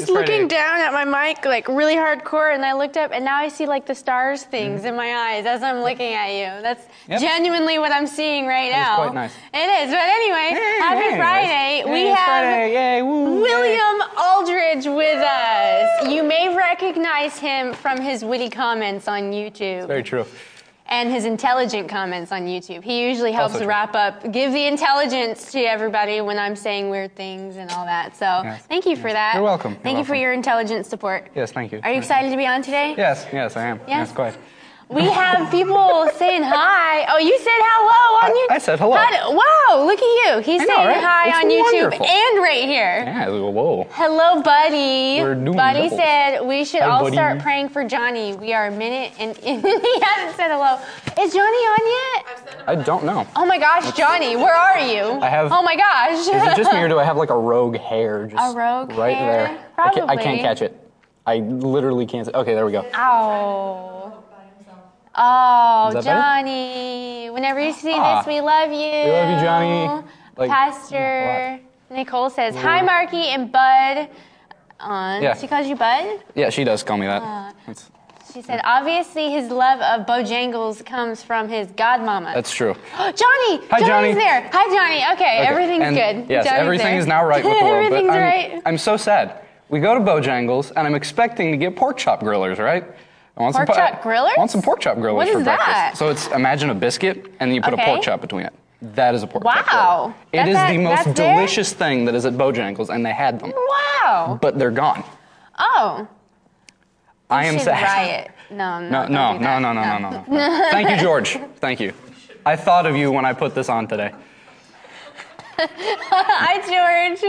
just It's looking down at my mic like really hardcore, and I looked up, and now I see like the stars things in my eyes as I'm looking at you. That's Mm-hmm. Yep. genuinely what I'm seeing right That now. quite nice. It is. But anyway, happy Anyways. Friday. we Hey, have Friday. Yay, woo, yay. William Aldridge with us. You may recognize him from his witty comments on YouTube Very true. And his intelligent comments on YouTube. He usually helps Also true. wrap up, give the intelligence to everybody when I'm saying weird things and all that. So Yes. thank you for that. You're welcome. You're Thank you for your intelligent support. Yes, thank you. Are you excited to be on today? Yes, yes, I am. Yes? Yes, quite. We have people saying hi. Oh, you said hello on YouTube. I said hello. wow, look at you. He's know, saying right? hi It's on YouTube and right here. Yeah, whoa. Hello, Buddy. We're doing Buddy doubles. said we should Hi, all buddy. start praying for Johnny. We are a minute and, and he hasn't said hello. Is Johnny on yet? I don't know. Oh my gosh, Johnny, where are you? I have- Oh my gosh. Is it just me or do I have like a rogue hair just A rogue right hair? there? I can't, I can't catch it. I literally can't. Okay, there we go. Ow. Oh, that better? Johnny. Whenever you see Ah. this, we love you. We love you, Johnny. Like, Pastor Nicole says, Hi, Marky and Bud. On. Yeah. She calls you Bud? Yeah, she does call me that. Uh, She said, obviously his love of Bojangles comes from his godmama. that's true. Johnny! Hi, Johnny's Johnny. there. Hi, Johnny. Okay, Okay, everything's and good. Yes, Johnny's everything there. is now right with the world. everything's I'm, right. I'm so sad. We go to Bojangles, and I'm expecting to get pork chop grillers, right? I want Pork po- chop grillers? I want some pork chop grillers What for is breakfast. that? So it's imagine a biscuit, and then you put Okay. a pork chop between it. That is a pork chop Wow. It is It That's is at- the most that's there? delicious thing that is at Bojangles, and they had them, Wow. but they're gone. Oh. I am should sad. riot. No, no, No, no, no, no, no, no, no, no. Thank you, George. Thank you. I thought of you when I put this on today. Hi, George.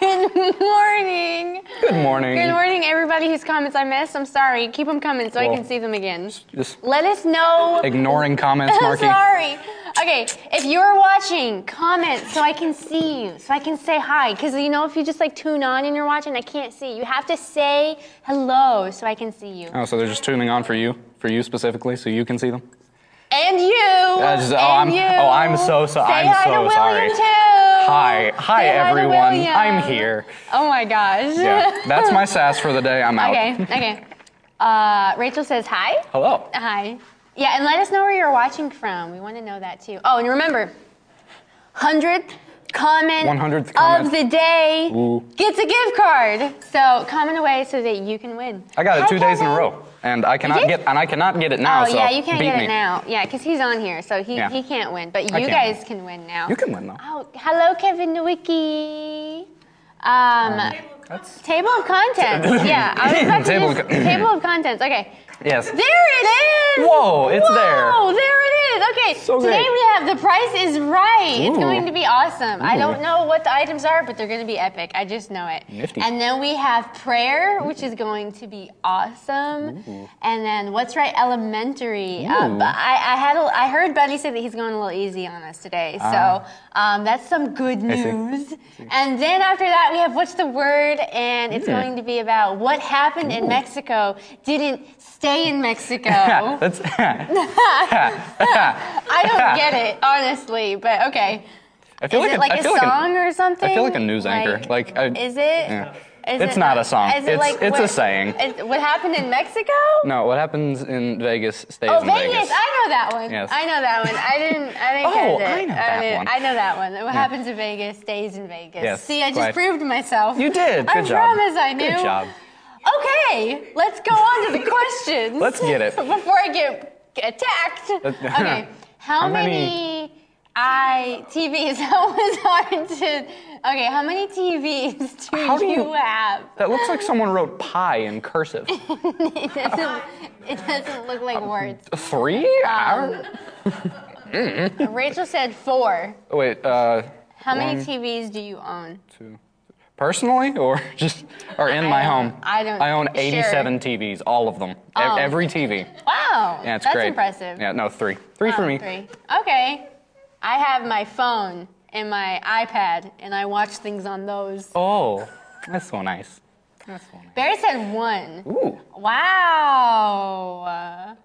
Good morning. Good morning. Good morning, everybody whose comments I missed. I'm sorry. Keep them coming so I can see them again. Just Let us know. ignoring comments, Marky. sorry. Okay, if you're watching, comment so I can see you, so I can say hi. Because you know, if you just like tune on and you're watching, I can't see. You have to say hello so I can see you. Oh, so they're just tuning on for you, for you specifically, so you can see them. And you. Just- oh, and I'm- you. oh, I'm so so- Say I'm hi so to William sorry. Too. Hi, hi Say hi everyone. William. I'm here. Oh my gosh. Yeah, that's my sass for the day. I'm out. Okay, okay. Uh, Rachel says hi. Hello. Hi. Yeah, and let us know where you're watching from. We want to know that too. Oh, and remember, 100th comment 100th comment. of the day Ooh. gets a gift card. So comment away so that you can win. I got it Hi, two days in a row, and I cannot get and I cannot get it now. Oh so yeah, you can't beat get me. it now. Yeah, because he's on here, so he, Yeah. he can't win. But you can't guys can win now. You can win though. Oh, hello, Kevin Nowicki. Um, That's table of contents. yeah, I was about to Table of just- table of contents. Okay. Yes. There it is! Whoa, it's there. Whoa, there it is. Okay, So today great. we have the price is right. It's going to be awesome. I don't know what the items are, but they're going to be epic. I just know it. Nifty. And then we have prayer, which is going to be awesome. And then what's right elementary. Uh, Ooh. but I, I had a, I heard Buddy say that he's going a little easy on us today, so um, that's some good. I see. news. And then after that we have what's the word, and it's Hmm. going to be about what happened in Mexico didn't stay in Mexico. That's I don't get it, honestly, but okay. I feel Is like it like I a feel like song or something? I feel like a news anchor. Like, I- is it? yeah. Is It's it not a song. It It's- like it's a saying. is- what happened in Mexico? no. What happens in Vegas stays Oh, in Vegas. Vegas. I know that one. Yes. I know that one. I didn't. I didn't Oh, catch it. I know that didn't- one. I know that one. What happens in Vegas stays in Vegas. Yes, See, I just quite. proved myself. You did. Good I job. promise I knew. Good job. Okay, let's go on to the questions. Let's get it. Before I get attacked. Okay, how, How many, many- I TVs? That was hard to. Okay, how many TVs do, How do you, you- have? That looks like someone wrote pie in cursive. It doesn't. It doesn't look like words. Three? Um, Rachel said four. Wait. Uh, How many. TVs do you own? two. Personally, or just, or in my home? I don't- I own sure. 87 TVs, all of them, E- Oh. every TV. Wow, Yeah, it's that's great. impressive. Yeah, no, three. Three for Oh, me. Three. Okay. I have my phone and my iPad, and I watch things on those. Oh, that's so nice. That's so nice. Barry said one. Ooh, Wow.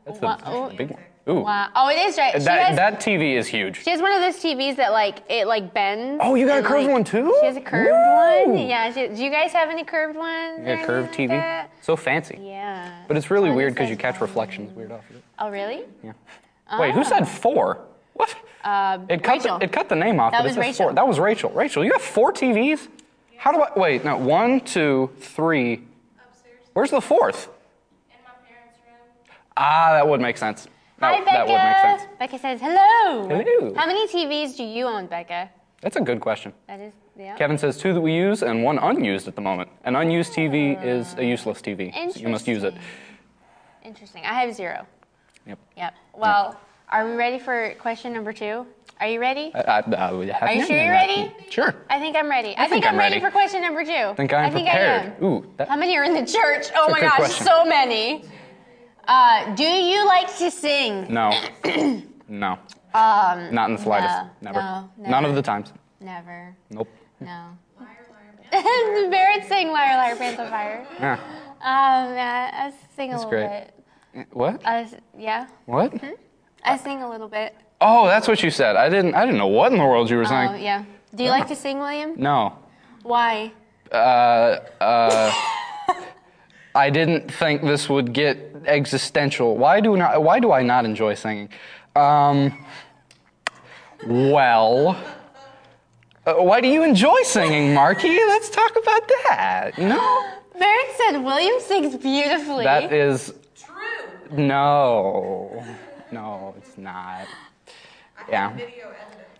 That's a, that's a big oh. one. Ooh. Wow. Oh, it is right. She That, has, that TV is huge. she has one of those TVs that like it like bends. Oh, you got a and, curved like- one too? She has a curved Woo! one. Yeah. She, do you guys have any curved ones? You or got a curved anything TV. like that? So fancy. Yeah. But it's really What weird is because that you catch reflections weird off of it. Oh, really? Yeah. Wait, who said four? What? Uh, It cut, Rachel. The, it cut the name off, That but it was says Rachel. four. That was Rachel. Rachel, you have four TVs? How do I. Wait, no. One, two, three. Upstairs Where's the fourth? in my parents' room. Ah, that would make sense. Hi, Becca. that would make sense. Becca says hello. Hello. How many TVs do you own, Becca? That's a good question. That is yeah. Kevin says two that we use and one unused at the moment. An unused TV ah. is a useless TV. So you must use it. Interesting. I have zero. Yep. Yep. Well, are we ready for question number two? Are you ready? I, I, I Are you sure you're ready? Sure. I think I'm ready. I, think think, I'm, ready. ready. for question number two. I think I'm think prepared. I am. Ooh, that- How many are in the church? Oh my gosh, question. so many. Uh, do you like to sing? No. no. Um, Not in the slightest. no, never. no, None never. of the times. never. Nope. No. Liar, liar, Barrett sing Liar Liar Pants on Fire. Yeah. Um, yeah, I sing a That's little great. bit. What? I s- yeah, What? I sing a little bit. Oh, that's what you said. I didn't. I didn't know what in the world you were saying. Oh, yeah. Do you like to sing, William? No. Why? Uh, uh, I didn't think this would get existential. Why do not? Why do I not enjoy singing? Um, well, uh, why do you enjoy singing, Marky? Let's talk about that. You know, Barrett said William sings beautifully. that is True. no, no, it's not. Yeah,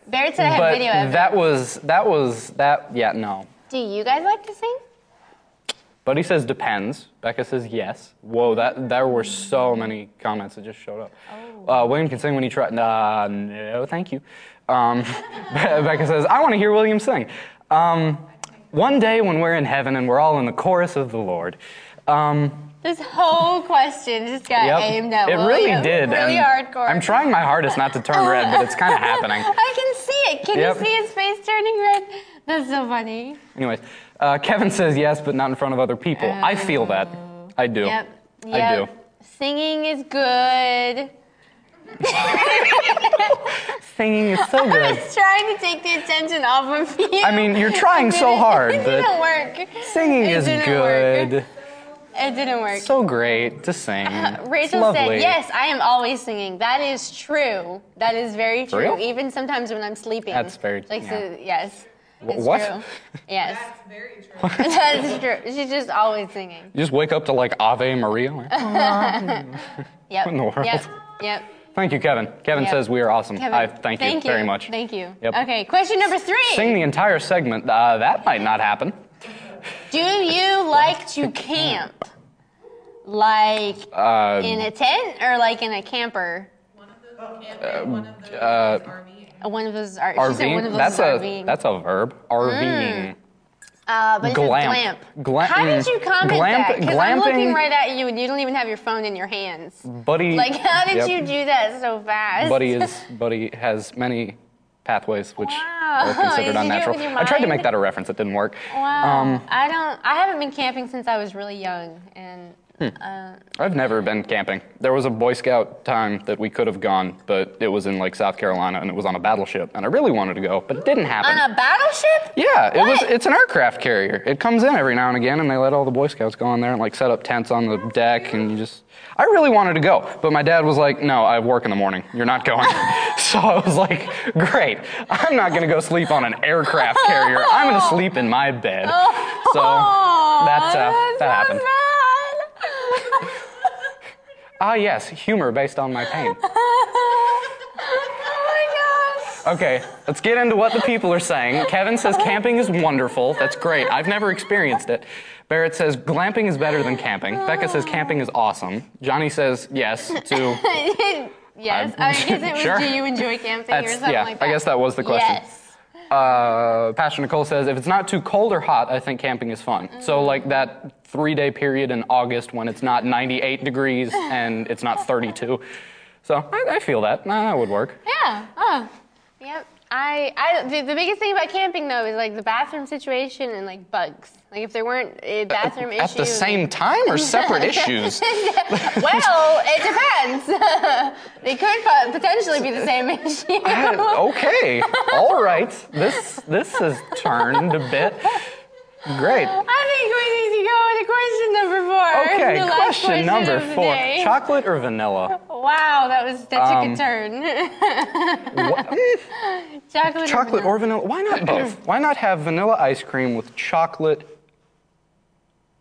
Barrett said I have but video evidence. that was that was that. Yeah, no. Do you guys like to sing? Buddy says depends. Becca says yes. Whoa, that there were so many comments that just showed up. Oh. Uh, William can sing when he tries. Nah, no, thank you. Um, Becca says I want to hear William sing. Um, one day when we're in heaven and we're all in the chorus of the Lord. Um, This whole question just got yep, aimed at it William. really did. Really hardcore. I'm trying my hardest not to turn red, but it's kind of happening. I can see it. Can Yep. you see his face turning red? That's so funny. Anyways, uh, Kevin says yes, but not in front of other people. I feel that. I do. Yep. I do. Singing is good. Singing is so good. I good. was trying to take the attention off of you. I mean, you're trying so didn't- hard, It didn't work. Singing It is didn't good. Work. It didn't work. So great to sing. It's Rachel said, "Yes, I am always singing. That is true. That is very true. Even sometimes when I'm sleeping. That's very- like yeah. so, yes. Wh- It's what? True. Yes, That's very true. that is true. She's just always singing. You just wake up to like Ave Maria. Yep. in the world? Yep. Yep. Thank you, Kevin. Kevin Yep. says we are awesome. Kevin, I thank you very much. Thank you. Yep. Okay. Question number three. Sing the entire segment. Uh, that might not happen. Do you like to camp? Like Uh, in a tent or like in a camper? One of those camping, one of those uh, is RVing. Uh, One of those are. She said one of those That's is a RVing. that's a verb. RVing. Uh, but says Glamp. glamp. How did you comment glamp- that? Because I'm looking right at you and you don't even have your phone in your hands. Buddy. Like, how did Yep. you do that so fast? Buddy is Buddy has many pathways which Wow. are considered Did you do it unnatural. with your I tried to mind? make that a reference. It didn't work. Wow. Um, I don't. I haven't been camping since I was really young, and Hmm. uh, I've never been camping. There was a Boy Scout time that we could have gone, but it was in like South Carolina and it was on a battleship, and I really wanted to go, but it didn't happen. on a battleship. yeah, it was. It's an aircraft carrier. It comes in every now and again, and they let all the Boy Scouts go on there and like set up tents on the deck, and you just. I really wanted to go, but my dad was like, "No, I have work in the morning. You're not going." so I was like, "Great, I'm not gonna go sleep on an aircraft carrier. I'm gonna sleep in my bed." So that uh, Oh, that that's happened. Ah, yes, humor based on my pain. oh my gosh. Okay, let's get into what the people are saying. Kevin says camping is wonderful. That's great. I've never experienced it. Barrett says glamping is better than camping. Becca says camping is awesome. Johnny says yes to. yes, I'm- I guess it was. Sure. Do you enjoy camping or something yeah, like that? I guess that was the question. Yes. Uh, Pastor Nicole says if it's not too cold or hot, I think camping is fun. So like that three-day period in August when it's not 98 degrees and it's not 32. So I, I feel that. Nah, that would work. Yeah. Oh. Yep. I, I the, the biggest thing about camping though is like the bathroom situation and like bugs. Like if there weren't eh, a bathroom issue At issue. the same time or separate issues? well, it depends. they could potentially be the same issue. okay, all right. This this has turned a bit. Great. I think we need to go with question number four. Okay, last question number four: day. chocolate or vanilla? Wow, that was that took Um, a turn. What- chocolate, chocolate or or vanilla? Why not both? Why not have vanilla ice cream with chocolate?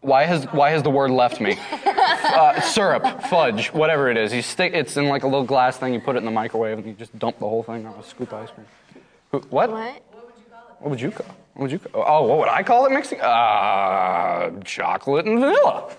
Why has why has the word left me? uh, syrup, fudge, whatever it is. You stick. It's in like a little glass thing. You put it in the microwave and you just dump the whole thing on a scoop of ice cream. What? What? What would you call? It? What would you call? Oh, what would I call it mixing? Uh, chocolate and vanilla.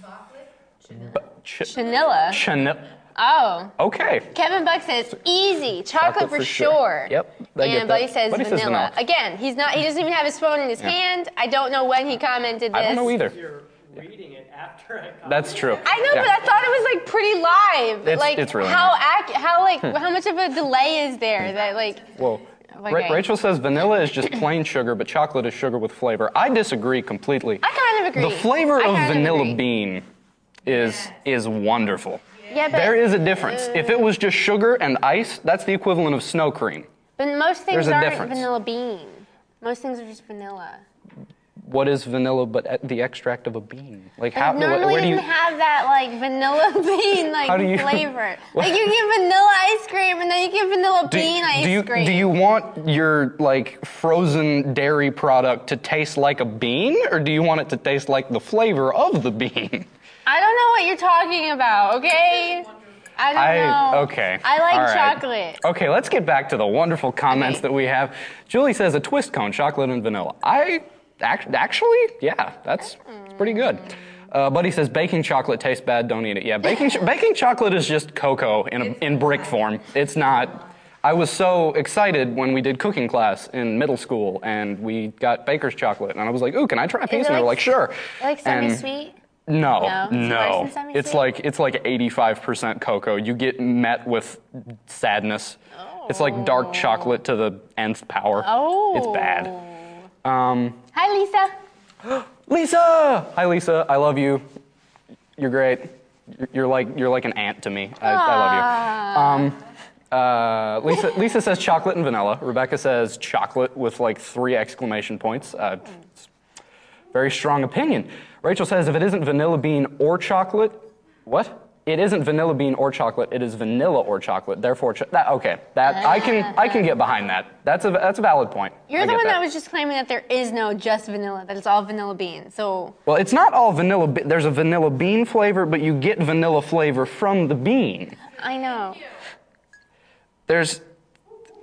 Chocolate. Ch- Vanilla. Chanel. Oh. Okay. Kevin Buck says easy, chocolate, for, sure. Yep, I get and Buddy that. says Buddy vanilla. says vanilla. Again, he's not. He doesn't even have his phone in his Yeah. hand. I don't know when he commented this. I don't know either. You're reading it after I commented. That's true. I know, Yeah. but I thought it was like pretty live. It's- like it's really how not. ac- how like how much of a delay is there that like Whoa. Ra- Okay. Rachel says vanilla is just plain sugar, but chocolate is sugar with flavor. I disagree completely. I kind of agree. The flavor I of vanilla agree. bean is is wonderful. Yeah, but There is a difference. If it was just sugar and ice, that's the equivalent of snow cream. but most things There's aren't vanilla bean. Most things are just vanilla. What is vanilla but e- the extract of a bean? Like how? Normally where do you? have that like vanilla bean like you- flavor. like you get vanilla ice cream and then you get vanilla Do, bean ice do you cream. do you want your like frozen dairy product to taste like a bean, or do you want it to taste like the flavor of the bean? I don't know what you're talking about. Okay. I don't I know. okay. I like right. chocolate. Okay, let's get back to the wonderful comments Okay. that we have. Julie says a twist cone, chocolate and vanilla. I actually, yeah, that's it's pretty good. Uh, Buddy says baking chocolate tastes bad. Don't eat it. Yeah, baking baking chocolate is just cocoa in a, in brick form. It's not. I was so excited when we did cooking class in middle school and we got baker's chocolate and I was like, "Ooh, can I try a piece?" it And they were like like, "Sure." Like semi-sweet. no, No? It's no. than? It's like it's like 85% cocoa. You get met with sadness. It's like dark chocolate to the nth power. Oh. It's bad. Um, Hi, Lisa. Lisa, hi Lisa. I love you. You're great. You're, like you're like an aunt to me. I, I love you. Um, uh, Lisa Lisa says chocolate and vanilla. Rebecca says chocolate with like three exclamation points. Uh, it's very strong opinion. Rachel says if it isn't vanilla bean or chocolate, what? It isn't vanilla bean or chocolate. It is vanilla or chocolate. Therefore, cho- that okay. That I can I can get behind that. That's a that's a valid point. You're I the get one that. was just claiming that there is no just vanilla, that it's all vanilla bean. So Well, it's not all vanilla. Be- There's a vanilla bean flavor, but you get vanilla flavor from the bean. I know. There's.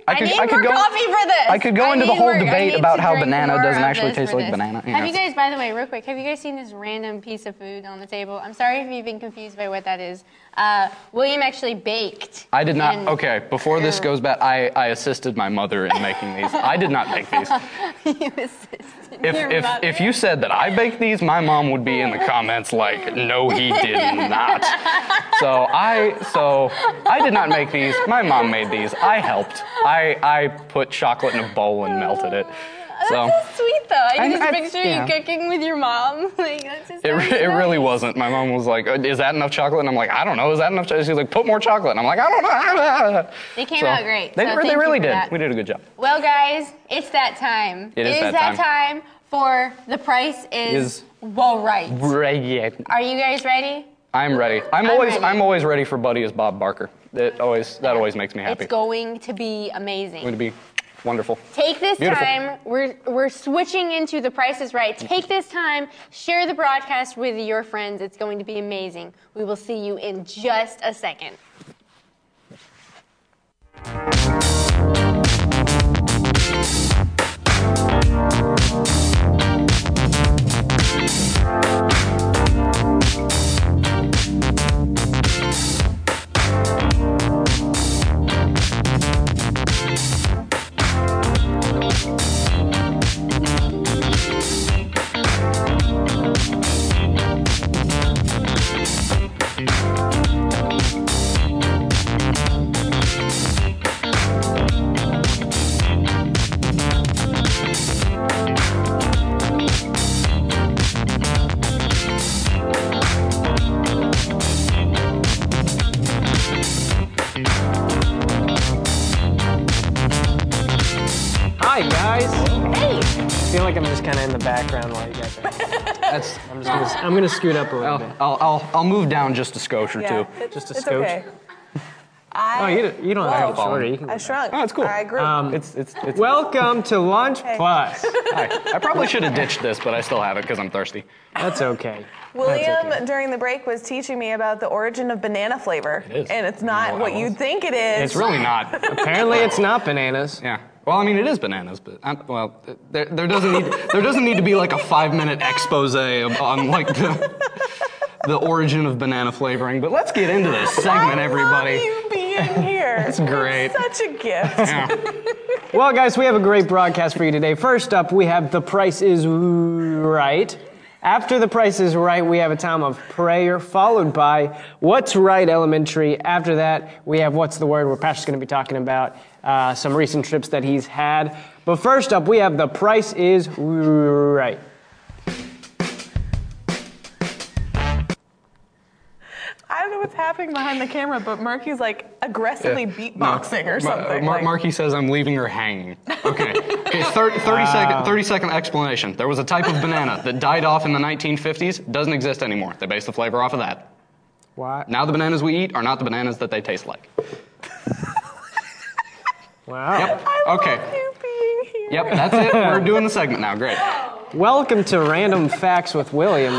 I could, need I could more go. coffee for this. I could go I into the whole more- debate about how banana doesn't actually taste like this. banana. Have you guys, by the way, real quick, have you guys seen this random piece of food on the table? I'm sorry if you've been confused by what that is. Uh, William actually baked. I did not. and- Okay, before this goes back, I, I assisted my mother in making these. I did not make these. you assisted If, if, if you said that I baked these, my mom would be in the comments like, no, he did not. So I so I did not make these. My mom made these. I helped. I I put chocolate in a bowl and melted it. So That's so sweet though. I can just I- picture yeah. you cooking with your mom. like that's just it, re- it really wasn't. My mom was like, oh, "Is that enough chocolate?" And I'm like, "I don't know. Is that enough?" chocolate? She's like, "Put more chocolate." And I'm like, "I don't know." They came So, out great. They, so re- thank they really did. that. We did a good job. Well, guys, it's that time. It is that that time. time for the price is, Is- well right. Right. Are you guys ready? I'm ready. I'm, I'm always ready. I'm always ready for Buddy as Bob Barker. It always that always makes me happy. It's going to be amazing. going to be wonderful. Take this Beautiful. time. We're we're switching into the Price is Right. Mm-hmm. Take this time. Share the broadcast with your friends. It's going to be amazing. We will see you in just a second. Feel like I'm just kind of in the background while you guys are. That's. I'm just gonna, I'm gonna scoot up a little I'll, bit. I'll, I'll, I'll move down just a skosh or yeah, two. it- Just a it's scotch? okay. I, Oh, you don't, you don't have to Whoa. shorter. You can I shrunk. Oh, it's cool. I grew. Um, It's, it's, it's. Welcome to Lunch Plus. Hi. I probably should have ditched this, but I still have it because I'm thirsty. That's okay. William, That's okay. during the break, was teaching me about the origin of banana flavor. It is. And it's not No, I what was. you'd think it is. It's really not. Apparently, it's not bananas. Yeah. Well, I mean, it is bananas, but i well, there, there doesn't need there doesn't need to be like a five minute expose on like the the origin of banana flavoring. But let's get into this segment, I everybody. love you being here. It's great. Such a gift. Yeah. Well, guys, we have a great broadcast for you today. First up, we have The Price is Right. After The Price is Right, we have a time of prayer, followed by What's Right Elementary. After that, we have What's the Word, where Pastor's going to be talking about uh, some recent trips that he's had. But first up, we have The Price is Right. I don't know what's happening behind the camera, but Murky's like aggressively beatboxing or Ma- something. Mar- like- Marky says I'm leaving her hanging. Okay. Okay. Thir- 30, second, 30 second explanation. There was a type of banana that died off in the 1950s. Doesn't exist anymore. They based the flavor off of that. Why? Now the bananas we eat are not the bananas that they taste like. Wow. Yep. I love Okay. you being here. Yep. That's it. We're doing the segment now. Great. Welcome to Random Facts with William.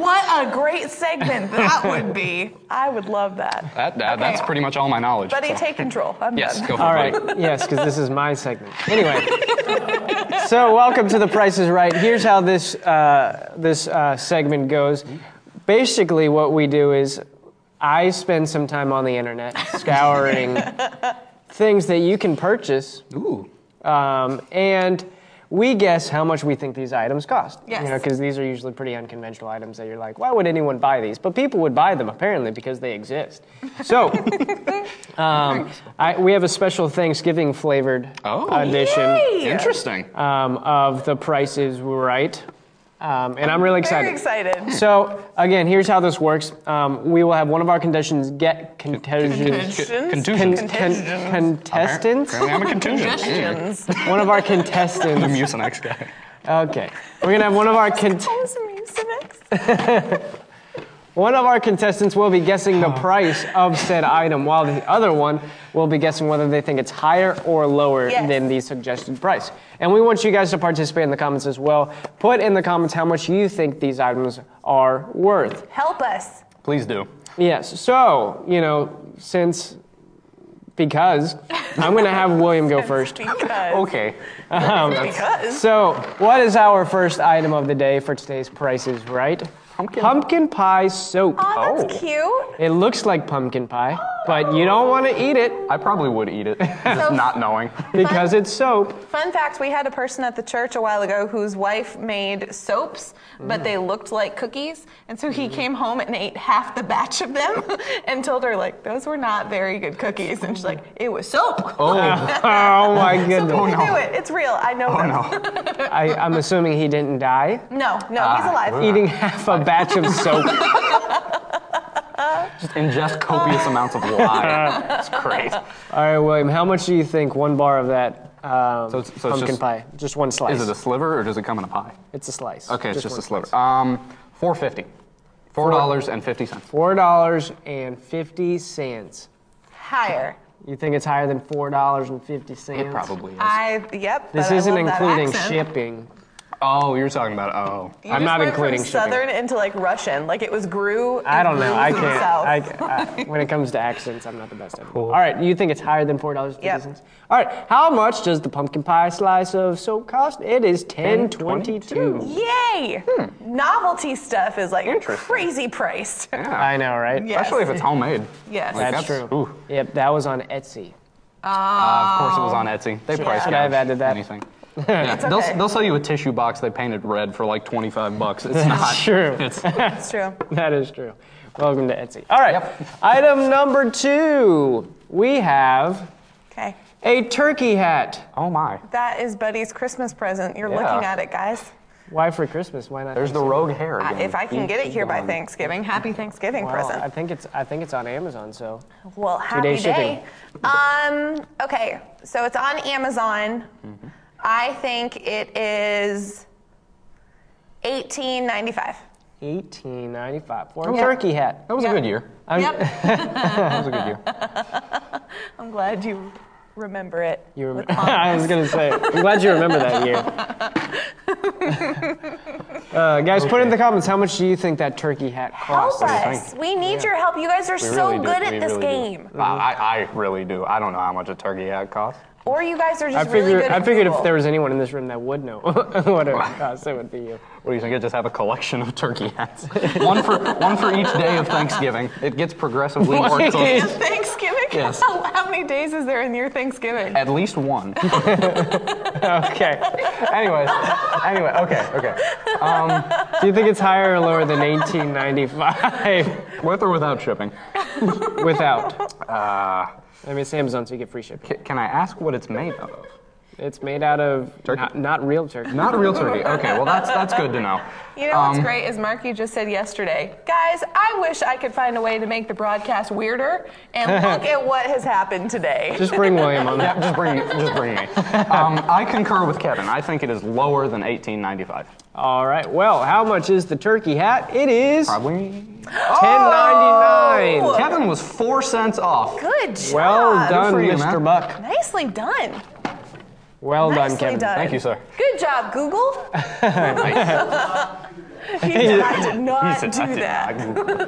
What a great segment that would be. I would love that. That, that That's pretty much all my knowledge. Buddy, so- take control. I'm Yes. done. Go for it. right, buddy. yes, because this is my segment. Anyway, so welcome to The Price is Right. Here's how this, uh, this uh, segment goes. Basically, what we do is I spend some time on the internet scouring things that you can purchase, Ooh. um, and we guess how much we think these items cost. Yes. You know, because these are usually pretty unconventional items that you're like, why would anyone buy these? But people would buy them apparently because they exist. So, um, I, we have a special Thanksgiving flavored Oh. edition Yay! Interesting. um, of The Price is Right. Um, and I'm really excited. Very excited. So again, here's how this works. Um, we will have one of our contestants get contestants. Contusions? Contusions. Con- con- contestants. Apparently I'm a contusion. Congestions. One of our The contestants. Mucinex guy. Okay, we're gonna have one of our con- Call some Mucinex. One of our contestants will be guessing the price of said item, while the other one will be guessing whether they think it's higher or lower Yes. than the suggested price. And we want you guys to participate in the comments as well. Put in the comments how much you think these items are worth. Help us. Please do. Yes. So, you know, since because I'm going to have William go first. Because. Okay. Um, because. So, what is our first item of the day for today's prices, right? Pumpkin. Pumpkin pie soap. Oh, that's oh. cute. It looks like pumpkin pie, but you don't want to eat it I probably would eat it, just not knowing. because it's soap. Fun fact we had a person at the church a while ago whose wife made soaps, but they looked like cookies. And so he came home and ate half the batch of them and told her, like, those were not very good cookies. And she's like, it was soap. Oh, Oh my So goodness. people no. do it. It's real. I know oh them. no. I, I'm assuming he didn't die No, no, he's ah, alive. eating half a batch of soap. Just ingest copious amounts of lye. It's great. All right, William, how much do you think one bar of that um, So it's- so it's pumpkin just- pie? Just one slice. Is it a sliver or does it come in a pie? it's a slice. Okay, it's just, a one sliver. slice. Um, four fifty. Four dollars and fifty cents. Four dollars and fifty cents. Higher. You think it's higher than four dollars and fifty cents? It probably is. I, yep. This but I isn't love that including accent. shipping. Oh, you're talking about oh. You I'm just not went including from shipping. Southern into like Russian, like it was grew. I don't know. I can't. South. I, I, when it comes to accents, I'm not the best at it. All right, you think it's higher than four dollars fifty Yep. cents? All right, how much does the pumpkin pie slice of soap cost? It is ten twenty-two. Yay! Novelty stuff is like crazy priced. Yeah. I know, right? Yeah. Especially if it's homemade. Yes. Like, That's, true. ooh. Yep, that was on Etsy. Uh, of course, it was on Etsy. They price Should I have added that? Anything. Yeah. They'll, okay. they'll sell you a tissue box they painted red for like 25 bucks. It's not. True. It's, That's true. That is true. Welcome to Etsy. All right, item number two. We have Okay. a turkey hat. oh my. That is Buddy's Christmas present. You're Yeah. looking at it, guys. Why for Christmas? Why not? There's the rogue hair again. if I can get it here by Gone. Thanksgiving, happy Thanksgiving Well, present. I think it's I think it's on Amazon. So Well, happy day shipping. day. Um, okay, so it's on Amazon. I think it is 1895. 1895 for a was- turkey hat. That was Yeah. a good year. I'm- Yep. That was a good year. I'm glad you remember it. You rem- I was gonna say. I'm glad you remember that year. Uh, guys, put in the comments how much do you think that turkey hat cost? Help us. We need your help. You guys are so really do. good at We this really do. game. I, I I really do. I don't know how much a turkey hat costs. Or you guys are I just really figured. good I at figured if there was anyone in this room that would know what it would cost, it would be you. What do you think? I just have a collection of turkey hats. one for one for each day of Thanksgiving. It gets progressively more Wait. cooked. Thanksgiving? Yes. How, how many days is there in your Thanksgiving? At least one. Okay. Anyways, anyway, okay, okay. Do you think it's higher or lower than 1895 With or without shipping? without? Uh, I mean, it's Amazon, so you get free shipping. ca- can I ask what it's made of? It's made out of Turkey. Not, not real turkey. Not real turkey. Okay, well that's that's good to know. You know what's Um, great is Marky just said yesterday, guys, I wish I could find a way to make the broadcast weirder, and look at what has happened today. Just bring William on Yeah, that. just bring just bring me. Um, I concur with Kevin. I think it is lower than 1895. All right. Well, how much is the turkey hat? It is Probably. 10.99. Kevin was four cents off. Good job. Well done, Mr. man. Buck. Nicely done. Well done, Nicely Kevin. done. Thank you, sir. Good job, Google. he I did not He said, do that.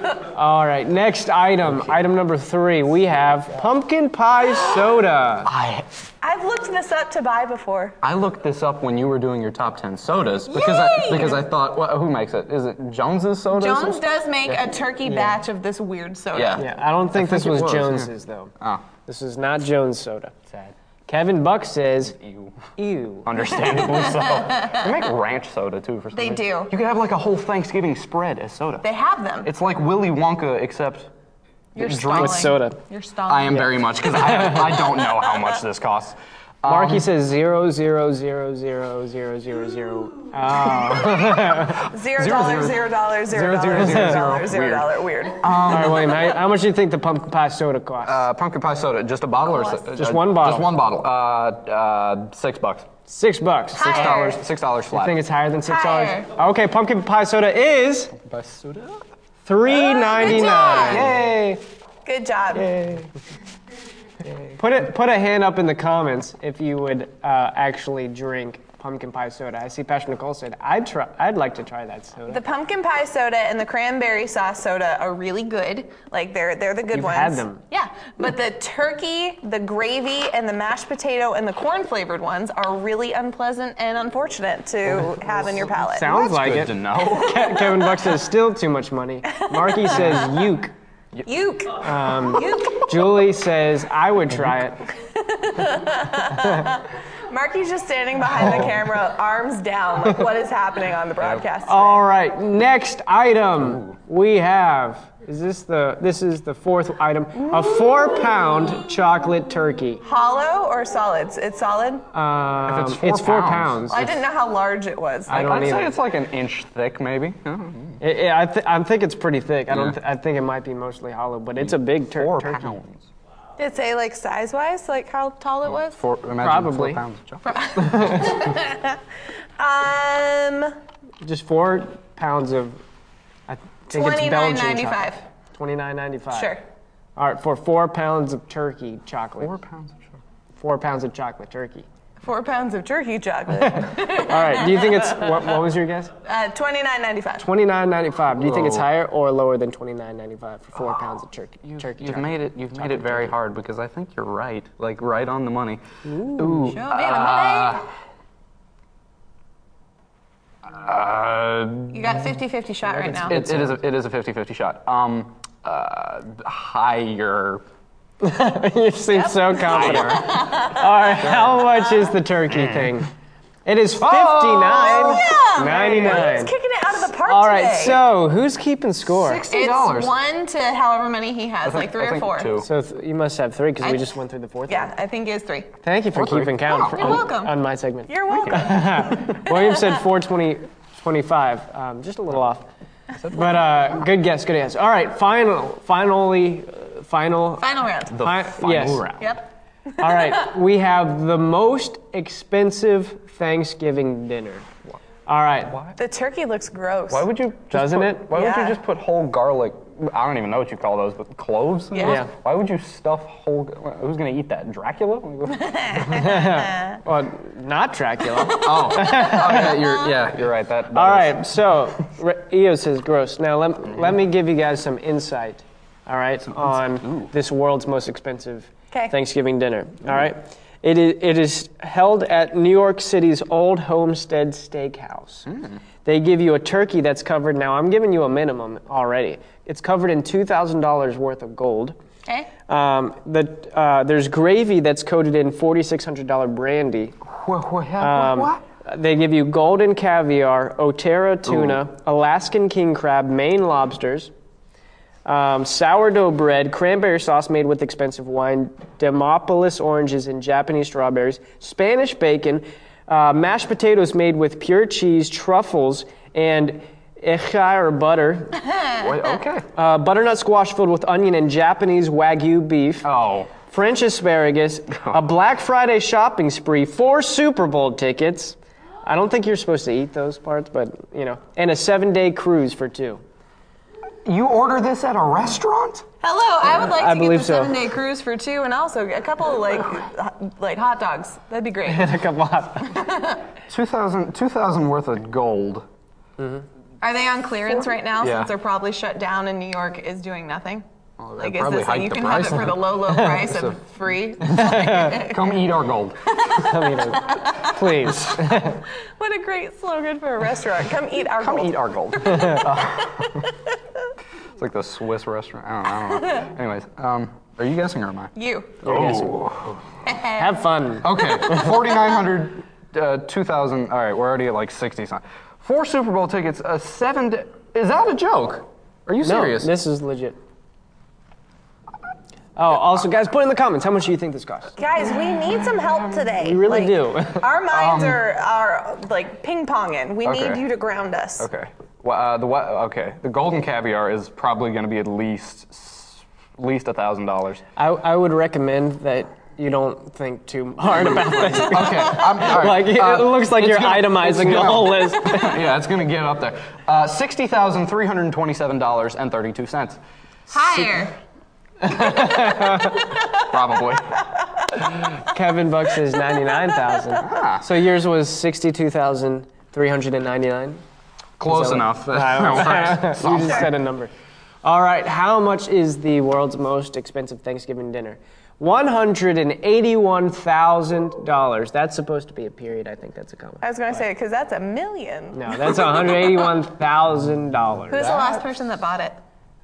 not All right. Next item. Item number three. We have pumpkin pie soda. I I've looked this up to buy before. I looked this up when you were doing your top 10 sodas because I because I thought, well, who makes it? Is it Jones's soda? Jones does make a turkey batch of this weird soda. Yeah. Yeah, I don't think, this think it was, was, yeah. Jones's though. Oh, This is not Jones soda. Sad. Kevin Buck says, you. "Ew." Understandably so. They make ranch soda too for some They reason. do. You could have like a whole Thanksgiving spread as soda. They have them. It's like Willy Wonka except You're drink stalling. soda. You're stalling. I am very much because I, I don't know how much this costs. Marky says zero zero zero zero zero zero zero. Oh. Zero dollars, zero dollars, zero dollars, zero dollars, zero Weird. dollar. Weird. All right, William. How, how much do you think the pumpkin pie soda costs? Uh, pumpkin pie soda, just a bottle or Cost. s- Just uh, one bottle. Just one bottle. Uh, uh, six bucks. Six bucks. Six Higher. dollars. Six dollars I flat. think it's higher than six dollars. Higher. Okay, pumpkin pie soda is Pie soda. three ninety nine. Yay! Good job. Put it. Put a hand up in the comments if you would uh, actually drink pumpkin pie soda. I see Pastor Nicole said I'd try. I'd like to try that soda. The pumpkin pie soda and the cranberry sauce soda are really good. Like they're they're the good You've ones. had them. Yeah, but the turkey, the gravy, and the mashed potato and the corn flavored ones are really unpleasant and unfortunate to have in your palate. Sounds like Good it. to know. Ke- Kevin Buck says still too much money. Marky says uke. Uke. Um, Uke. Julie says I would try it. Marky's just standing behind the camera, arms down, like what is happening on the broadcast. today? All right, next item we have. Is this the? This is the fourth item. A four-pound chocolate turkey. Hollow or solids? It's solid. Um, it's four four pounds. pounds. I didn't know how large it was. I don't I'd either. say it's like an inch thick, maybe. It- it- I, th- I think it's pretty thick. I don't. Th- I think it might be mostly hollow, but it's a big tur- Four turkey. pounds. Did it say like size wise, like how tall it was? Four, imagine Probably. Four pounds of chocolate. Um, Just four pounds of. I think it's twenty nine Belgian ninety five. chocolate. Twenty-nine ninety-five. Sure. All right, for four pounds of turkey chocolate. Four pounds of chocolate. Four pounds of chocolate turkey. Four pounds of turkey chocolate. All right. Do you think it's what? What was your guess? uh, twenty nine ninety five. Twenty-nine ninety-five. Do you think it's higher or lower than twenty-nine ninety-five for four pounds of turkey? turkey. You've chocolate? made it. You've made it very hard because I think you're right. Like right on the money. Ooh. Show me the uh, money. Uh, got 50-50 shot right now. it, it is a, it is a 50-50 shot. Um, uh, higher. you seem so confident. All right. How much is the turkey thing? It is fifty-nine yeah. ninety-nine. He's kicking it out of the park All right. today. So who's keeping score? it's $60. It's one to however many he has, like three I or think four. Two. So th- you must have three because we just went through the fourth. Yeah, one. I think it's three. Thank you for Or three. keeping count Oh, for, you're on, welcome. on my segment. You're welcome. William said 420, 25, um, just a little off. But uh, good guess, good guess. All right, final, finally, uh, final. Final round. The Fi- final yes. round. Yep. All right, we have the most expensive Thanksgiving dinner. All right, The turkey looks gross. Why would you? Just Doesn't put- it? Why would Yeah. you just put whole garlic? I don't even know what you call those, but cloves. Yeah. Yeah. Why would you stuff whole? Who's gonna eat that? Dracula? well, not Dracula. oh, oh yeah, you're yeah, you're right. That. that All is- right, so Re- Eo says gross. Now let, mm-hmm. let me give you guys some insight, all right, on this world's most expensive 'Kay. Thanksgiving dinner. All mm-hmm. right, it is, it is held at New York City's Old Homestead Steakhouse. Mm. They give you a turkey that's covered. Now I'm giving you a minimum already. It's covered in two thousand dollars worth of gold. Okay. Um, the, uh, there's gravy that's coated in $4,600 brandy. What? What? Um, what? They give you golden caviar, Otoro tuna, Alaskan king crab, Maine lobsters, um, sourdough bread, cranberry sauce made with expensive wine, Demopolis oranges and Japanese strawberries, Spanish bacon, uh, mashed potatoes made with pure cheese, truffles, and Echiré butter, Wait, okay. uh, butternut squash filled with onion and Japanese wagyu beef. Oh. French asparagus, a Black Friday shopping spree, four Super Bowl tickets. I don't think you're supposed to eat those parts, but you know, and a seven-day cruise for two. You order this at a restaurant? Hello, I would like I to get believe the so. seven day cruise for two and also a couple of like h- like hot dogs. That'd be great. And a couple hot. 2000, 2000 worth of gold. Are they on clearance right now Yeah. since they're probably shut down and New York is doing nothing? Oh, like is this like you the can have it for the low, low price of free? Come eat our gold. I mean, Please. what a great slogan for a restaurant. Come eat our Come gold. eat our gold. it's like the Swiss restaurant. I don't, I don't know. Anyways, um, are you guessing or am I? You. Oh. Have fun. Okay, 4,900, uh, 2,000. All right, we're already at like 60 something. Four Super Bowl tickets, a seven. Day, is that a joke? Are you serious? No, serious? this is legit. Oh, also, guys, put in the comments how much do you think this costs? Guys, we need some help today. We really Like, do. Our minds are, are like ping ponging. We need Okay. you to ground us. Okay. Well, uh, the what? Okay, the golden caviar is probably going to be at least at least a thousand dollars. I, I would recommend that you don't think too hard about this. Okay, I'm, all right. Like, it Uh, looks like you're gonna- itemizing it's the gonna- whole list. yeah, it's going to get up there. Uh, Sixty thousand three hundred twenty-seven dollars and thirty-two cents. Higher. Probably. Kevin Buck says 99,000. Ah. So yours was 62,399? Close So- enough. you just said a number. All right, how much is the world's most expensive Thanksgiving dinner? $181,000. That's supposed to be a period. I think that's a comma. I was going to say, because that's a million. No, that's $181,000. Who's the last person that bought it?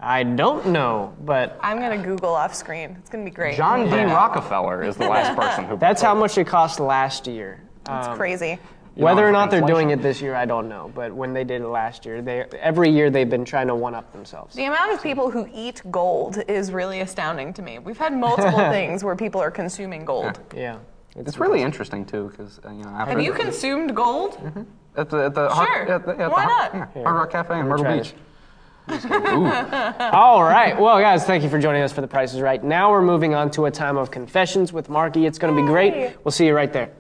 I don't know, but I'm going to Google off screen. It's going to be great. John D. Rockefeller is the last person who. that's how much it cost last year. That's Um, crazy. Whether or not they're doing it this year, I don't know. But when they did it last year, they every year they've been trying to one up themselves. The amount of people who eat gold is really astounding to me. We've had multiple things where people are consuming gold. Yeah. It's really interesting too, because uh, you know. After Have you consumed gold? at the at the Hard- Sure. at the, at the Why Hard- not? yeah, Hard Rock Cafe in Myrtle Beach. All right. Well, guys, thank you for joining us for The Price is Right. Now we're moving on to a time of confessions with Marky. It's going to be great. We'll see you right there.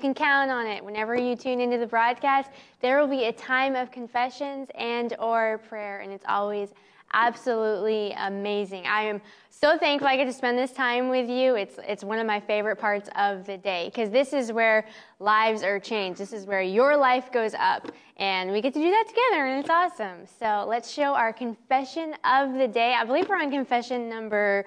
Can count on it. Whenever you tune into the broadcast, there will be a time of confessions and or prayer, and it's always absolutely amazing. I am so thankful I get to spend this time with you. It's it's one of my favorite parts of the day because this is where lives are changed. This is where your life goes up, and we get to do that together, and it's awesome. So let's show our confession of the day. I believe we're on confession number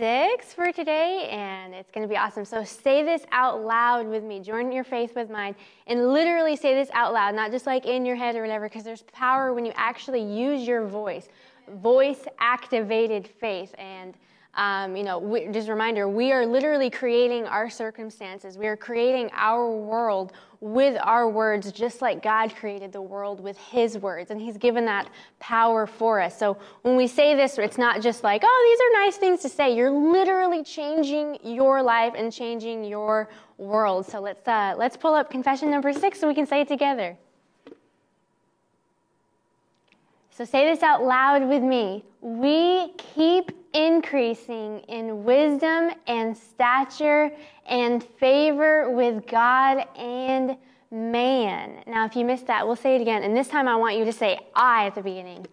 six for today, and it's going to be awesome. So say this out loud with me. Join your faith with mine, and literally say this out loud, not just like in your head or whatever, because there's power when you actually use your voice. Voice activated faith. And um, you know, we, just a reminder, we are literally creating our circumstances. We are creating our world with our words, just like God created the world with His words. And He's given that power for us. So when we say this, it's not just like, oh, these are nice things to say. You're literally changing your life and changing your world. So let's, uh, let's pull up confession number six so we can say it together. So say this out loud with me. We keep increasing in wisdom and stature and favor with God and man. Now, if you missed that, we'll say it again. And this time I want you to say I at the beginning.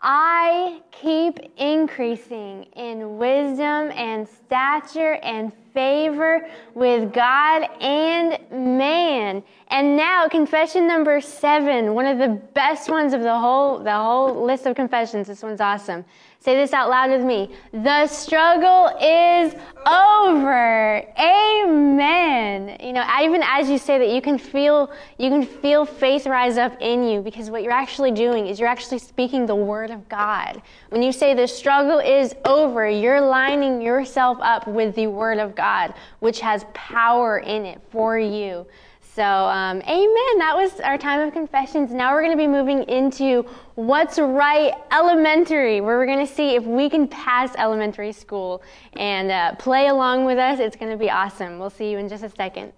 I keep increasing in wisdom and stature and favor with God and man. And now confession number 7, one of the best ones of the whole the whole list of confessions. This one's awesome. Say this out loud with me. The struggle is over. Amen. You know, even as you say that, you can feel you can feel faith rise up in you because what you're actually doing is you're actually speaking the word of God. When you say the struggle is over, you're lining yourself up with the word of God, which has power in it for you. So, um, amen. That was our time of confessions. Now we're going to be moving into what's right elementary, where we're going to see if we can pass elementary school and uh, play along with us. It's going to be awesome. We'll see you in just a second.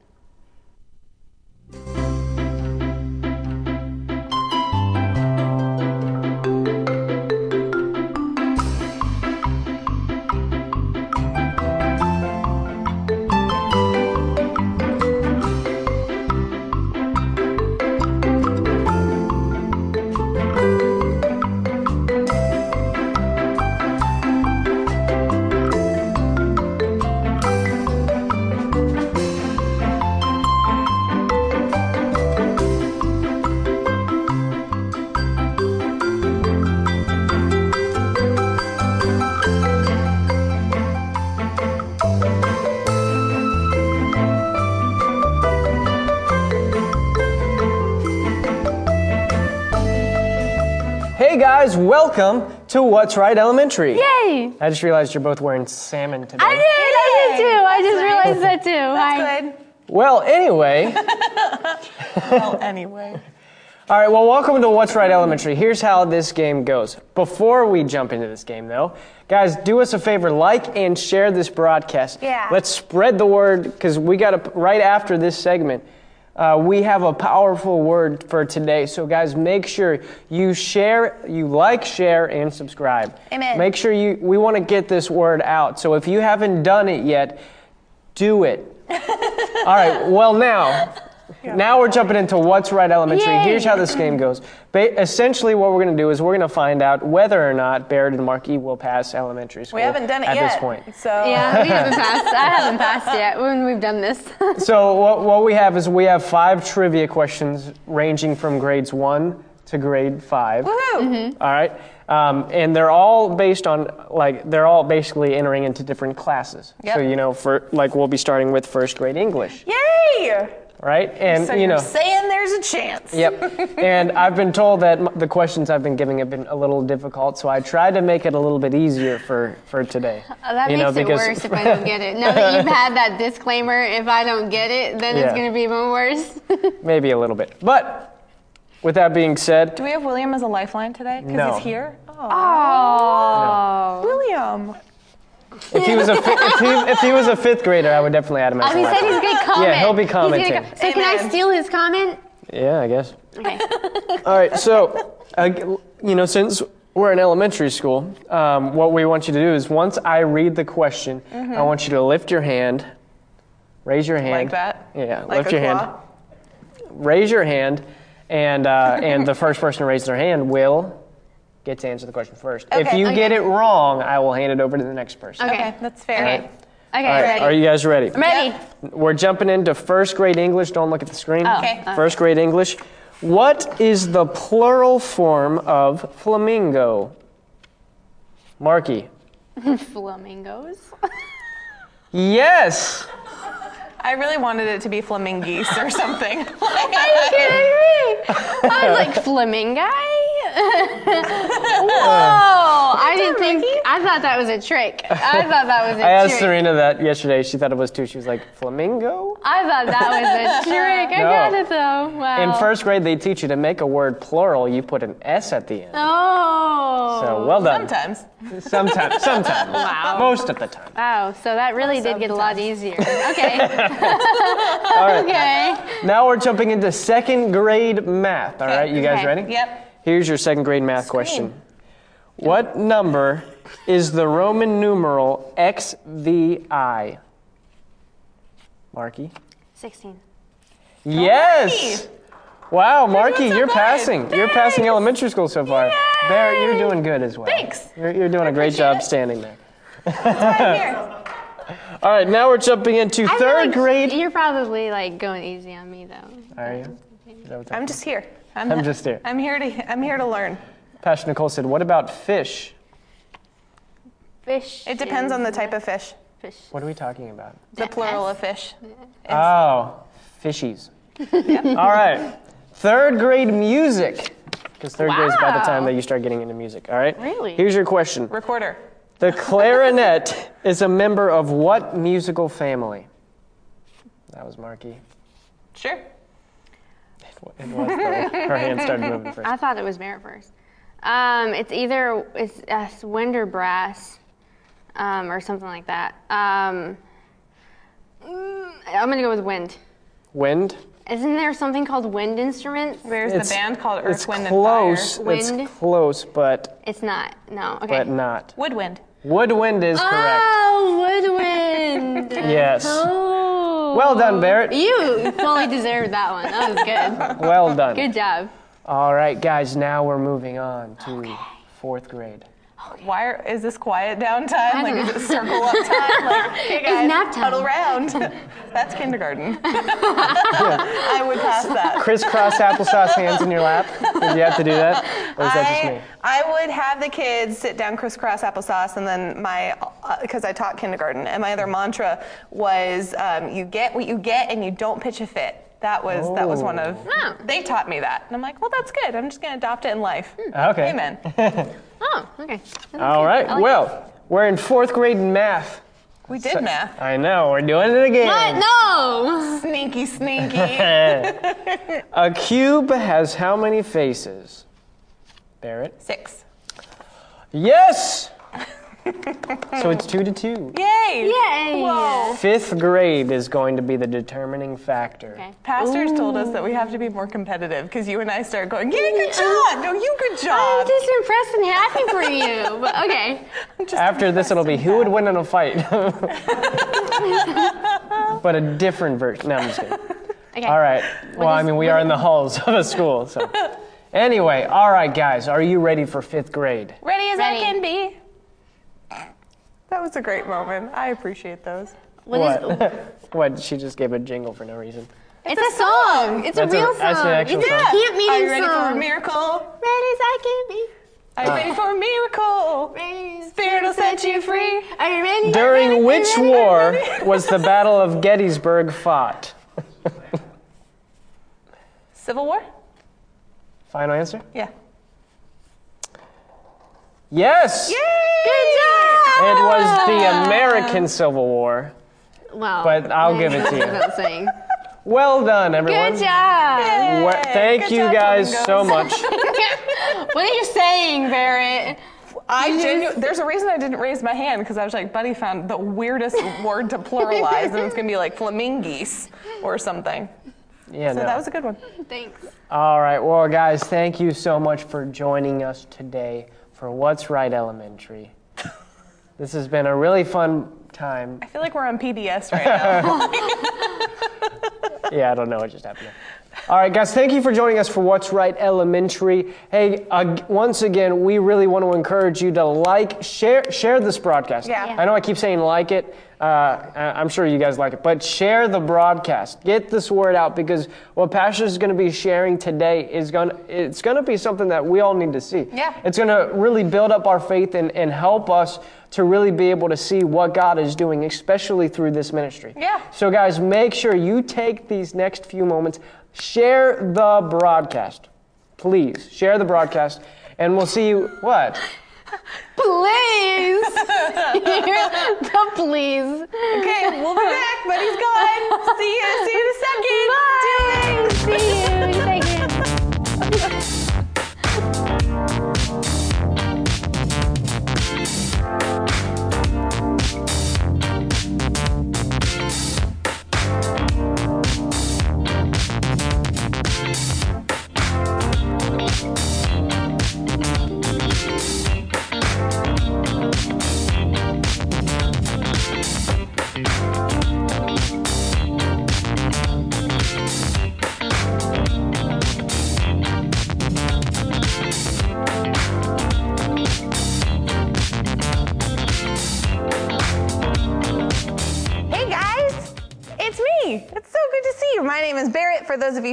Guys, welcome to What's Right Elementary. Yay! I just realized you're both wearing salmon today. I did! I did too! I just realized that too. Hi. Good. Well, anyway, Well, anyway. all right, well, welcome to What's Right Elementary. Here's how this game goes. Before we jump into this game, though, guys, do us a favor like and share this broadcast. Yeah. Let's spread the word because we got to, right after this segment, uh, we have a powerful word for today. So, guys, make sure you share, you like, share, and subscribe. Amen. Make sure you, we want to get this word out. So, if you haven't done it yet, do it. All right, well, now, now we're jumping into What's Right Elementary. Yay. Here's how this game goes. Ba- essentially, what we're going to do is we're going to find out whether or not Barrett and Marky will pass elementary school We haven't done it at yet. this point. So Yeah, we haven't passed. I haven't passed yet when we've done this. So what, what we have is we have five trivia questions ranging from grades one to grade 5 Woohoo! All right, um, and they're all based on like they're all basically entering into different classes. Yep. So you know, for like we'll be starting with first grade English, Yay! Right? And So you you're know. saying there's a chance. Yep. and I've been told that the questions I've been giving have been a little difficult, so I tried to make it a little bit easier for, for today. Oh, that You makes know, it because- worse if I don't get it. Now that you've had that disclaimer, if I don't get it, then it's going to be even worse. Maybe a little bit. But with that being said, Do we have William as a lifeline today? Because No. he's here. Oh, oh. William. If he was a fi- if, he, if he was a fifth grader, I would definitely add him as Oh, a he said he's going to comment. Yeah, he'll be He's gonna commenting. co- so can I Amen. steal his comment? Yeah, I guess. Okay. All right, so uh, you know, since we're in elementary school, um, what we want you to do is once I read the question, I want you to lift your hand, raise your hand, Like that? Yeah, Like lift a your hand, claw? raise your hand, and uh, and the first person to raise their hand will get to answer the question first. Okay, If you Okay. get it wrong, I will hand it over to the next person. Okay. Okay, that's fair. Okay. Okay, All right, ready. are you guys ready? I'm ready. We're jumping into first grade English. Don't look at the screen. Oh, Okay. First grade English. What is the plural form of flamingo? Marky. Flamingos. Yes. I really wanted it to be flamingos or something. Are you kidding me? I was like flamingo. Whoa! I didn't think. I thought that was a trick. I thought that was a I asked trick. Serena that yesterday. She thought it was too. She was like, flamingo? I thought that was a trick. I No. got it though. Wow. In first grade, they teach you to make a word plural, you put an S at the end. Oh. So well done. Sometimes. Sometimes. Sometimes. Wow. Most of the time. Wow. So that really did get a lot easier. Okay. All right. okay. Now we're jumping into second grade math. All right, you guys Okay. ready? Yep. Here's your second grade math question. What number is the Roman numeral XVI? Marky? Sixteen. Yes! Wow, Marky, so you're good. passing. You're passing elementary school so far. Bear, you're doing good as well. Thanks. You're, you're doing a great job it. standing there. Here. All right, now we're jumping into I third like grade. You're probably like going easy on me though. Are you? Is that what's I'm just here. I'm, I'm just here. I'm here to. I'm here to learn. Pastor Nicole said, What about fish? Fish. It depends on the type of fish. fish. What are we talking about? The plural of fish. Oh, fishies. All right. Third grade music. Because third grade is about the time that you start getting into music. All right? Really? Here's your question Recorder. The clarinet is a member of what musical family? That was Marky. Sure. It was, though. Her hand started moving first. I thought it was Merritt first. Um, it's either it's uh, wind or brass, um, or something like that. Um, mm, I'm gonna go with wind. Wind? Isn't there something called wind instruments? There's It's- the band called Earth, It's Wind, close. and Fire. It's Wind. close, but It's not. No. Okay. but not. Woodwind. Woodwind is correct. Oh, woodwind. Yes. oh. Well done, oh. Barrett. You fully deserved that one. That was good. Well done. Good job. All right, guys, now we're moving on to fourth grade. Why are, is this quiet down time? I Like, don't is it circle up time? Like, hey guys, nap time. huddle round. That's kindergarten. I would pass that. Crisscross applesauce hands in your lap. Did you have to do that? Or is that just me? I, I would have the kids sit down crisscross applesauce, and then my, because I taught kindergarten, and my other mantra was, um, "You get what you get, and you don't pitch a fit." That was that was one of. Oh. They taught me that, and I'm like, well, that's good. I'm just gonna adopt it in life. Hmm. Hmm. Okay. Amen. Oh, okay. All right. Well, we're in fourth grade in math. We did math. I know, we're doing it again. What? No. Sneaky, sneaky. A cube has how many faces? Barrett? Six. Yes! So it's two to two. Yay! Yay. Whoa. Fifth grade is going to be the determining factor. Okay. Pastors told us that we have to be more competitive because you and I start going, yeah, good job. No, you good job!" I'm just impressed and happy for you. But okay. After this, it'll be who would win in a fight? but a different version. No, I'm just kidding. Okay. All right. Well, I is- mean, we are in the halls of a school, so. Anyway, all right, guys, are you ready for fifth grade? Ready as Ready. I can be. That was a great moment. I appreciate those. What is? What? what? She just gave a jingle for no reason. It's a song. It's a That's a- real song. that's an actual it's song. a camp meeting Are you ready song. for a miracle? Ready as I can be. Are ah. you ready for a miracle? Ready. Spirit will set you free. Are you ready? During which Are you ready? war was the Battle of Gettysburg fought? Civil War? Final answer? Yeah. Yes! Yay! Good job. It was the American Civil War. Well, But I'll give it to you. That's what I'm saying. Well done, everyone. Good job. Well, thank Good you job, guys so much. what are you saying, Barrett? I genu- there's a reason I didn't raise my hand because I was like, Buddy found the weirdest word to pluralize, and it's gonna be like flamingos or something. Yeah, So no. that was a good one. Thanks. All right, well, guys, thank you so much for joining us today for What's Right Elementary. This has been a really fun time. I feel like we're on PBS right now. Yeah, I don't know what just happened. All right, guys, thank you for joining us for What's Right Elementary. Hey, uh, once again, we really want to encourage you to like, share, share this broadcast. Yeah. Yeah. I know I keep saying like it. Uh, I'm sure you guys like it. But share the broadcast. Get this word out because what Pastor is going to be sharing today is going to, it's going to be something that we all need to see. Yeah. It's going to really build up our faith and, and help us to really be able to see what God is doing, especially through this ministry. Yeah. So, guys, make sure you take these next few moments, share the broadcast. Please share the broadcast, and we'll see you. What? Please. the please. Okay, we'll be back, but he's gone. See you. See you in a second. Bye. See you in a second.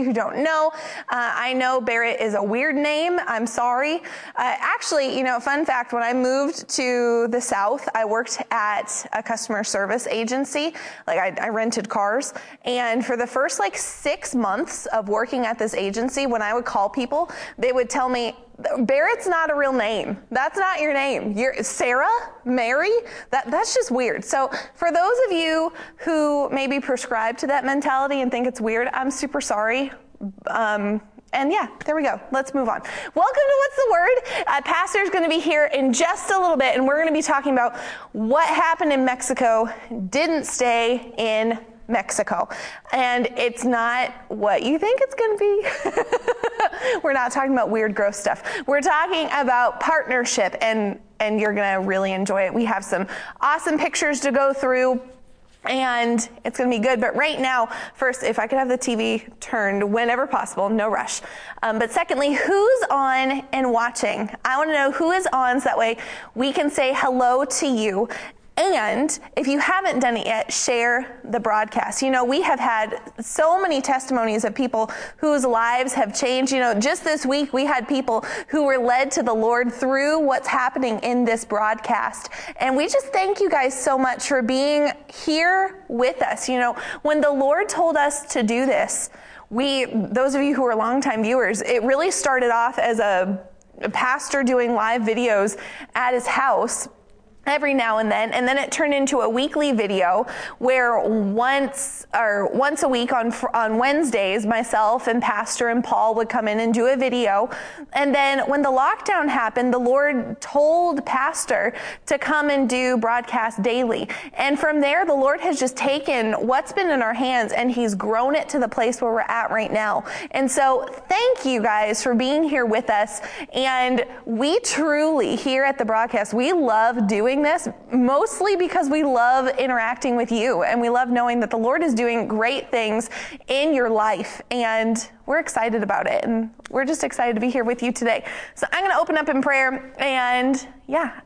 who don't know, uh, I know Barrett is a weird name. I'm sorry. Uh, actually, you know, fun fact when I moved to the South, I worked at a customer service agency. Like, I, I rented cars. And for the first like six months of working at this agency, when I would call people, they would tell me, Barrett's not a real name. That's not your name. You're Sarah, Mary. That that's just weird. So for those of you who maybe prescribe to that mentality and think it's weird, I'm super sorry. Um, and yeah, there we go. Let's move on. Welcome to What's the Word? Uh, Pastor's going to be here in just a little bit, and we're going to be talking about what happened in Mexico didn't stay in Mexico. And it's not what you think it's going to be. We're not talking about weird, gross stuff. We're talking about partnership, and, and you're going to really enjoy it. We have some awesome pictures to go through. And it's going to be good. But right now, first, if I could have the TV turned whenever possible, no rush. Um, but secondly, who's on and watching? I want to know who is on so that way we can say hello to you. And if you haven't done it yet, share the broadcast. You know, we have had so many testimonies of people whose lives have changed. You know, just this week we had people who were led to the Lord through what's happening in this broadcast. And we just thank you guys so much for being here with us. You know, when the Lord told us to do this, we, those of you who are longtime viewers, it really started off as a, a pastor doing live videos at his house every now and then and then it turned into a weekly video where once or once a week on on Wednesdays myself and pastor and Paul would come in and do a video. And then when the lockdown happened the Lord told pastor to come and do broadcast daily. And from there the Lord has just taken what's been in our hands and he's grown it to the place where we're at right now. And so thank you guys for being here with us. And we truly here at the broadcast we love doing this mostly because we love interacting with you and we love knowing that the Lord is doing great things in your life and we're excited about it and we're just excited to be here with you today. So I'm going to open up in prayer and yeah,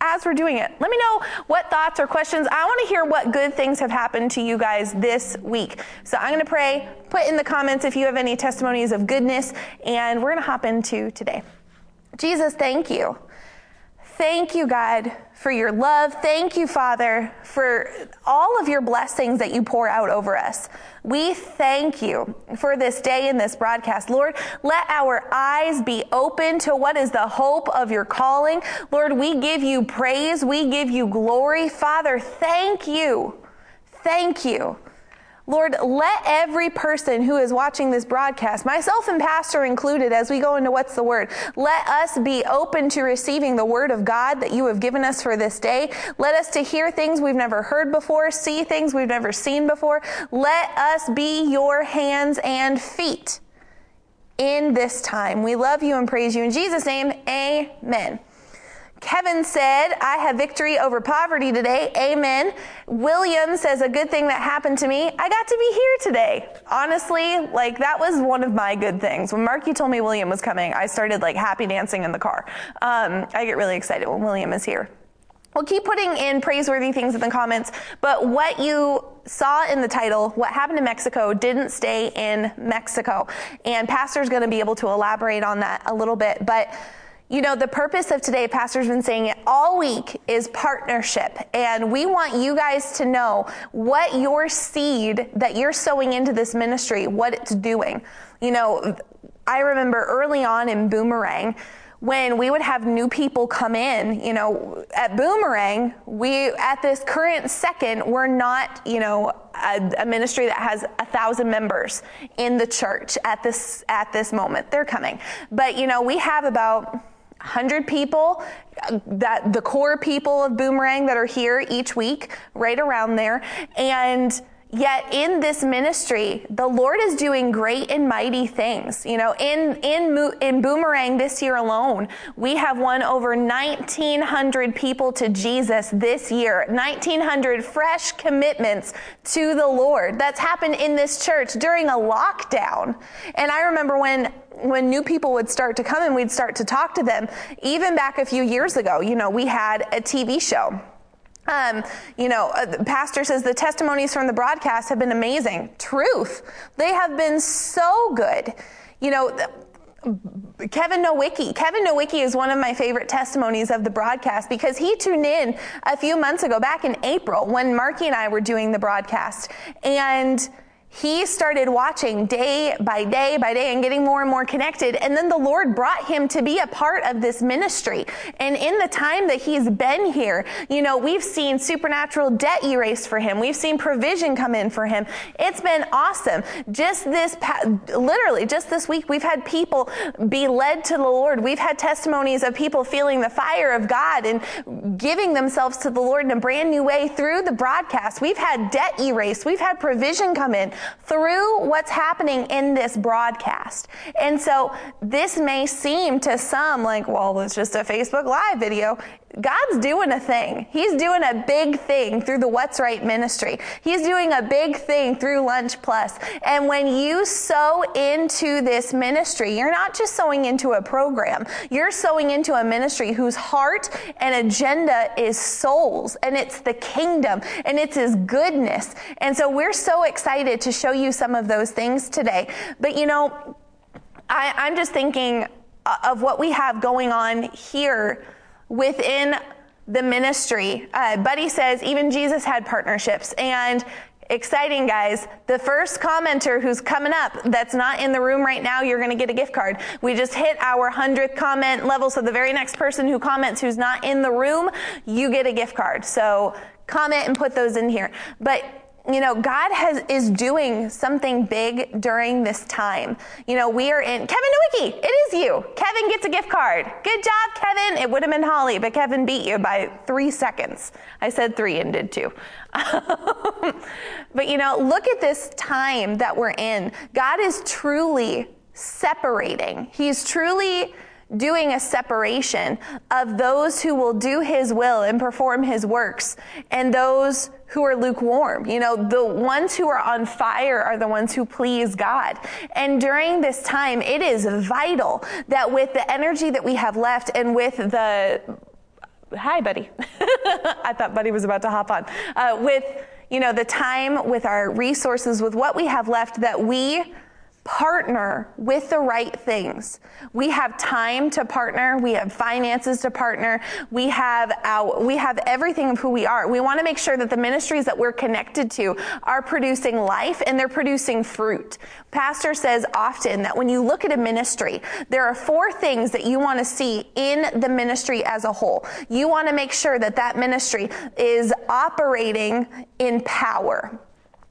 as we're doing it, let me know what thoughts or questions. I want to hear what good things have happened to you guys this week. So I'm going to pray, put in the comments if you have any testimonies of goodness, and we're going to hop into today. Jesus, thank you. Thank you, God, for your love. Thank you, Father, for all of your blessings that you pour out over us. We thank you for this day and this broadcast. Lord, let our eyes be open to what is the hope of your calling. Lord, we give you praise. We give you glory. Father, thank you. Thank you. Lord, let every person who is watching this broadcast, myself and Pastor included, as we go into what's the word, let us be open to receiving the word of God that you have given us for this day. Let us to hear things we've never heard before, see things we've never seen before. Let us be your hands and feet in this time. We love you and praise you. In Jesus' name, amen. Kevin said, I have victory over poverty today. Amen. William says, a good thing that happened to me. I got to be here today. Honestly, like that was one of my good things. When Marky told me William was coming, I started like happy dancing in the car. Um, I get really excited when William is here. We'll keep putting in praiseworthy things in the comments, but what you saw in the title, what happened in Mexico, didn't stay in Mexico. And Pastor's going to be able to elaborate on that a little bit. But you know, the purpose of today, Pastor's been saying it all week, is partnership. And we want you guys to know what your seed that you're sowing into this ministry, what it's doing. You know, I remember early on in Boomerang, when we would have new people come in, you know, at Boomerang, we, at this current second, we're not, you know, a, a, ministry that has a thousand members in the church at this, at this moment. They're coming. But, you know, we have about 100 people that the core people of Boomerang that are here each week, right around there. And Yet in this ministry, the Lord is doing great and mighty things. You know, in in in Boomerang this year alone, we have won over 1900 people to Jesus this year. 1900 fresh commitments to the Lord. That's happened in this church during a lockdown. And I remember when when new people would start to come and we'd start to talk to them, even back a few years ago, you know, we had a TV show um, you know, uh, pastor says the testimonies from the broadcast have been amazing. Truth. They have been so good. You know, Kevin Nowicki. Kevin Nowicki is one of my favorite testimonies of the broadcast because he tuned in a few months ago, back in April, when Marky and I were doing the broadcast. And he started watching day by day by day and getting more and more connected. And then the Lord brought him to be a part of this ministry. And in the time that he's been here, you know, we've seen supernatural debt erased for him. We've seen provision come in for him. It's been awesome. Just this, literally, just this week, we've had people be led to the Lord. We've had testimonies of people feeling the fire of God and giving themselves to the Lord in a brand new way through the broadcast. We've had debt erased. We've had provision come in through what's happening in this broadcast. And so this may seem to some like, well, it's just a Facebook Live video. God's doing a thing. He's doing a big thing through the What's Right ministry. He's doing a big thing through Lunch Plus. And when you sow into this ministry, you're not just sowing into a program. You're sowing into a ministry whose heart and agenda is souls and it's the kingdom and it's his goodness. And so we're so excited to show you some of those things today. But you know, I, I'm just thinking of what we have going on here within the ministry. Uh, Buddy says even Jesus had partnerships. And exciting, guys. The first commenter who's coming up that's not in the room right now, you're going to get a gift card. We just hit our 100th comment level. So the very next person who comments who's not in the room, you get a gift card. So comment and put those in here. But you know, God has is doing something big during this time. You know, we are in Kevin Nowicki. It is you. Kevin gets a gift card. Good job, Kevin. It would have been Holly, but Kevin beat you by three seconds. I said three and did two. but you know, look at this time that we're in. God is truly separating. He's truly doing a separation of those who will do his will and perform his works and those who are lukewarm. You know, the ones who are on fire are the ones who please God. And during this time, it is vital that with the energy that we have left and with the hi buddy i thought buddy was about to hop on uh, with you know the time with our resources with what we have left that we partner with the right things. We have time to partner, we have finances to partner, we have our, we have everything of who we are. We want to make sure that the ministries that we're connected to are producing life and they're producing fruit. Pastor says often that when you look at a ministry, there are four things that you want to see in the ministry as a whole. You want to make sure that that ministry is operating in power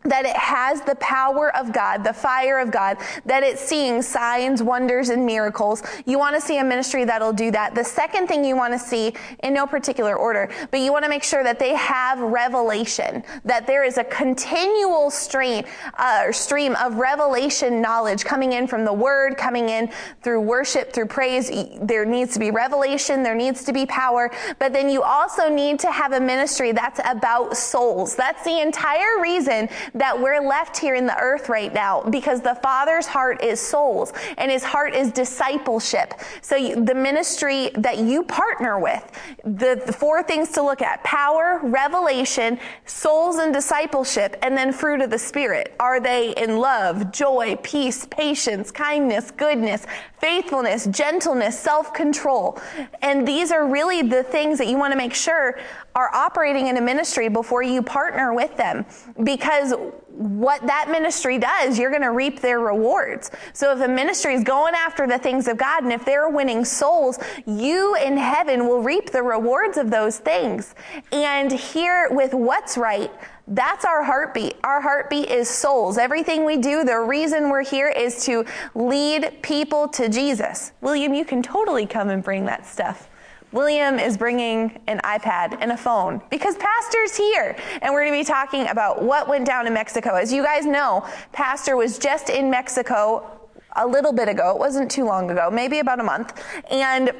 that it has the power of God, the fire of God, that it's seeing signs, wonders, and miracles. You want to see a ministry that'll do that. The second thing you want to see, in no particular order, but you want to make sure that they have revelation, that there is a continual stream, uh, stream of revelation knowledge coming in from the word, coming in through worship, through praise. There needs to be revelation, there needs to be power, but then you also need to have a ministry that's about souls. That's the entire reason that we're left here in the earth right now because the Father's heart is souls and his heart is discipleship. So you, the ministry that you partner with, the, the four things to look at power, revelation, souls and discipleship, and then fruit of the Spirit. Are they in love, joy, peace, patience, kindness, goodness, faithfulness, gentleness, self control? And these are really the things that you want to make sure are operating in a ministry before you partner with them. Because what that ministry does, you're going to reap their rewards. So if a ministry is going after the things of God and if they're winning souls, you in heaven will reap the rewards of those things. And here with what's right, that's our heartbeat. Our heartbeat is souls. Everything we do, the reason we're here is to lead people to Jesus. William, you can totally come and bring that stuff. William is bringing an iPad and a phone because Pastor's here. And we're going to be talking about what went down in Mexico. As you guys know, Pastor was just in Mexico a little bit ago. It wasn't too long ago, maybe about a month. And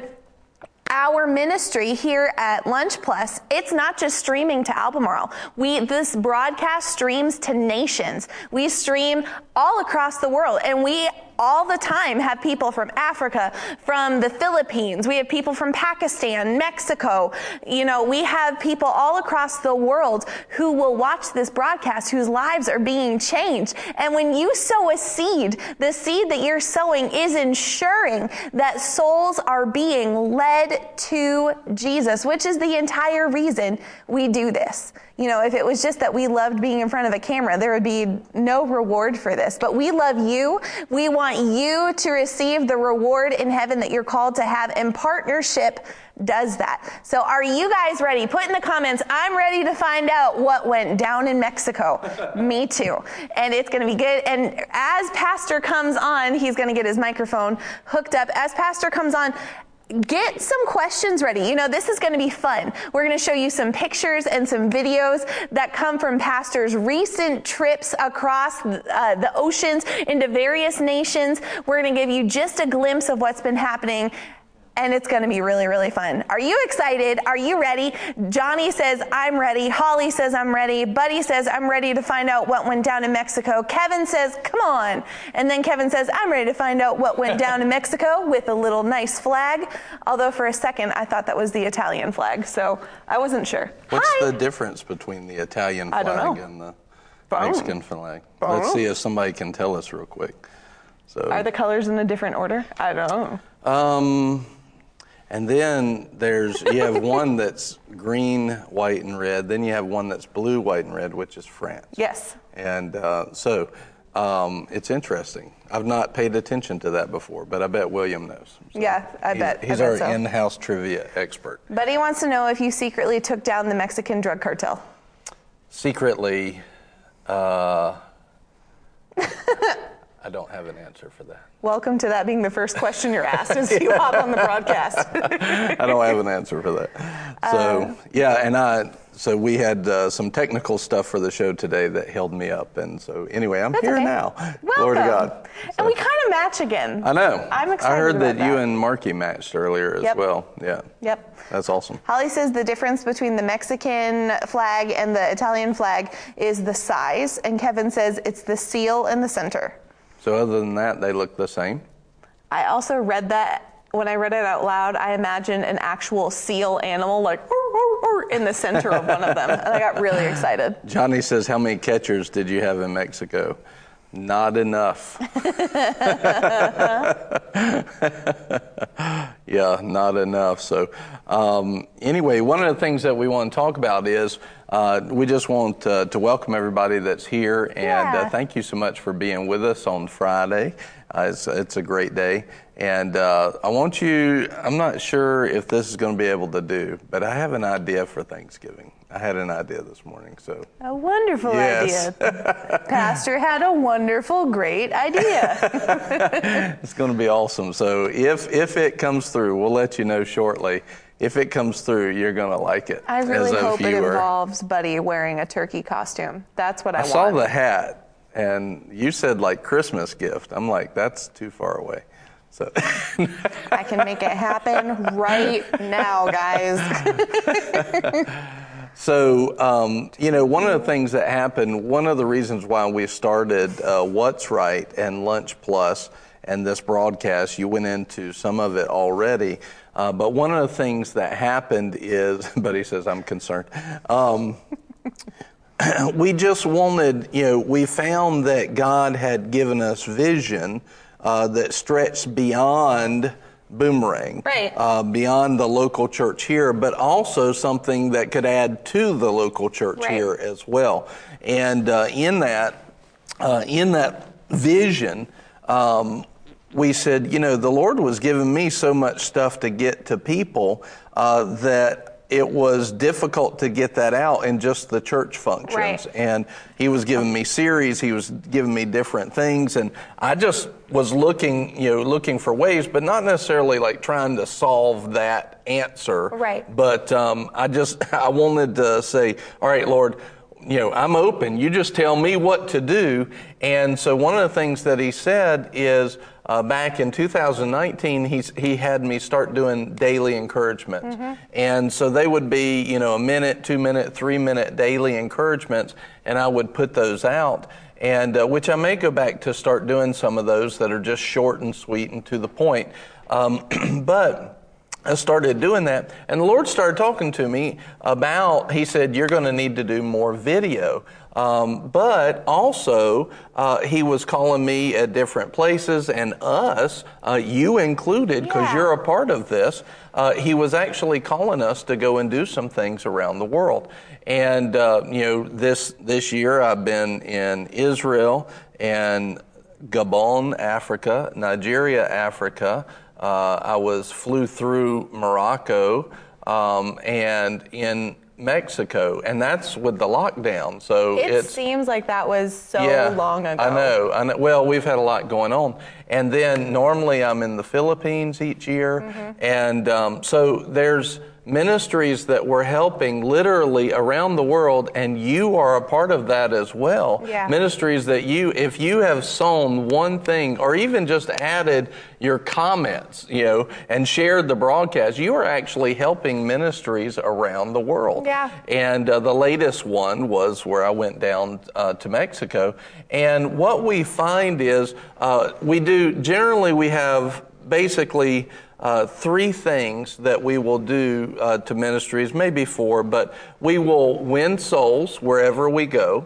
our ministry here at Lunch Plus, it's not just streaming to Albemarle. We, this broadcast streams to nations. We stream all across the world and we all the time have people from Africa, from the Philippines. We have people from Pakistan, Mexico. You know, we have people all across the world who will watch this broadcast whose lives are being changed. And when you sow a seed, the seed that you're sowing is ensuring that souls are being led to Jesus, which is the entire reason we do this. You know, if it was just that we loved being in front of a camera, there would be no reward for this. But we love you. We want you to receive the reward in heaven that you're called to have, and partnership does that. So are you guys ready? Put in the comments, I'm ready to find out what went down in Mexico. Me too. And it's going to be good. And as Pastor comes on, he's going to get his microphone hooked up. As Pastor comes on, get some questions ready. You know, this is going to be fun. We're going to show you some pictures and some videos that come from pastors' recent trips across uh, the oceans into various nations. We're going to give you just a glimpse of what's been happening and it's going to be really, really fun. Are you excited? Are you ready? Johnny says, I'm ready. Holly says, I'm ready. Buddy says, I'm ready to find out what went down in Mexico. Kevin says, come on. And then Kevin says, I'm ready to find out what went down in Mexico with a little nice flag. Although for a second, I thought that was the Italian flag. So I wasn't sure. What's Hi. the difference between the Italian flag and the. Mexican flag? Let's see if somebody can tell us real quick. So, Are the colors in a different order? I don't know. um, and then there's you have one that's green, white, and red. Then you have one that's blue, white, and red, which is France. Yes. And uh, so um, it's interesting. I've not paid attention to that before, but I bet William knows. So Yeah, I he's, bet- I He's bet our so. in-house trivia expert. Buddy wants to know if you secretly took down the Mexican drug cartel. Secretly, uh, I don't have an answer for that. Welcome to that being the first question you're asked as you hop on the broadcast. I don't have an answer for that. So yeah, and I so we had uh, some technical stuff for the show today that held me up, and so anyway, I'm here okay. now. Welcome. Glory to God. And we kind of match again. I know. I'm excited I heard about that, you and Marky matched earlier as Yep. well. Yeah. Yep. That's awesome. Holly says the difference between the Mexican flag and the Italian flag is the size, and Kevin says it's the seal in the center. So other than that, they look the same. I also read that when I read it out loud, I imagined an actual seal animal like in the center of one of them, and I got really excited. Johnny says, "How many catchers did you have in Mexico?" Not enough. yeah, not enough. So, um, anyway, one of the things that we want to talk about is uh, we just want uh, to welcome everybody that's here and Yeah. uh, thank you so much for being with us on Friday. Uh, it's, it's a great day. And uh, I want you, I'm not sure if this is going to be able to do, but I have an idea for Thanksgiving. I had an idea this morning, so. A wonderful Yes. idea. Pastor had a wonderful, great idea. It's going to be awesome. So if if it comes through, we'll let you know shortly. If it comes through, you're going to like it. I really as a hope it involves Buddy wearing a turkey costume. That's what I, I saw the hat, and you said like Christmas gift. I'm like, that's too far away. So I can make it happen right now, guys. So, um, you know, one of the things that happened, one of the reasons why we started uh, What's Right and Lunch Plus and this broadcast, you went into some of it already. Uh, but one of the things that happened is, but he says, I'm concerned. Um, we just wanted, you know, we found that God had given us vision uh, that stretched beyond boomerang, Right. uh, beyond the local church here, but also something that could add to the local church Right. here as well. And uh, in that, uh, in that vision, um, we said, you know, the Lord was giving me so much stuff to get to people uh, that it was difficult to get that out in just the church functions. Right. And He was giving me series, He was giving me different things, and I just was looking, you know, looking for ways, but not necessarily like trying to solve that answer. Right. But um, I just, I wanted to say, all right, Lord, you know, I'm open. You just tell me what to do. And so one of the things that he said is uh, back in 2019, he's, he had me start doing daily encouragements. And so they would be, you know, a minute, two minute, three minute daily encouragements, and I would put those out. And uh, which I may go back to start doing some of those that are just short and sweet and to the point. Um, but I started doing that, and the Lord started talking to me about, He said, You're going to need to do more video. Um, but also, uh, He was calling me at different places, and us, uh, you included, because Yeah. you're a part of this. Uh, he was actually calling us to go and do some things around the world. And, uh, you know, this, this year I've been in Israel and Gabon, Africa, Nigeria, Africa. Uh, I was flew through Morocco um, and in Mexico, and that's with the lockdown. So It seems like that was so yeah, long ago. I know, I know. Well, we've had a lot going on, and then normally I'm in the Philippines each year, Mm-hmm. and um, so there's ministries that we're helping literally around the world, and you are a part of that as well. Yeah. Ministries that you, if you have sown one thing, or even just added your comments, you know, and shared the broadcast, you are actually helping ministries around the world. Yeah. And uh, the latest one was where I went down uh, to Mexico. And what we find is uh, we do, generally, we have basically uh, three things that we will do uh, to ministries, maybe four, but we will win souls wherever we go.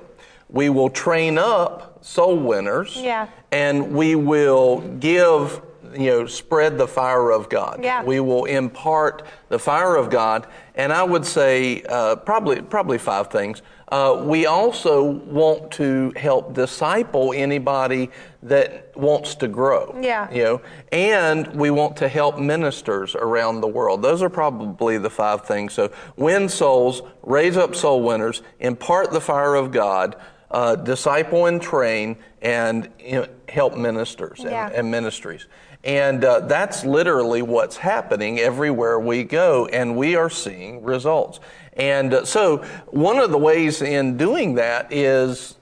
We will train up soul winners. Yeah. And we will give, you know, spread the fire of God. Yeah. We will impart the fire of God. And I would say uh, probably probably five things. Uh, we also want to help disciple anybody that wants to grow. Yeah. You know, and we want to help ministers around the world. Those are probably the five things. So win souls, raise up soul winners, impart the fire of God, uh, disciple and train, and you know, help ministers and, Yeah. and ministries. And uh, that's literally what's happening everywhere we go, and we are seeing results. And uh, so, one of the ways in doing that is,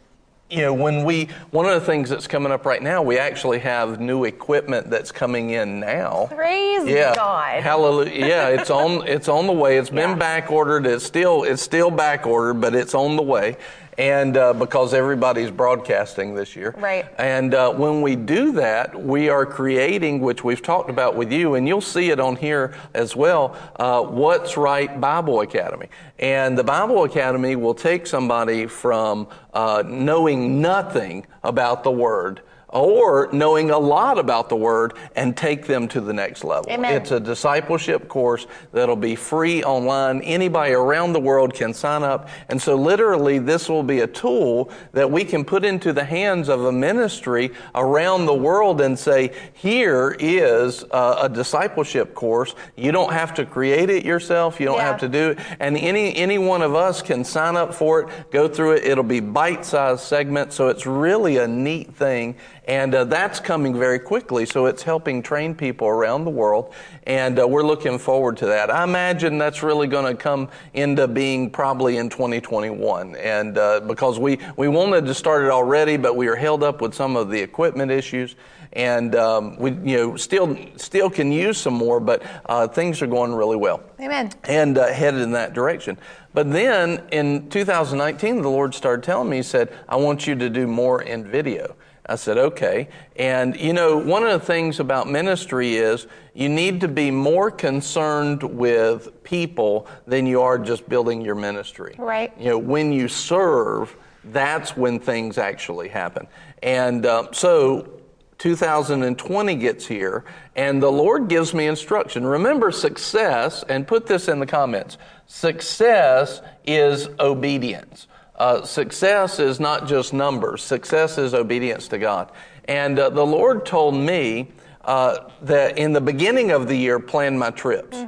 you know, when we, one of the things that's coming up right now, we actually have new equipment that's coming in now. Praise Yeah, God. hallelujah. Yeah, it's on, it's on the way. It's been Yeah. back ordered. It's still, it's still back ordered, but it's on the way. And uh, because everybody's broadcasting this year, Right. and uh, when we do that, we are creating, which we've talked about with you, and you'll see it on here as well, uh, What's Right Bible Academy. And the Bible Academy will take somebody from uh, knowing nothing about the Word or knowing a lot about the Word and take them to the next level. Amen. It's a discipleship course that'll be free online. Anybody around the world can sign up. And so, literally, this will be a tool that we can put into the hands of a ministry around the world and say, here is uh, a discipleship course. You don't have to create it yourself, you don't Yeah. have to do it. And any, any one of us can sign up for it, go through it. It'll be bite sized segments. So, it's really a neat thing. And uh, that's coming very quickly, so it's helping train people around the world, and uh, we're looking forward to that. I imagine that's really going to come into being probably in 2021, and uh, because we, we wanted to start it already, but we were held up with some of the equipment issues, and um, we you know still still can use some more, but uh, things are going really well Amen. and uh, headed in that direction. But then in 2019, the Lord started telling me, He said, I want you to do more in video. I said, okay. And you know, one of the things about ministry is you need to be more concerned with people than you are just building your ministry. Right. You know, when you serve, that's when things actually happen. And uh, so 2020 gets here, and the Lord gives me instruction. Remember, success, and put this in the comments success is obedience. Uh, success is not just numbers, success is obedience to God. And uh, the Lord told me uh, that in the beginning of the year, plan my trips.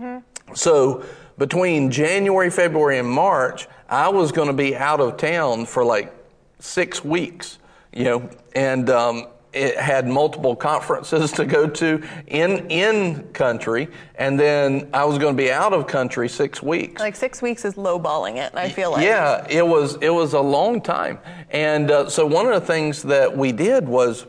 So between January, February, and March, I was going to be out of town for like six weeks, you know, and um, it had multiple conferences to go to in in country, and then I was going to be out of country six weeks. Like six weeks is lowballing it, I feel like. Yeah, it was it was a long time, and uh, so one of the things that we did was.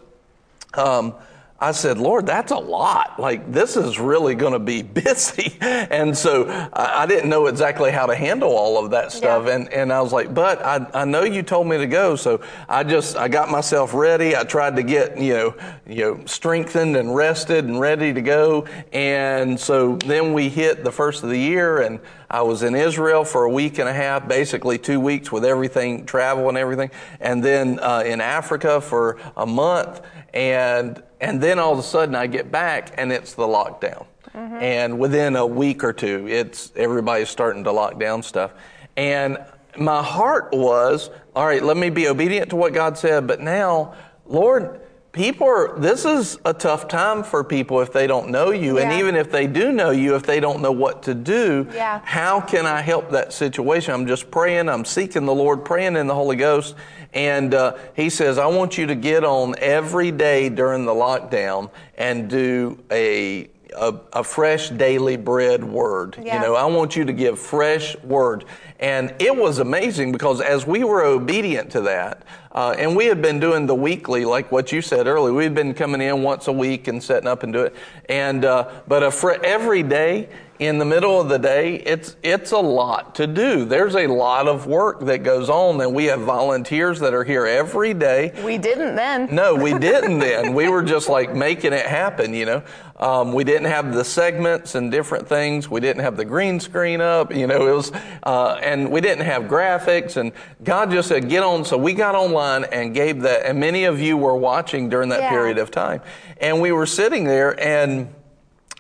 Um, I said, Lord, that's a lot. Like, this is really going to be busy. And so I, I didn't know exactly how to handle all of that stuff. Yeah. And, and I was like, but I, I know you told me to go. So I just, I got myself ready. I tried to get, you know, you know, strengthened and rested and ready to go. And so then we hit the first of the year and I was in Israel for a week and a half, basically two weeks with everything, travel and everything. And then uh, in Africa for a month. And, and then all of a sudden I get back and it's the lockdown. Mm-hmm. And within a week or two, it's everybody's starting to lock down stuff. And my heart was, all right, let me be obedient to what God said, but now, Lord, people are, this is a tough time for people if they don't know you. And even if they do know you, if they don't know what to do, Yeah. how can I help that situation? I'm just praying, I'm seeking the Lord, praying in the Holy Ghost. And uh, He says, I want you to get on every day during the lockdown and do a a, a fresh daily bread word. Yeah. You know, I want you to give fresh word. And it was amazing because as we were obedient to that, uh, and we had been doing the weekly, like what you said earlier, We've been coming in once a week and setting up and do it. And uh, but a fr- every day in the middle of the day, it's it's a lot to do. There's a lot of work that goes on, and we have volunteers that are here every day. We didn't then. No, we didn't then. We were just like making it happen, you know. Um, we didn't have the segments and different things. We didn't have the green screen up, you know. It was, uh, and we didn't have graphics. And God just said, "Get on." So we got online and gave that. And many of you were watching during that Yeah. period of time. And we were sitting there, and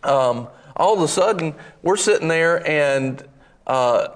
um, all of a sudden we're sitting there and. Uh,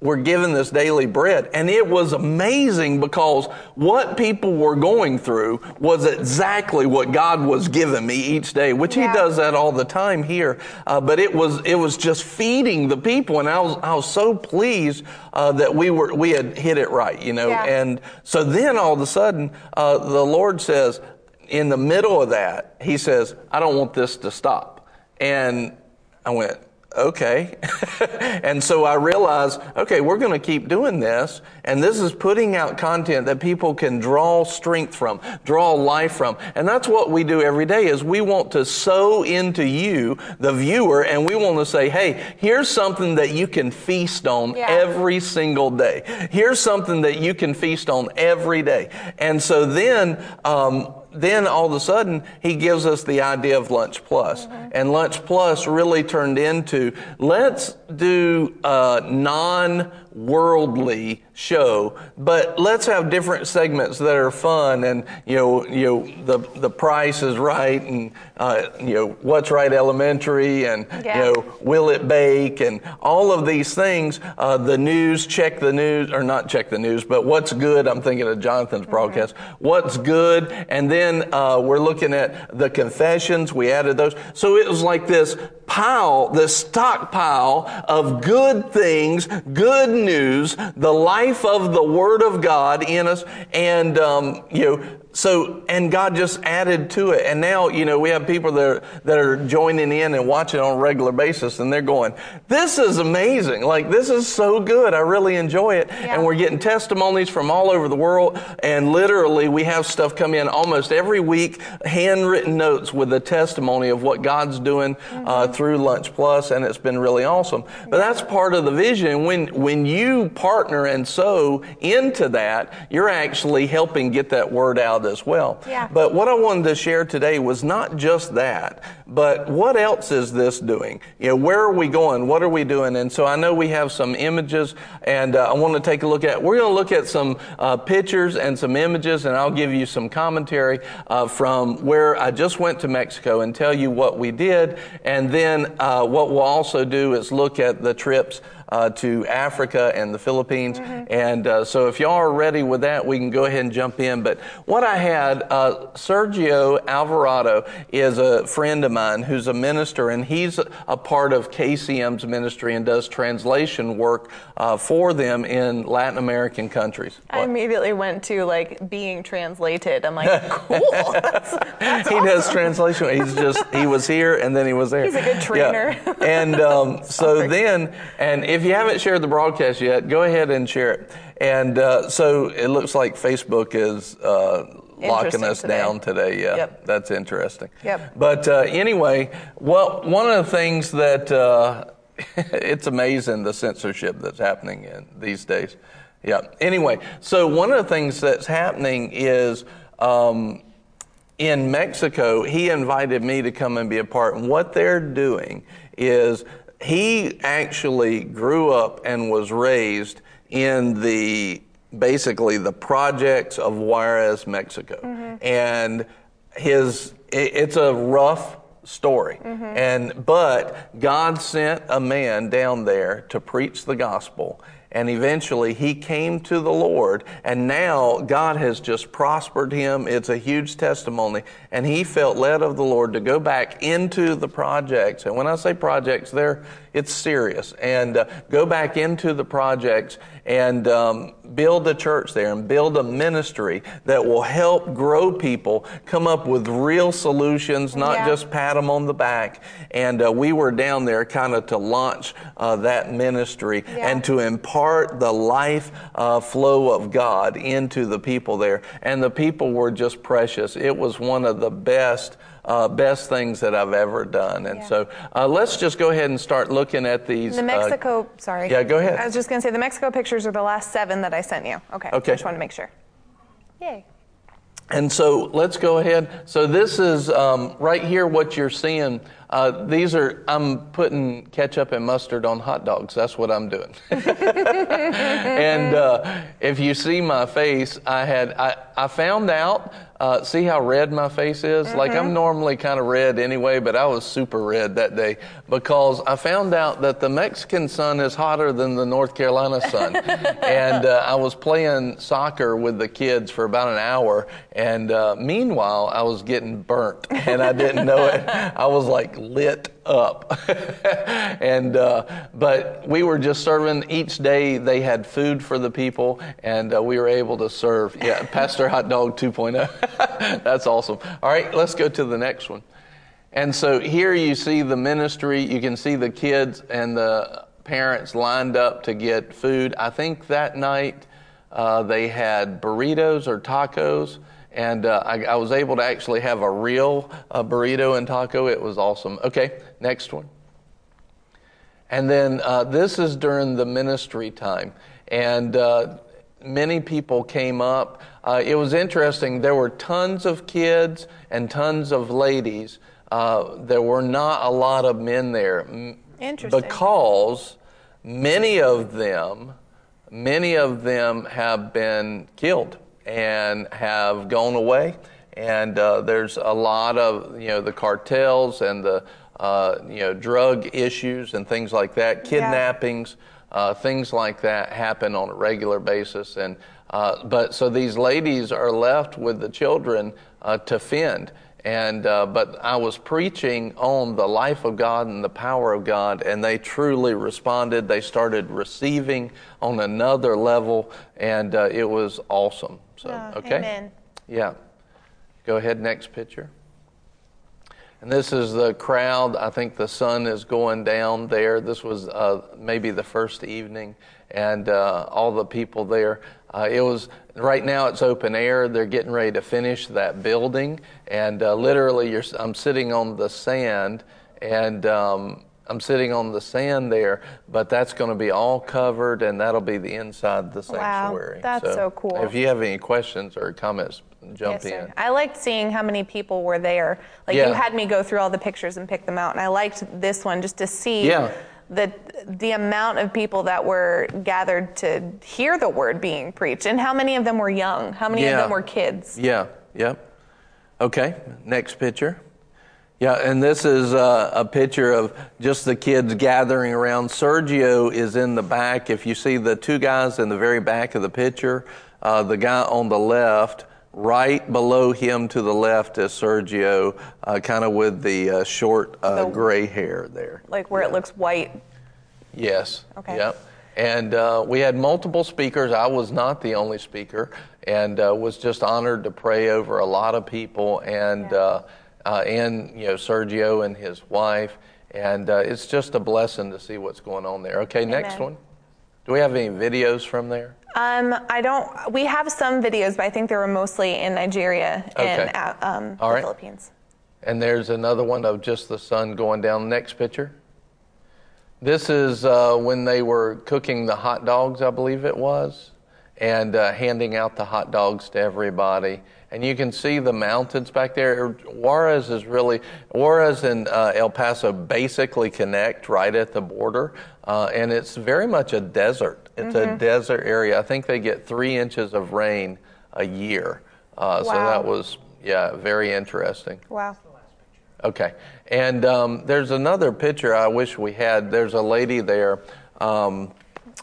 we're given this daily bread. And it was amazing because what people were going through was exactly what God was giving me each day, which Yeah. He does that all the time here. Uh, but it was it was just feeding the people, and I was I was so pleased uh, that we were we had hit it right, you know. Yeah. And so then all of a sudden, uh, the Lord says, in the middle of that, He says, "I don't want this to stop," and I went okay. and so I realized, okay, we're going to keep doing this. And this is putting out content that people can draw strength from, draw life from. And that's what we do every day is we want to sow into you, the viewer, and we want to say, hey, here's something that you can feast on Yeah. every single day. Here's something that you can feast on every day. And so then, um, then all of a sudden he gives us the idea of lunch plus. Mm-hmm. And lunch plus really turned into let's do a non-worldly show but let's have different segments that are fun and you know you know the the price is right and uh, you know what's right elementary and Yeah. you know will it bake and all of these things uh, the news check the news or not check the news but what's good i'm thinking of jonathan's broadcast what's good and then uh, we're looking at the confessions we added those so it was like this pile this stockpile of good things good news the life of the word of god in us and um, you know So, and God just added to it. And now, you know, we have people that are, that are joining in and watching on a regular basis and they're going, this is amazing. Like, this is so good. I really enjoy it. Yeah. And we're getting testimonies from all over the world. And literally, we have stuff come in almost every week, handwritten notes with a testimony of what God's doing uh, through Lunch Plus, and it's been really awesome. But that's part of the vision. When when you partner and sow into that, you're actually helping get that word out as well. Yeah. But what I wanted to share today was not just that, but what else is this doing? You know, where are we going? What are we doing? And so I know we have some images, and uh, I want to take a look at. We're going to look at some uh, pictures and some images, and I'll give you some commentary uh, from where I just went to Mexico and tell you what we did, and then uh, what we'll also do is look at the trips uh, to Africa and the Philippines. And uh, so, if y'all are ready with that, we can go ahead and jump in. But what I had, uh, Sergio Alvarado is a friend of mine who's a minister, and he's a part of KCM's ministry and does translation work uh, for them in Latin American countries. I immediately went to like being translated. I'm like, cool. That's, that's he awesome. does translation. He's just he was here and then he was there. He's a good trainer. Yeah. And um, so then, and if you haven't shared the broadcast yet, go ahead and share it. And uh, so it looks like Facebook is. Uh, Locking us today. down today, yeah, Yep. that's interesting. Yep. But uh, anyway, well, one of the things that uh, it's amazing the censorship that's happening in these days. Yeah. Anyway, so one of the things that's happening is um, in Mexico, he invited me to come and be a part. And what they're doing is he actually grew up and was raised in the basically the projects of Juarez, Mexico. Mm-hmm. And his it- it's a rough story. Mm-hmm. And but God sent a man down there to preach the gospel and eventually he came to the Lord and now God has just prospered him. It's a huge testimony and he felt led of the Lord to go back into the projects. And when I say projects there it's serious and uh, go back into the projects and um, build a church there and build a ministry that will help grow people, come up with real solutions, not Yeah. just pat them on the back. And uh, we were down there kind of to launch uh, that ministry Yeah. and to impart the life uh, flow of God into the people there. And the people were just precious. It was one of the best. Uh, best things that I've ever done, and Yeah. so uh, let's just go ahead and start looking at these. The uh, Mexico, sorry. yeah, go ahead. I was just going to say the Mexico pictures are the last seven that I sent you. Okay. Okay. I just want to make sure. Yay. And so let's go ahead. So this is um, right here what you're seeing. Uh, these are, I'm putting ketchup and mustard on hot dogs. That's what I'm doing. and uh, if you see my face, I had, I, I found out, uh, see how red my face is? Like I'm normally kind of red anyway, but I was super red that day because I found out that the Mexican sun is hotter than the North Carolina sun. and uh, I was playing soccer with the kids for about an hour. And uh, meanwhile, I was getting burnt and I didn't know it. I was like lit up. and, uh, but we were just serving each day. They had food for the people and uh, we were able to serve. Yeah, Pastor Hot Dog 2.0. That's awesome. All right, let's go to the next one. And so here you see the ministry. You can see the kids and the parents lined up to get food. I think that night uh, they had burritos or tacos. And uh, I, I was able to actually have a real uh, burrito and taco. It was awesome. Okay, next one. And then uh, this is during the ministry time. And uh, many people came up. Uh, it was interesting. There were tons of kids and tons of ladies. Uh, there were not a lot of men there. Interesting. Because many of them, many of them have been killed and have gone away. And uh, there's a lot of, you know, the cartels and the, uh, you know, drug issues and things like that, kidnappings, uh, things like that happen on a regular basis. And uh, but so these ladies are left with the children uh, to fend. And uh, but I was preaching on the life of God and the power of God, and they truly responded. They started receiving on another level, and uh, it was awesome. So Yeah, okay, amen. yeah. Go ahead, next picture. And this is the crowd. I think the sun is going down there. This was uh, maybe the first evening, and uh, all the people there. Uh, it was right now. It's open air. They're getting ready to finish that building, and uh, literally, I'm sitting on the sand, and um, I'm sitting on the sand there. But that's going to be all covered, and that'll be the inside of the sanctuary. Wow, that's so, cool. If you have any questions or comments, jump yes, in. Sir. I liked seeing how many people were there. Like Yeah. you had me go through all the pictures and pick them out, and I liked this one just to see Yeah. the the amount of people that were gathered to hear the word being preached, and how many of them were young, how many Yeah. of them were kids. Yeah, yep. Okay, next picture. Yeah, and this is uh, a picture of just the kids gathering around. Sergio is in the back. If you see the two guys in the very back of the picture, uh, the guy on the left, right below him to the left is Sergio, uh, kind of with the uh, short uh, The- gray hair there. Like where it looks white. Yes. Okay. Yep. And uh, we had multiple speakers. I was not the only speaker, and uh, was just honored to pray over a lot of people, and Yeah. Uh, and you know Sergio and his wife, and uh, it's just a blessing to see what's going on there. Okay, next one. Do we have any videos from there? Um, I don't. We have some videos, but I think they were mostly in Nigeria and Okay. uh, um, All the right. Philippines. And there's another one of just the sun going down. Next picture. This is uh, when they were cooking the hot dogs, I believe it was, and uh, handing out the hot dogs to everybody. And you can see the mountains back there. Juarez is really, Juarez and uh, El Paso basically connect right at the border, uh, and it's very much a desert. It's a desert area. I think they get three inches of rain a year. Uh, So that was, yeah, very interesting. Wow. Okay. And um, there's another picture I wish we had. There's a lady there. Um,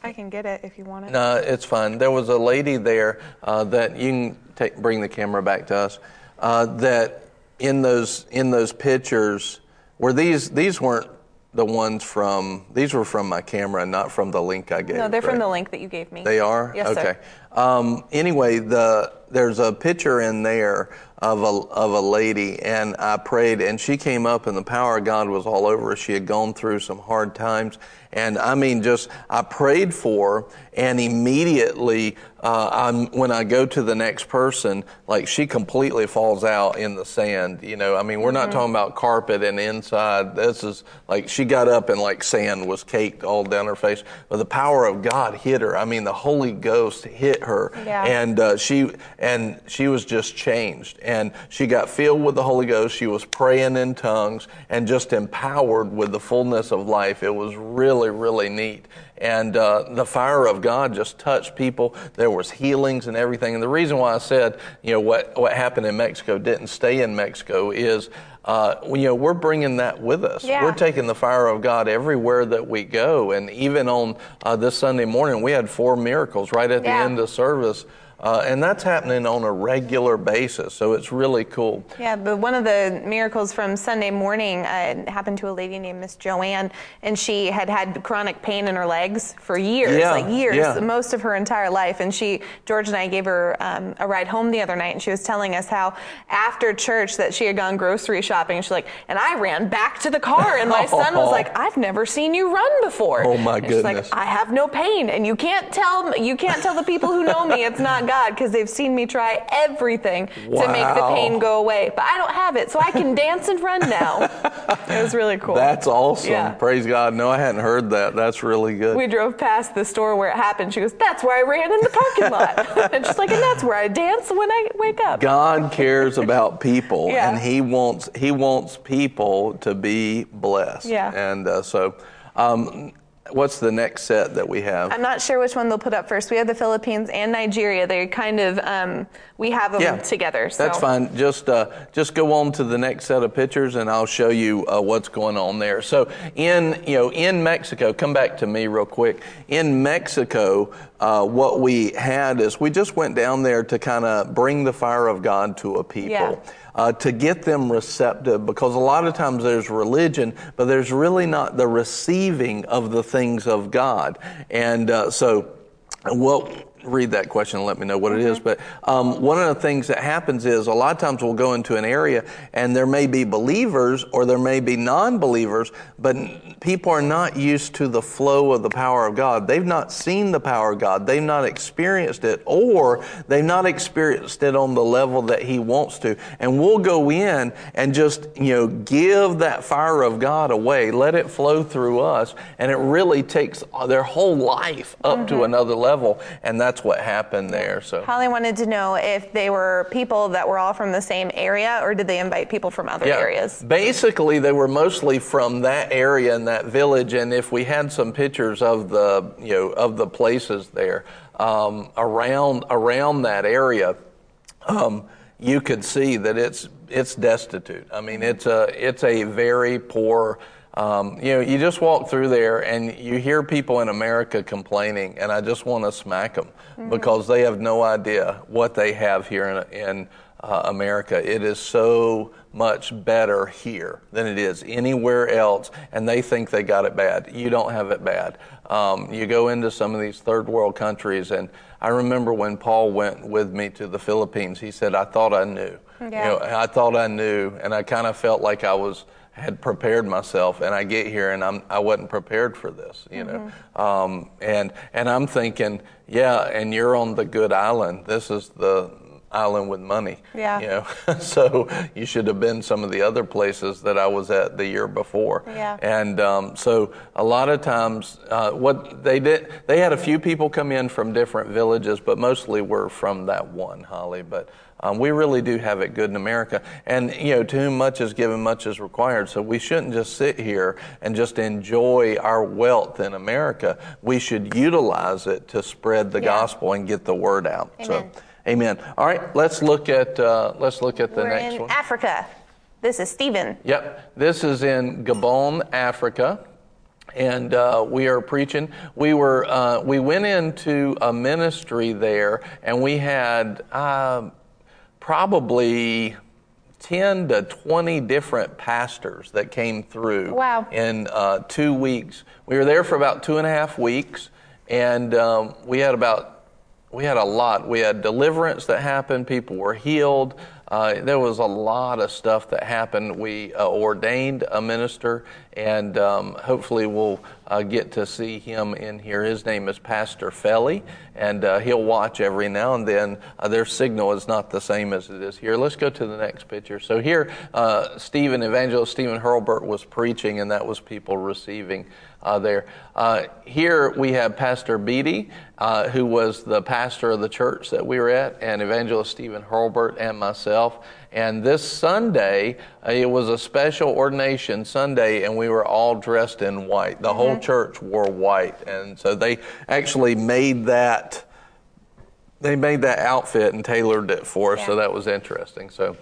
I can get it if you want it. no, it's fine. There was a lady there uh, that you can take, bring the camera back to us. Uh, that in those in those pictures were these these weren't the ones from these were from my camera, not from the link I gave. No, they're from the link that you gave me. They are? Yes, okay. sir. Um, anyway, the there's a picture in there of a of a lady, and I prayed, and she came up, and the power of God was all over her. She had gone through some hard times, and I mean, just I prayed for, her, and immediately, uh, I'm when I go to the next person, like she completely falls out in the sand. You know, I mean, we're not talking about carpet and inside. This is like she got up and like sand was caked all down her face, but the power of God hit her. I mean, the Holy Ghost hit her, Yeah. and uh, she and she was just changed, and she got filled with the Holy Ghost. She was praying in tongues and just empowered with the fullness of life. It was really, really neat, and uh, the fire of God just touched people. There was healings and everything. And the reason why I said, you know, what what happened in Mexico didn't stay in Mexico is. Uh, you know, we're bringing that with us. Yeah. We're taking the fire of God everywhere that we go. And even on uh, this Sunday morning, we had four miracles right at the end of service. Uh, and that's happening on a regular basis. So it's really cool. Yeah, but one of the miracles from Sunday morning uh, happened to a lady named Miss Joanne, and she had had chronic pain in her legs for years, Yeah, like years, yeah. most of her entire life. And she, George and I gave her um, a ride home the other night, and she was telling us how after church that she had gone grocery shopping. and She's like, and I ran back to the car, and my son was like, I've never seen you run before. Oh, my And she's goodness. like, I have no pain, and you can't tell you can't tell the people who know me it's not God because they've seen me try everything to make the pain go away. But I don't have it, so I can dance and run now. it was really cool. That's awesome. Yeah. Praise God. No, I hadn't heard that. That's really good. we drove past the store where it happened. She goes, "That's where I ran in the parking lot." and she's like, "And that's where I dance when I wake up." God cares about people, Yeah. and He wants He wants people to be blessed. Yeah. And uh, so, um, what's the next set that we have? I'm not sure which one they'll put up first. We have the Philippines and Nigeria. They're kind of um, we have them together. So. That's fine. Just uh, just go on to the next set of pictures, and I'll show you uh, what's going on there. So in you know in Mexico, come back to me real quick. In Mexico, uh, what we had is we just went down there to kind of bring the fire of God to a people. Yeah. Uh, to get them receptive because a lot of times there's religion, but there's really not the receiving of the things of God. And uh, so, what read that question and let me know what it is. But um, one of the things that happens is a lot of times we'll go into an area and there may be believers or there may be non believers, but people are not used to the flow of the power of God. They've not seen the power of God, they've not experienced it, or they've not experienced it on the level that He wants to. And we'll go in and just, you know, give that fire of God away, let it flow through us, and it really takes their whole life up to another level. And that's what happened there. So. Holly wanted to know if they were people that were all from the same area or did they invite people from other areas? Basically, they were mostly from that area and that village. And if we had some pictures of the, you know, of the places there um, around around that area, um, you could see that it's it's destitute. I mean, it's a it's a very poor. Um, you know, you just walk through there and you hear people in America complaining, and I just want to smack them because they have no idea what they have here in, in uh, America. It is so much better here than it is anywhere else, and they think they got it bad. You don't have it bad. Um, you go into some of these third world countries, and I remember when Paul went with me to the Philippines, he said, I thought I knew. You know, I thought I knew, and I kind of felt like I was had prepared myself, and I get here and I'm I wasn't prepared for this, you know, um, and and I'm thinking, yeah, and you're on the good island. This is the island with money, Yeah. you know, so you should have been some of the other places that I was at the year before, Yeah. and um, so a lot of times, uh, what they did, they had a few people come in from different villages, but mostly were from that one, Holly. But um, we really do have it good in America, and you know, to whom much is given, much is required. So we shouldn't just sit here and just enjoy our wealth in America. We should utilize it to spread the Yeah. gospel and get the word out. Amen. So, Amen. All right, let's look at uh, let's look at the We're next in one. Africa. This is Stephen. Yep. This is in Gabon, Africa. And uh, we are preaching. We were uh, we went into a ministry there, and we had uh, probably ten to twenty different pastors that came through. Wow. In uh, two weeks, we were there for about two and a half weeks, and um, we had about we had a lot. We had deliverance that happened. People were healed. Uh, there was a lot of stuff that happened. We uh, ordained a minister, and um, hopefully we'll uh, get to see him in here. His name is Pastor Felly, and uh, he'll watch every now and then. Uh, their signal is not the same as it is here. Let's go to the next picture. So here, uh, Stephen, Evangelist Stephen Hurlburt was preaching, and that was people receiving uh, there. Uh, here we have Pastor Beatty, who was the pastor of the church that we were at, and Evangelist Stephen Hurlburt and myself. And this Sunday, uh, it was a special ordination Sunday, and we were all dressed in white. The whole church wore white, and so they actually made that. They made that outfit and tailored it for us, so that was interesting. So.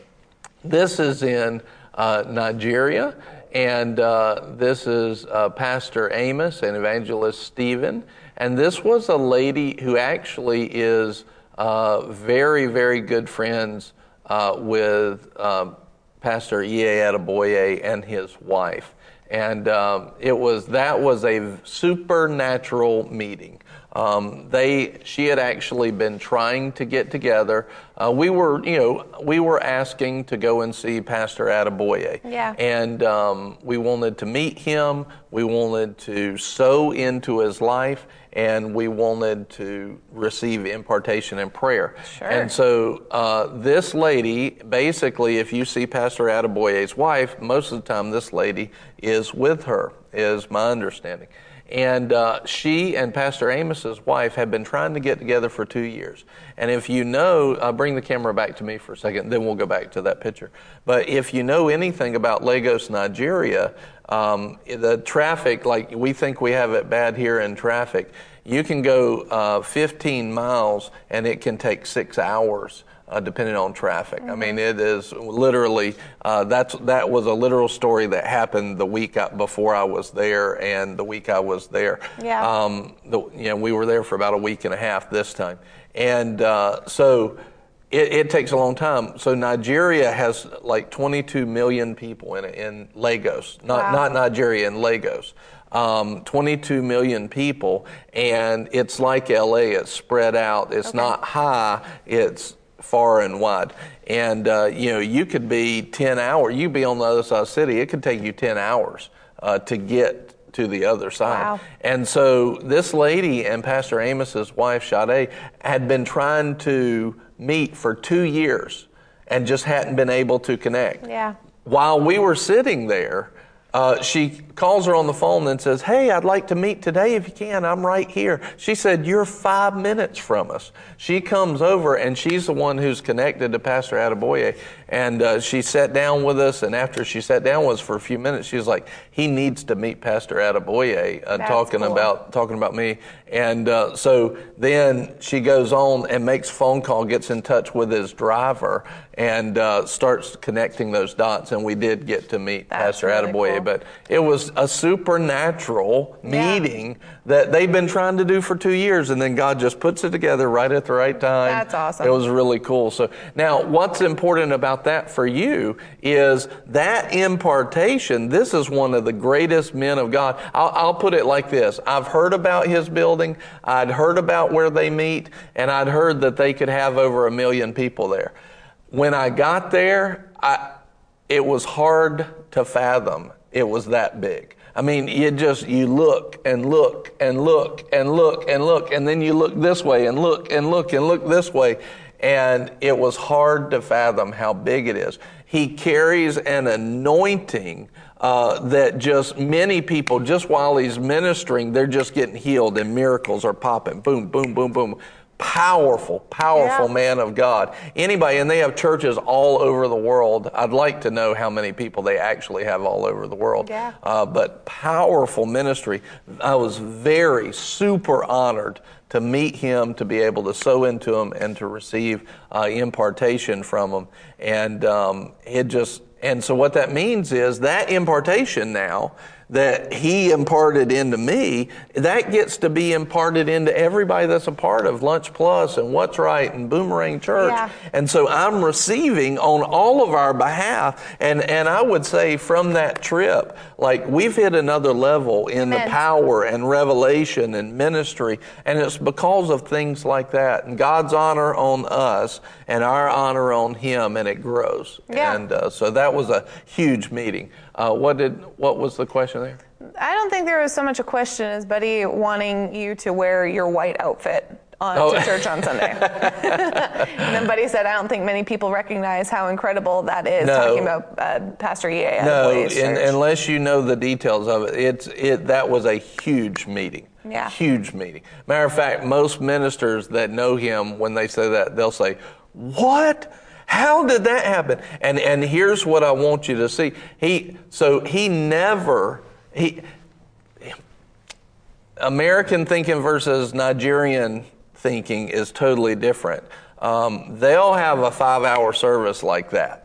This is in uh, Nigeria, and uh, this is uh, Pastor Amos and Evangelist Stephen. And this was a lady who actually is uh, very, very good friends uh, with um, Pastor E. A. Adeboye and his wife. And um, it was that was a supernatural meeting. Um, they, she had actually been trying to get together. Uh, we were, you know, we were asking to go and see Pastor Adeboye. Yeah. And um, we wanted to meet him. We wanted to sow into his life, and we wanted to receive impartation and prayer. Sure. And so uh, this lady, basically, if you see Pastor Adeboye's wife, most of the time this lady is with her, is my understanding. And uh, she and Pastor Amos's wife have been trying to get together for two years. And if you know, uh, bring the camera back to me for a second, then we'll go back to that picture. But if you know anything about Lagos, Nigeria, um, the traffic, like we think we have it bad here in traffic, you can go uh, 15 miles and it can take six hours uh, depending on traffic. I mean, it is literally uh, that's that was a literal story that happened the week I- before I was there and the week I was there. Yeah. Um, the, you know, we were there for about a week and a half this time, and uh, so. It, it takes a long time. So Nigeria has like 22 million people in it, in Lagos, not Wow. not Nigeria in Lagos. um, 22 million people, and it's like LA. It's spread out. It's not high. It's far and wide. And uh, you know, you could be 10 hours. You'd be on the other side of the city. It could take you 10 hours uh, to get to the other side. Wow. And so this lady and Pastor Amos's wife, Sade, had been trying to meet for two years and just hadn't been able to connect. Yeah. While we were sitting there, uh, she calls her on the phone and says, Hey, I'd like to meet today if you can. I'm right here. She said, You're five minutes from us. She comes over and she's the one who's connected to Pastor Adeboye. And uh, she sat down with us. And after she sat down with us for a few minutes, she was like, He needs to meet Pastor Adeboye, uh, That's talking cool. about talking about me. And uh, so then she goes on and makes phone call, gets in touch with his driver, and uh, starts connecting those dots. And we did get to meet That's Pastor really Adeboye, cool. but it was a supernatural Yeah. meeting that they've been trying to do for two years, and then God just puts it together right at the right time. That's awesome. It was really cool. So now, what's important about that for you is that impartation. This is one of the greatest men of God. I'll, I'll put it like this: I've heard about his building, I'd heard about where they meet, and I'd heard that they could have over a million people there. When I got there, I, it was hard to fathom it was that big. I mean, you just, you look and look and look and look and look, and then you look this way and look and look and look this way. And it was hard to fathom how big it is. He carries an anointing uh, that just many people, just while he's ministering, they're just getting healed and miracles are popping. Boom, boom, boom, boom. Powerful, powerful Yeah. man of God. Anybody, and they have churches all over the world. I'd like to know how many people they actually have all over the world. Yeah. Uh, but powerful ministry. I was very super honored to meet him, to be able to sow into him, and to receive uh, impartation from him. And um, it just, and so what that means is that impartation now that he imparted into me, that gets to be imparted into everybody that's a part of Lunch Plus and What's Right and Boomerang Church. Yeah. And so I'm receiving on all of our behalf. And, and I would say from that trip, like we've hit another level in the power and revelation and ministry. And it's because of things like that. And God's honor on us and our honor on Him, and it grows. Yeah. And uh, so that was a huge meeting. Uh, what did what was the question there? I don't think there was so much a question as Buddy wanting you to wear your white outfit on Oh. to church on Sunday. and then Buddy said, I don't think many people recognize how incredible that is, No. talking about uh, Pastor Ye at No, in, unless you know the details of it, it's it. That was a huge meeting. Yeah. Huge meeting. Matter of fact, most ministers that know him, when they say that, they'll say, "What? How did that happen?" And and here's what I want you to see. He so he never he. American thinking versus Nigerian thinking is totally different. Um, they'll have a five-hour service like that.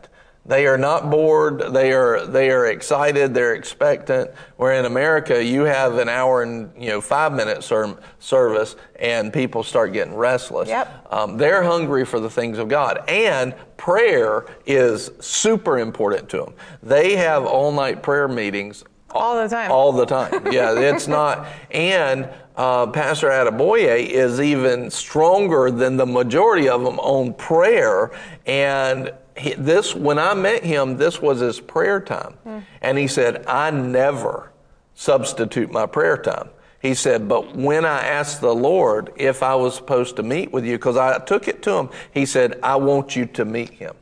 They are not bored. They are they are excited. They're expectant. Where in America, you have an hour and you know five minute ser- service, and people start getting restless. Yep. Um, they're hungry for the things of God, and prayer is super important to them. They have all night prayer meetings All the time. all the time. Yeah, it's not. And uh, Pastor Adeboye is even stronger than the majority of them on prayer. And he, this, when I met him, this was his prayer time. And he said, I never substitute my prayer time. He said, but when I asked the Lord if I was supposed to meet with you, because I took it to him, he said, I want you to meet him.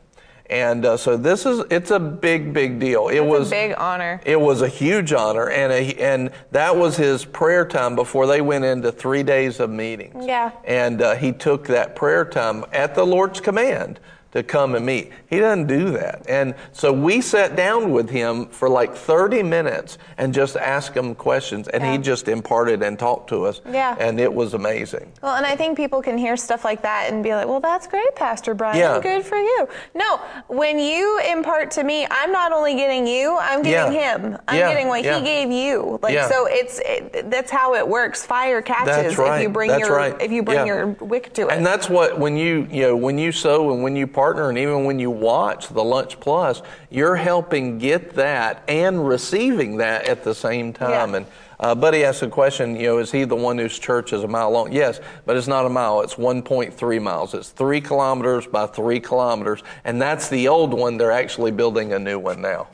And uh, so this is, it's a big, big deal. It It's was a big honor. it was a huge honor, and a, and that was his prayer time before they went into three days of meetings. Yeah. And uh, he took that prayer time at the Lord's command to come and meet. He doesn't do that, and so we sat down with him for like 30 minutes and just asked him questions, and he just imparted and talked to us. Yeah. And it was amazing. Well, and I think people can hear stuff like that and be like, well, that's great, Pastor Brian. Yeah. Good for you. No, when you impart to me, I'm not only getting you, I'm getting Yeah. him. I'm Yeah, getting what yeah. he gave you. Like, Yeah. so it's, it, that's how it works. Fire catches That's right. if you bring That's your, right. if you bring Yeah. your wick to it. And that's what when you you know when you sow and when you partner, and even when you watch the Lunch Plus, you're helping get that and receiving that at the same time. Yeah. And uh, Buddy asked a question, you know, is he the one whose church is a mile long? Yes, but it's not a mile. It's 1.3 miles. It's three kilometers by three kilometers, and that's the old one. They're actually building a new one now.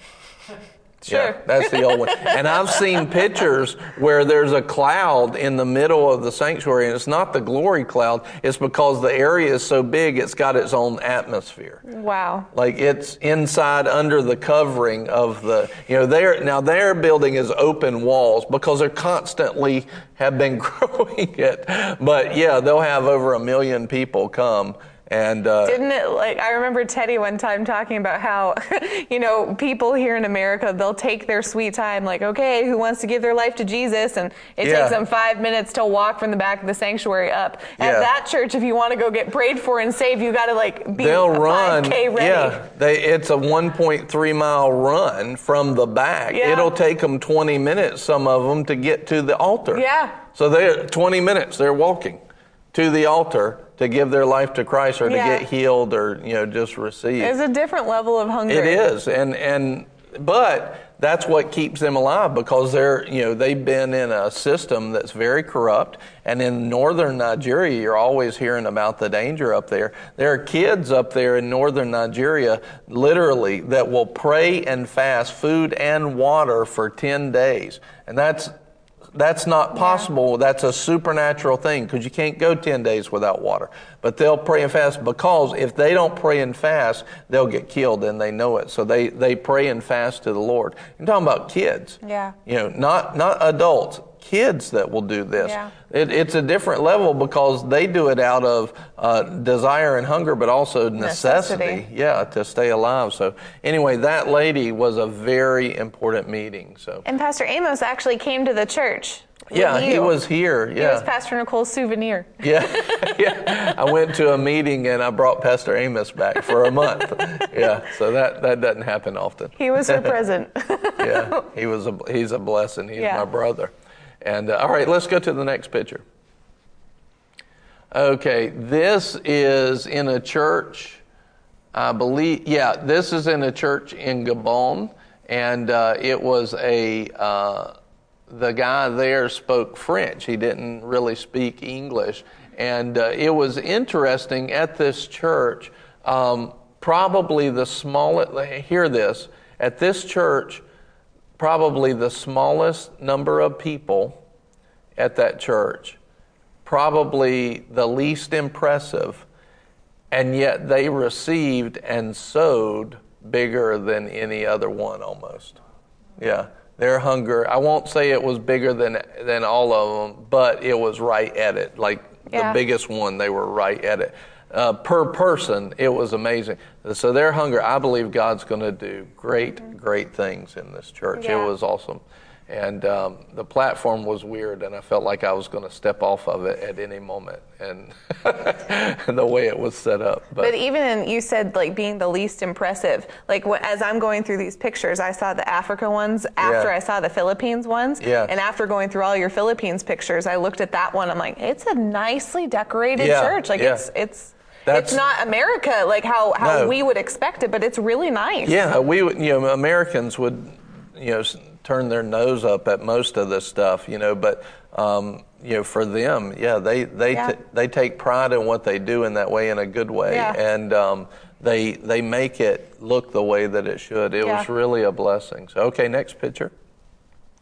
Sure. Yeah, that's the old one. And I've seen pictures where there's a cloud in the middle of the sanctuary, and it's not the glory cloud. It's because the area is so big, it's got its own atmosphere. Wow. Like it's inside under the covering of the, you know, their, now their building is open walls because they're constantly have been growing it. But yeah, they'll have over a million people come. And uh, Didn't it like I remember Teddy one time talking about how you know people here in America they'll take their sweet time like okay who wants to give their life to Jesus and it Yeah. takes them five minutes to walk from the back of the sanctuary up at Yeah. that church if you want to go get prayed for and saved you got to like be they'll run. 5K ready. Yeah, they, it's a 1.3 mile run from the back. Yeah. It'll take them 20 minutes, some of them, to get to the altar. Yeah. So they're 20 minutes. They're walking to the altar to give their life to Christ or to get healed or you know just receive. It's a different level of hunger. It is, and and but that's what keeps them alive because they're you know they've been in a system that's very corrupt, and in northern Nigeria, you're always hearing about the danger up there. There are kids up there in northern Nigeria, literally, that will pray and fast food and water for ten days, and that's. That's not possible. That's a supernatural thing because you can't go 10 days without water. But they'll pray and fast because if they don't pray and fast, they'll get killed and they know it. So they, they pray and fast to the Lord. I'm talking about kids. Yeah. You know, not, not adults, kids that will do this. Yeah. It, it's a different level because they do it out of uh, desire and hunger, but also necessity. Necessity. Yeah, to stay alive. So anyway, that lady was a very important meeting. So And Pastor Amos actually came to the church. yeah, he was here. He Yeah. was Pastor Nicole's souvenir. Yeah, yeah. I went to a meeting and I brought Pastor Amos back for a month. Yeah, so that, that doesn't happen often. He was her present. Yeah, he was a he's a blessing. He's Yeah. my brother. And uh, all right, let's go to the next picture. Okay, this is in a church. I believe, yeah, this is in a church in Gabon, and uh, it was a. Uh, the guy there spoke French. He didn't really speak English, and uh, it was interesting at this church. Um, probably the smallest. Hear this at this church. Probably the smallest number of people at that church. Probably the least impressive and yet they received and sowed bigger than any other one almost. Yeah, their hunger. I won't say it was bigger than than all of them, but it was right at it. Like Yeah. the biggest one, they were right at it. Uh, per person, it was amazing. So their hunger, I believe God's going to do great, great things in this church. Yeah. It was awesome. And um, the platform was weird, and I felt like I was going to step off of it at any moment, and the way it was set up. But even in, you said like being the least impressive. Like as I'm going through these pictures, I saw the Africa ones after Yeah. I saw the Philippines ones. Yeah. And after going through all your Philippines pictures, I looked at that one. I'm like, it's a nicely decorated Yeah, church. Like it's it's That's- it's not America like how how No. we would expect it, but it's really nice. Yeah, we would, you know, Americans would, you know, turn their nose up at most of this stuff, you know, but, um, you know, for them, yeah, they they Yeah. t- they take pride in what they do in that way, in a good way, Yeah. and um, they they make it look the way that it should. It Yeah. was really a blessing. So, okay, next picture.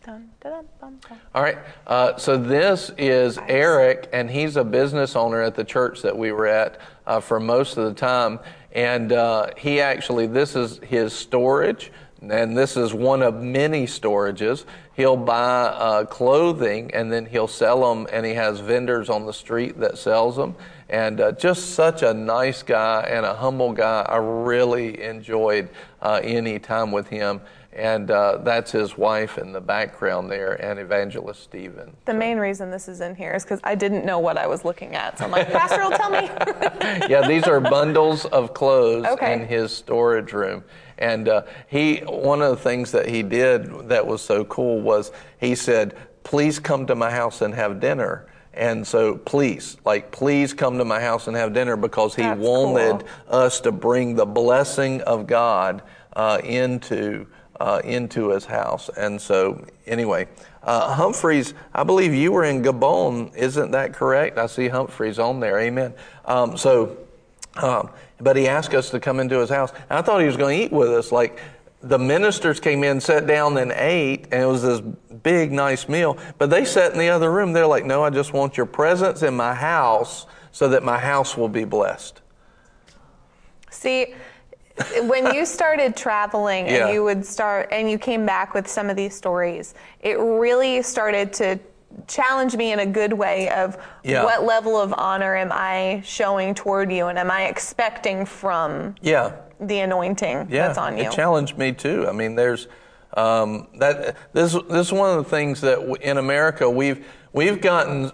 Dun, dun, dun, dun, dun. All right. Uh, so this is Eric, and he's a business owner at the church that we were at uh, for most of the time. And uh, he actually, this is his storage, and this is one of many storages. He'll buy uh, clothing and then he'll sell them, and he has vendors on the street that sells them. And uh, just such a nice guy and a humble guy. I really enjoyed uh, any time with him and uh, that's his wife in the background there, and Evangelist Stephen. The main reason this is in here is because I didn't know what I was looking at. So I'm like, Pastor will tell me. yeah, these are bundles of clothes Okay. in his storage room. And uh, he, one of the things that he did that was so cool was he said, "Please come to my house and have dinner." And so please, like, please come to my house and have dinner because he That's wanted cool. us to bring the blessing of God uh, into uh, into his house. And so, anyway, uh, Humphreys, I believe you were in Gabon, isn't that correct? I see Humphreys on there. Amen. Um, so, um, but he asked us to come into his house. And I thought he was going to eat with us. Like the ministers came in, sat down, and ate, and it was this big, nice meal. But they sat in the other room. They're like, "No, I just want your presence in my house, so that my house will be blessed." See, when you started traveling Yeah. and you would start and you came back with some of these stories, it really started to challenge me in a good way of Yeah. what level of honor am I showing toward you and am I expecting from Yeah. the anointing yeah, that's on you? It challenged me too. I mean, there's um, that. This this is one of the things that w- in America we've we've gotten.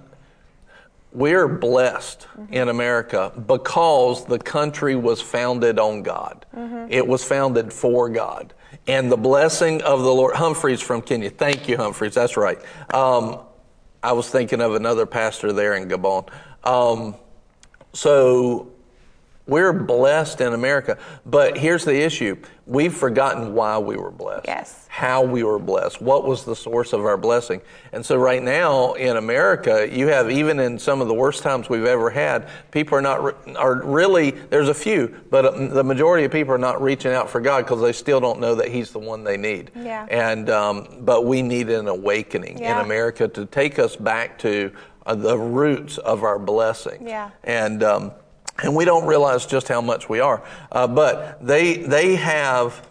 We're blessed Mm-hmm. in America because the country was founded on God. Mm-hmm. It was founded for God. And the blessing of the Lord. Humphreys from Kenya. Thank you, Humphreys. That's right. Um, I was thinking of another pastor there in Gabon. Um, so we're blessed in America, but here's the issue. We've forgotten why we were blessed. Yes. How we were blessed. What was the source of our blessing? And so right now in America, you have even in some of the worst times we've ever had, people are not re- are really there's a few, but uh, the majority of people are not reaching out for God because they still don't know that He's the one they need. Yeah. And um, but we need an awakening Yeah. in America to take us back to uh, the roots of our blessing. Yeah. And um, and we don't realize just how much we are. Uh, but they they have.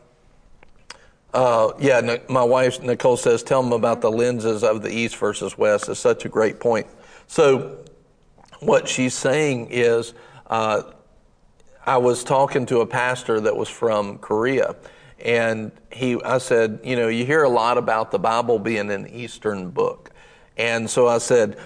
Uh, yeah, my wife Nicole says, tell them about the lenses of the east versus west. It's such a great point. So, what she's saying is, uh, I was talking to a pastor that was from Korea, and he, I said, you know, you hear a lot about the Bible being an Eastern book, and so I said,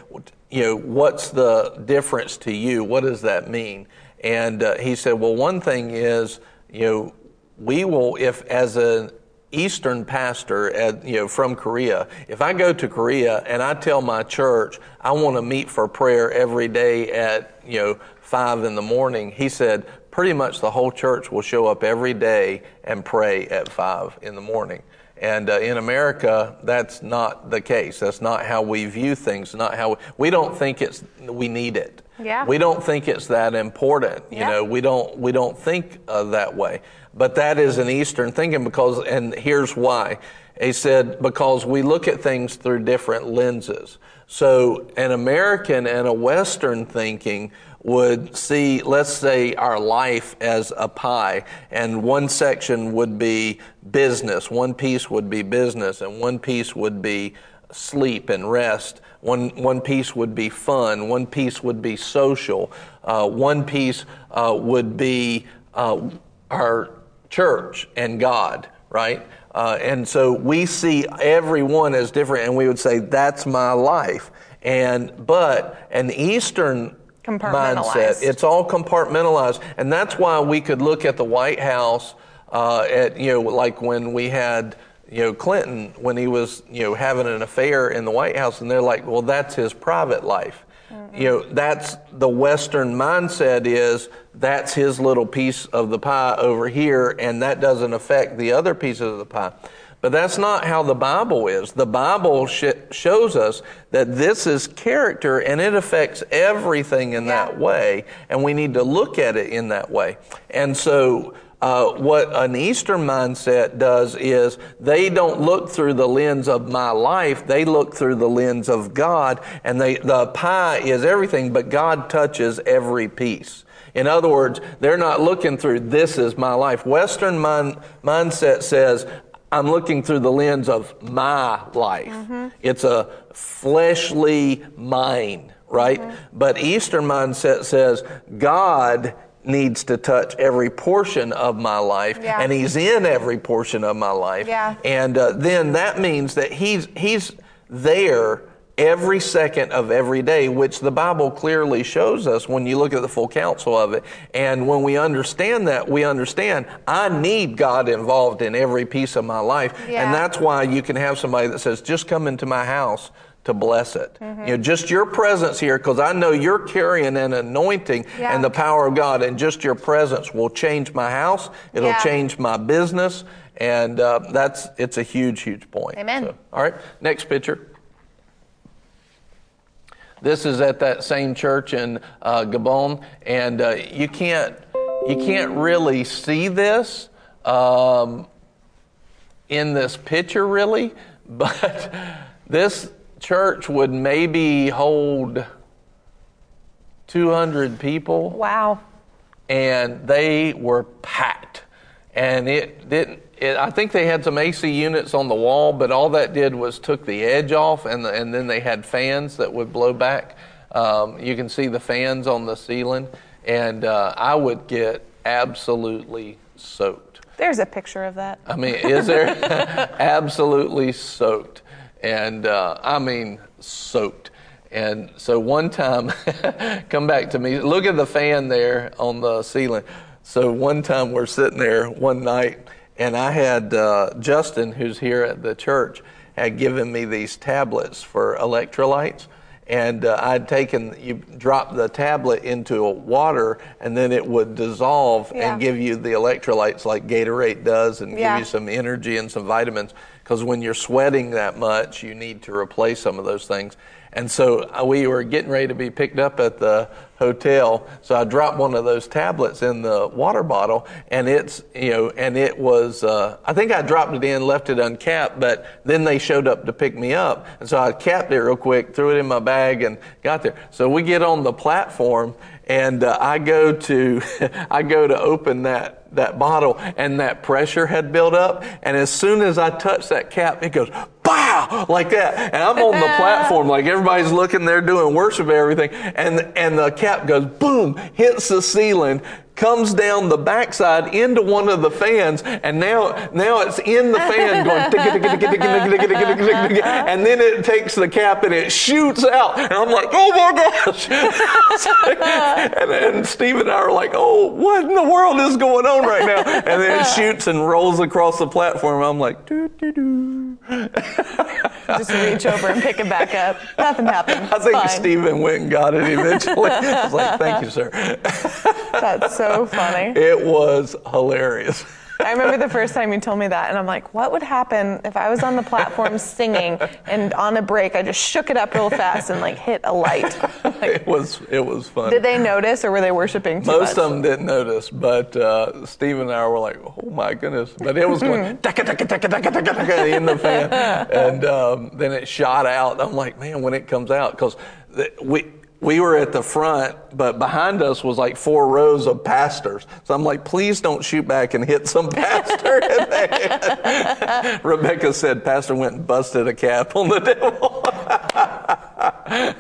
you know, what's the difference to you? What does that mean? And uh, he said, well, one thing is, you know, we will, if as an Eastern pastor, at, you know, from Korea, if I go to Korea and I tell my church I want to meet for prayer every day at, you know, five in the morning, he said, pretty much the whole church will show up every day and pray at five in the morning. And uh, in America, that's not the case. That's not how we view things. Not how we, we don't think it's we need it. Yeah. We don't think it's that important. You Yeah. know, we don't we don't think uh, that way. But that is an Eastern thinking because, and here's why. He said because we look at things through different lenses. So an American and a Western thinking would see, let's say, our life as a pie, and one section would be business, one piece would be business, and one piece would be sleep and rest. One, one piece would be fun. One piece would be social. Uh, one piece uh, would be uh, our church and God, right? Uh, and so we see everyone as different, and we would say, that's my life. And, but an Eastern. Mindset, it's all compartmentalized. And that's why we could look at the White House uh, at, you know, like when we had, you know, Clinton, when he was, you know, having an affair in the White House, and they're like, well, that's his private life. You know, that's the Western mindset is that's his little piece of the pie over here, and that doesn't affect the other pieces of the pie. But that's not how the Bible is. The Bible sh- shows us that this is character and it affects everything in that way, and we need to look at it in that way. And so, uh, what an Eastern mindset does is they don't look through the lens of my life, they look through the lens of God, and they, the pie is everything, but God touches every piece. In other words, they're not looking through this is my life. Western mind, mindset says, I'm looking through the lens of my life. It's a fleshly mind, right? But Eastern mindset says God needs to touch every portion of my life, Yeah. and He's in every portion of my life. Yeah. And uh, then that means that He's He's there every second of every day, which the Bible clearly shows us when you look at the full counsel of it. And when we understand that, we understand I need God involved in every piece of my life. Yeah. And that's why you can have somebody that says, just come into my house to bless it. You know, just your presence here, because I know you're carrying an anointing Yeah. and the power of God, and just your presence will change my house. It'll Yeah. change my business, and uh, that's it's a huge, huge point. Amen. So, all right, next picture. This is at that same church in uh, Gabon, and uh, you can't you can't really see this um, in this picture, really, but this church would maybe hold 200 people Wow. and they were packed. And it didn't. It, I think they had some AC units on the wall, but all that did was took the edge off, and the, and then they had fans that would blow back. Um, you can see the fans on the ceiling, and uh, I would get absolutely soaked. There's a picture of that. I mean, is there absolutely soaked? And uh, I mean, soaked. And so one time, come back to me, look at the fan there on the ceiling. So one time we're sitting there one night, and I had uh, Justin, who's here at the church, had given me these tablets for electrolytes and uh, I'd taken you drop the tablet into water, and then it would dissolve Yeah. and give you the electrolytes like Gatorade does, and Yeah. give you some energy and some vitamins. Because when you're sweating that much, you need to replace some of those things. And so uh, we were getting ready to be picked up at the hotel. So I dropped one of those tablets in the water bottle, and it's you know, and it was. Uh, I think I dropped it in, left it uncapped, but then they showed up to pick me up, and so I capped it real quick, threw it in my bag, and got there. So we get on the platform, and uh, I go to I go to open that that bottle and that pressure had built up. And as soon as I touch that cap it goes pow like that. And I'm on the platform like everybody's looking there doing worship and everything. And and the cap goes boom hits the ceiling comes down the backside into one of the fans, and now now it's in the fan going, and then it takes the cap and it shoots out, and I'm like, oh my gosh! and, and Steve and I are like, oh, what in the world is going on right now? And then it shoots and rolls across the platform. I'm like, doo doo doo. Just reach over and pick it back up. Nothing happened. I think Fine. Stephen went and got it eventually. I was like, thank you, sir. That's so funny. it was hilarious I remember the first time you told me that, and I'm like, what would happen if I was on the platform singing and on a break I just shook it up real fast and like hit a light? it was it was fun Did they notice or were they worshiping Most much? of them didn't notice, but uh, Steve and I were like, "Oh my goodness!" But it was going "Taka, taka, taka, taka, taka, taka," in the fan, and um, then it shot out. I'm like, "Man, when it comes out," because we we were at the front, but behind us was like four rows of pastors. So I'm like, "Please don't shoot back and hit some pastor." in the head." Rebecca said, "Pastor went and busted a cap on the devil."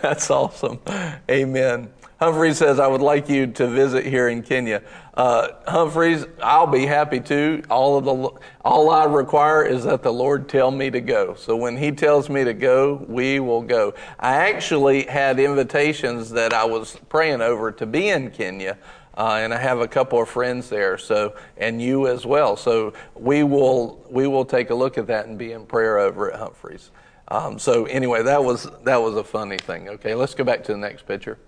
That's awesome. Amen. Humphrey says, I would like you to visit here in Kenya. Uh, Humphreys, I'll be happy to. All of the, all I require is that the Lord tell me to go. So when He tells me to go, we will go. I actually had invitations that I was praying over to be in Kenya. Uh, and I have a couple of friends there, so and you as well. So we will we will take a look at that and be in prayer over at Humphreys. Um, so anyway, that was that was a funny thing. Okay, let's go back to the next picture.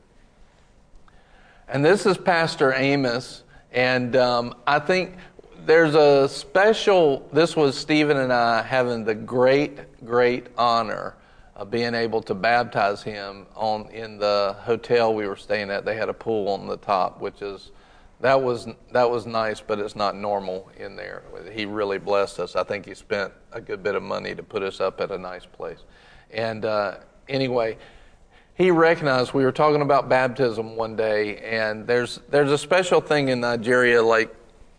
And this is Pastor Amos, and um, I think there's a special. This was Stephen and I having the great, great honor of being able to baptize him on in the hotel we were staying at. They had a pool on the top, which is that was that was nice, but it's not normal in there. He really blessed us. I think he spent a good bit of money to put us up at a nice place. And uh, anyway, he recognized we were talking about baptism one day, and there's there's a special thing in Nigeria like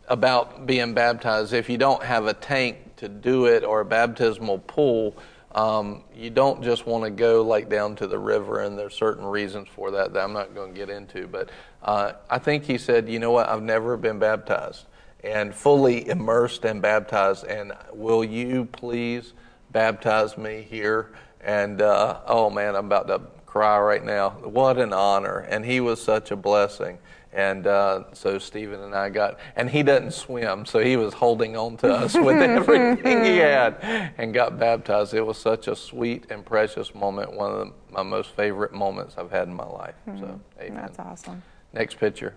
about being baptized. If you don't have a tank to do it or a baptismal pool, um, you don't just want to go like down to the river, and there's certain reasons for that that I'm not going to get into. But uh, I think he said, you know what, I've never been baptized and fully immersed and baptized, and will you please baptize me here? And uh, oh man, I'm about to cry right now. What an honor. And he was such a blessing. And uh, so Stephen and I got, and he doesn't swim, so he was holding on to us with everything he had and got baptized. It was such a sweet and precious moment, one of the, my most favorite moments I've had in my life. So, amen. That's awesome. Next picture.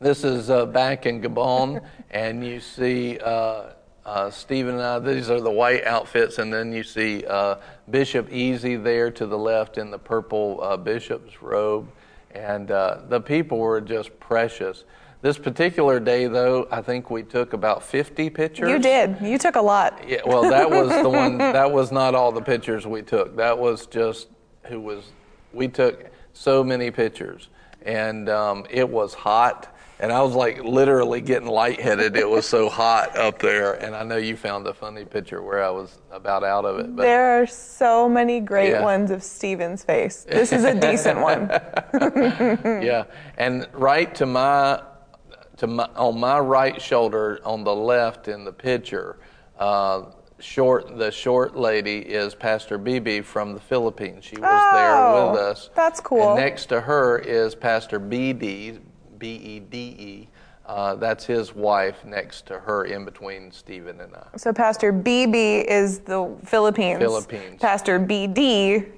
This is uh, back in Gabon, and you see uh, uh, Stephen and I. These are the white outfits, and then you see uh, Bishop Easy there to the left in the purple uh, bishop's robe, and uh, the people were just precious. This particular day, though, I think we took about 50 pictures. You did. You took a lot. Yeah, well, that was the one. That was not all the pictures we took. That was just who was. We took so many pictures, and um, it was hot. And I was like literally getting lightheaded. It was so hot up there. And I know you found a funny picture where I was about out of it. But There are so many great Yeah. ones of Steven's face. This is a decent one. yeah, and right to my to my on my right shoulder on the left in the picture, uh, short the short lady is Pastor Bibi from the Philippines. She was there with Oh, us. that's cool. And next to her is Pastor Bede B E D E. Uh, that's his wife next to her in between Stephen and I. So Pastor Bibi is the Philippines. Philippines. Pastor Bede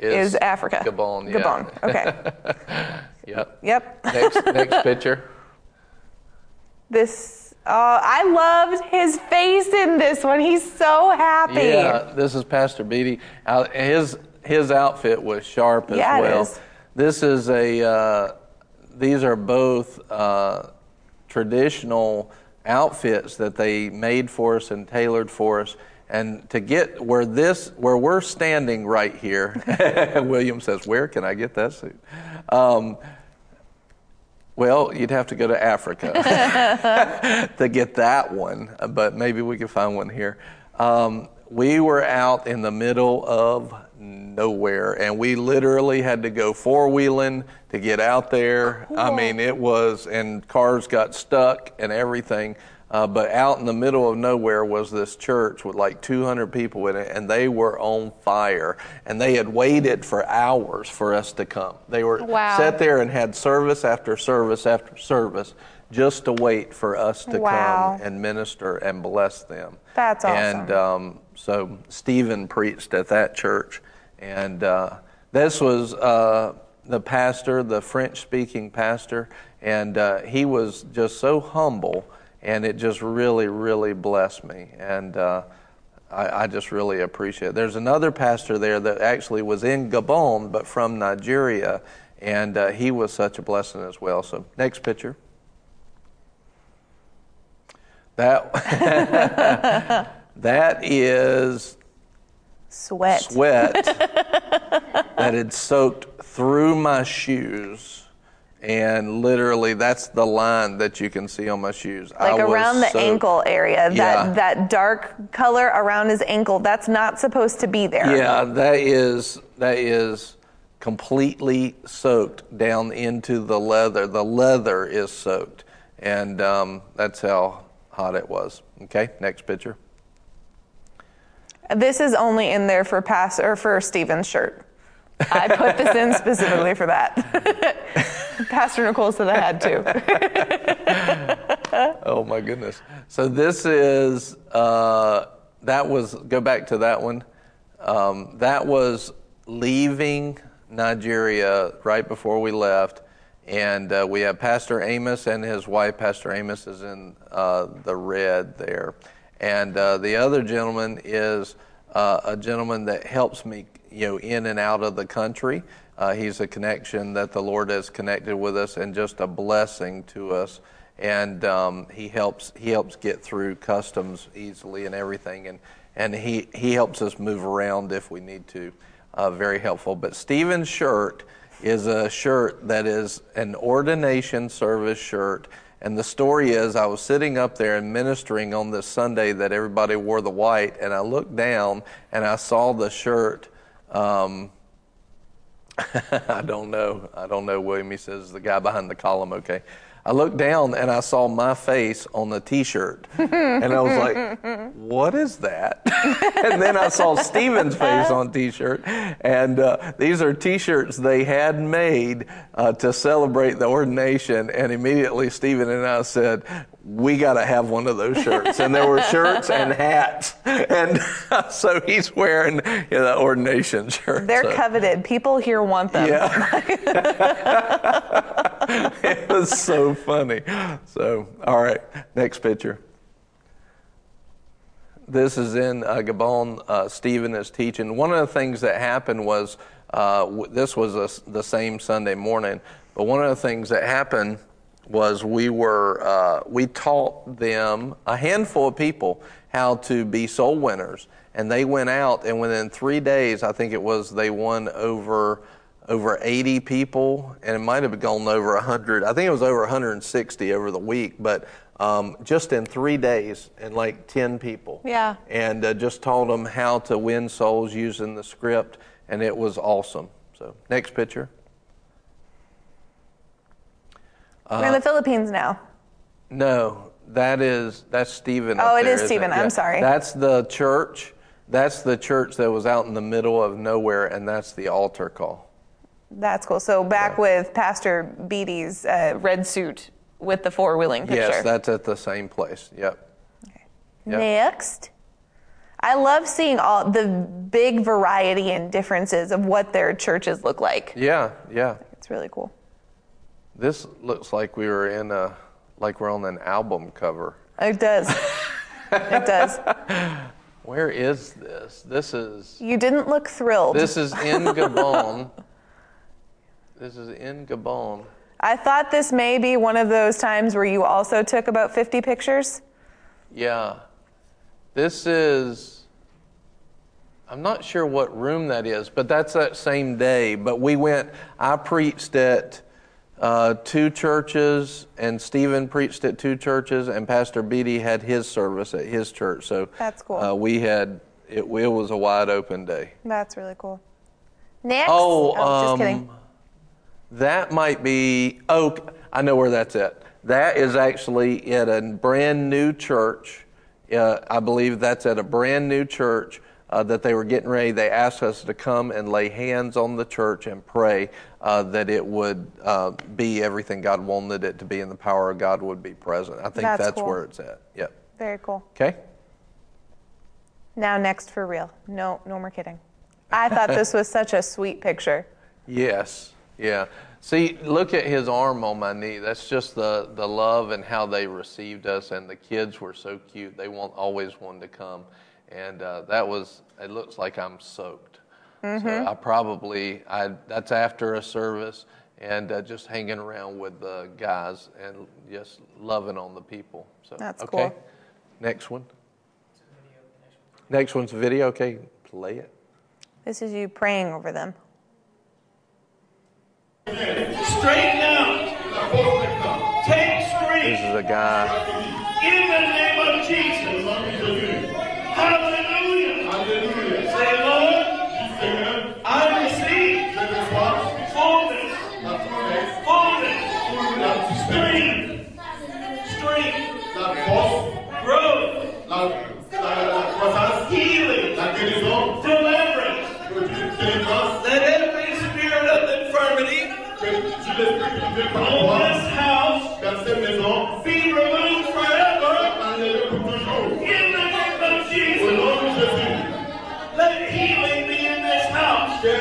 is, Is Africa. Gabon, yeah. Gabon. Okay. Yep. yep. Next next picture. This. Uh, I loved his face in this one. He's so happy. Yeah, this is Pastor Bede. Uh, his his outfit was sharp as Yeah, it well. is. This is a. These are both uh, traditional outfits that they made for us and tailored for us. And to get where this, where we're standing right here, William says, "Where can I get that suit?" Um, well, you'd have to go to Africa to get that one, but maybe we could find one here. Um, we were out in the middle of nowhere, and we literally had to go four wheeling to get out there. I mean, it was, and cars got stuck and everything. Uh, but out in the middle of nowhere was this church with like 200 people in it, and they were on fire. And they had waited for hours for us to come. They were Wow. sat there and had service after service after service just to wait for us to Wow. come and minister and bless them. That's awesome. And um, so Stephen preached at that church, and uh, this was uh, the pastor, the French-speaking pastor, and uh, he was just so humble, and it just really, really blessed me. And uh, I, I just really appreciate it. There's another pastor there that actually was in Gabon, but from Nigeria, and uh, he was such a blessing as well. So, next picture. That that is Sweat. sweat that had soaked through my shoes. And literally, that's the line that you can see on my shoes. Like was around the soaked. ankle area, Yeah. that that dark color around his ankle, that's not supposed to be there. Yeah, that is that is completely soaked down into the leather. The leather is soaked, and um, that's how hot it was. Okay, next picture. This is only in there for pass or for Steven's shirt. I put this in specifically for that. Pastor Nicole said I had to. Oh my goodness. So this is uh, that was go back to that one. Um, that was leaving Nigeria right before we left, and uh, we have Pastor Amos and his wife. Pastor Amos is in uh, the red there, and uh, the other gentleman is uh, a gentleman that helps me, you know, in and out of the country. Uh, he's a connection that the Lord has connected with us, and just a blessing to us. And um, he helps he helps get through customs easily and everything, and and he he helps us move around if we need to. Uh, very helpful. But Stephen's shirt is a shirt that is an ordination service shirt. And the story is, I was sitting up there and ministering on this Sunday that everybody wore the white, and I looked down and I saw the shirt. Um, I don't know. I don't know. William, he says the guy behind the column. Okay, I looked down and I saw my face on the T-shirt, and I was like, "What is that?" and then I saw Stephen's face on T-shirt, and uh, these are T-shirts they had made uh, to celebrate the ordination. And immediately Stephen and I said, "We got to have one of those shirts." And there were shirts and hats, and so he's wearing you know, the ordination shirt. They're so. coveted. People here want them. Yeah. it was so funny. So, all right, next picture. This is in uh, Gabon. Uh, Stephen is teaching. One of the things that happened was uh, w- this was a, the same Sunday morning, but one of the things that happened was we were uh, we taught them a handful of people how to be soul winners, and they went out and within three days, I think it was, they won over over 80 people, and it might have gone over 100. I think it was over 160 over the week, but um, just in three days, and like 10 people. Yeah. And uh, just taught them how to win souls using the script, and it was awesome. So, next picture. We're in the Philippines now. No, that is that's Stephen. Oh, it there, is Stephen. I'm sorry. That's the church. That's the church that was out in the middle of nowhere, and that's the altar call. That's cool. So back with Pastor Bede's uh, red suit with the four wheeling picture. Yes, that's at the same place. Yep. Yep. Next. I love seeing all the big variety and differences of what their churches look like. Yeah, yeah. It's really cool. This looks like we were in a like we're on an album cover. It does. it does. Where is this? This is You didn't look thrilled. this is in Gabon. this is in Gabon. I thought this may be one of those times where you also took about 50 pictures. Yeah. This is, I'm not sure what room that is, but that's that same day. But we went, I preached at uh, two churches, and Stephen preached at two churches, and Pastor Bede had his service at his church. So That's cool. Uh, we had, it, it was a wide open day. That's really cool. Next. Oh, just um, kidding. That might be, oh, I know where that's at. That is actually at a brand new church. Uh, I believe that's at a brand new church uh, that they were getting ready. They asked us to come and lay hands on the church and pray uh, that it would uh, be everything God wanted it to be and the power of God would be present. I think That's that's, cool. where it's at. Yep. Very cool. Okay? Now, next for real. No, no more kidding. I thought this was such a sweet picture. Yes. Yeah. See, look at his arm on my knee. That's just the, the love and how they received us. And the kids were so cute. They want always wanted to come. And uh, that was, it looks like I'm soaked. So I probably, I, that's after a service and uh, just hanging around with the guys and just loving on the people. So, That's okay. cool. Next one. Next one's a video. Okay, play it. This is you praying over them. Straighten out. Take This is a guy. in the name of Jesus. This house be removed forever in the name of Jesus. Let healing be in this house in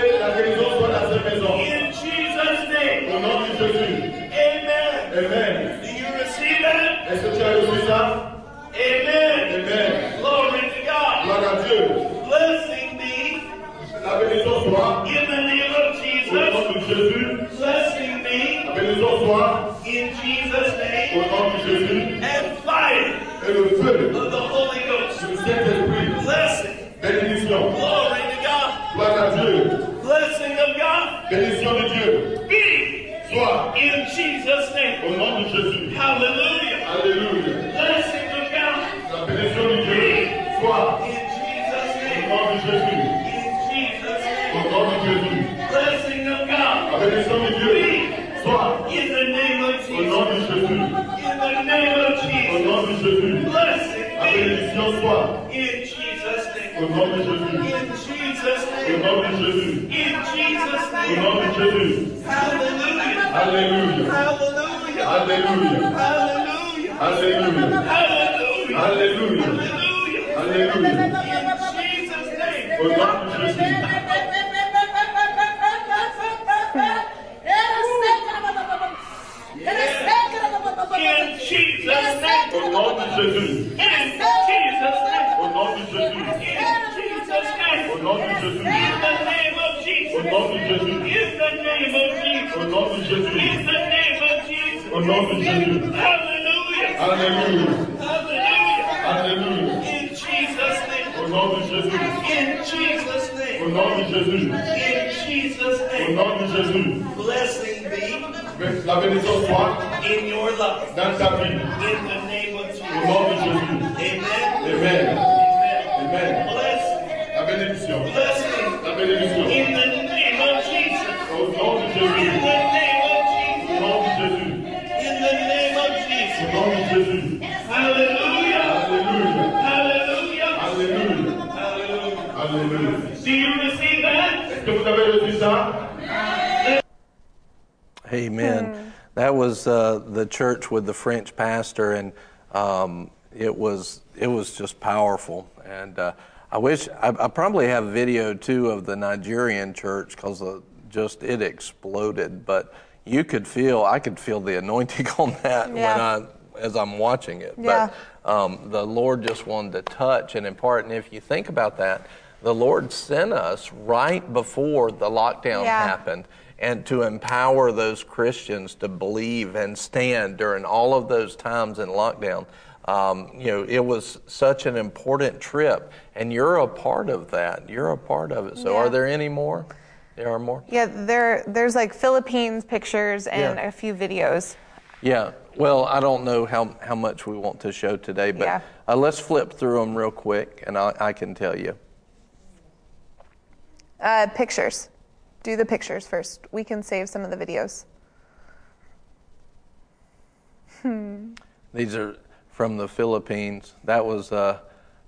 Jesus' name. Amen. Amen. Do you receive that? Jesus' name. Au nom de Jésus. Hallelujah. Alléluia. Blessing of God. La bénédiction de Dieu soit. In Jesus' name. Au nom de Jésus. In Jesus' name. Au nom de Jésus. Blessing. La bénédiction de Dieu soit. In the name of Jesus. Au nom de Jésus. In the name of Jesus. Au nom de Jésus. Blessing. La bénédiction soit. In Jesus' name. Au nom de Jésus. In Jesus' name. Au nom de Jésus. In Jesus' name. Au nom de Jésus. Hallelujah. Alléluia. Hallelujah. Alléluia. Hallelujah. Alléluia. Hallelujah. Alléluia. Hallelujah. In Jesus' name. Au nom de Jésus. Hallelujah. Hallelujah. Alléluia. In Jesus' name. Au nom de Jésus. In Jesus' name. Au nom de Jésus. In Jesus' name. Au nom de Jésus. Blessing be La bénédiction soit in your life. dans ta. In the name of Au Jesus. nom de Jésus. Amen. Amen. Amen. Amen. Blessing. La bénédiction. Blessing. La bénédiction. In the Amen. That was uh, the church with the French pastor, and um, it was it was just powerful. And uh, I wish I, I probably have video too of the Nigerian church because just it exploded. But you could feel I could feel the anointing on that Yeah. when I as I'm watching it. Yeah. But um, the Lord just wanted to touch and impart. And if you think about that, the Lord sent us right before the lockdown Yeah. happened and to empower those Christians to believe and stand during all of those times in lockdown. Um, you know, it was such an important trip, and you're a part of that. You're a part of it. So, Yeah. are there any more? There are more. Yeah, there there's like Philippines pictures and Yeah. a few videos. Yeah. Well, I don't know how, how much we want to show today, but Yeah. uh, let's flip through them real quick, and I, I can tell you. Uh, pictures. Do the pictures first. We can save some of the videos. These are from the Philippines. That was, uh,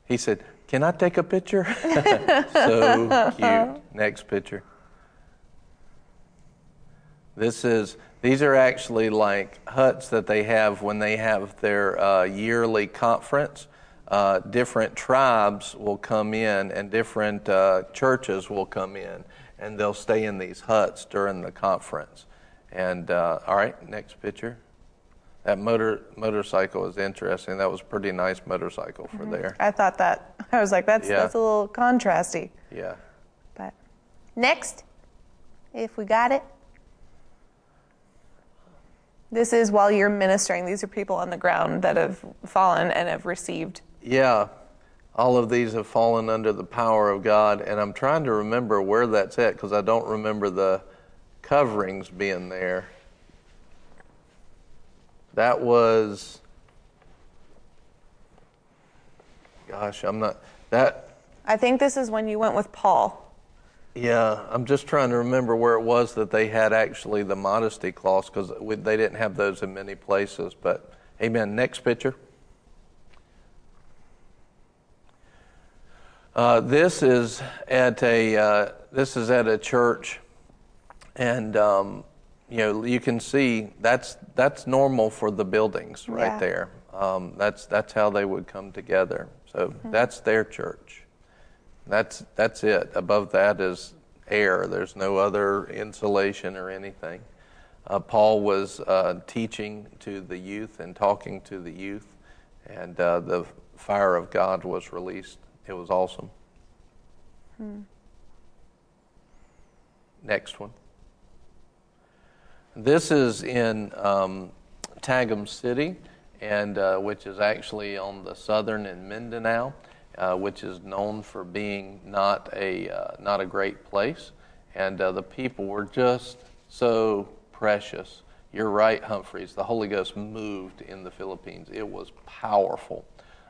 he said, Can I take a picture? so cute. Next picture. This is, these are actually like huts that they have when they have their uh, yearly conference. Uh, different tribes will come in and different uh, churches will come in and they'll stay in these huts during the conference. And uh, all right, next picture. That motor motorcycle is interesting. That was a pretty nice motorcycle for there. I thought that. I was like, that's Yeah. that's a little contrasty. Yeah. But next, if we got it. This is while you're ministering. These are people on the ground that have fallen and have received. Yeah. All of these have fallen under the power of God, and I'm trying to remember where that's at because I don't remember the coverings being there. That was, gosh, I'm not, that, I think this is when you went with Paul. Yeah, I'm just trying to remember where it was that they had actually the modesty clause because they didn't have those in many places. But amen. Next picture. Uh, this is at a uh, this is at a church, and um, you know you can see that's that's normal for the buildings right Yeah. there. Um, that's that's how they would come together. So that's their church. That's that's it. Above that is air. There's no other insulation or anything. Uh, Paul was uh, teaching to the youth and talking to the youth, and uh, the fire of God was released. It was awesome. Next one. This is in um, Tagum City, and uh, which is actually on the southern in Mindanao, uh, which is known for being not a uh, not a great place, and uh, the people were just so precious. You're right, Humphreys. The Holy Ghost moved in the Philippines. It was powerful.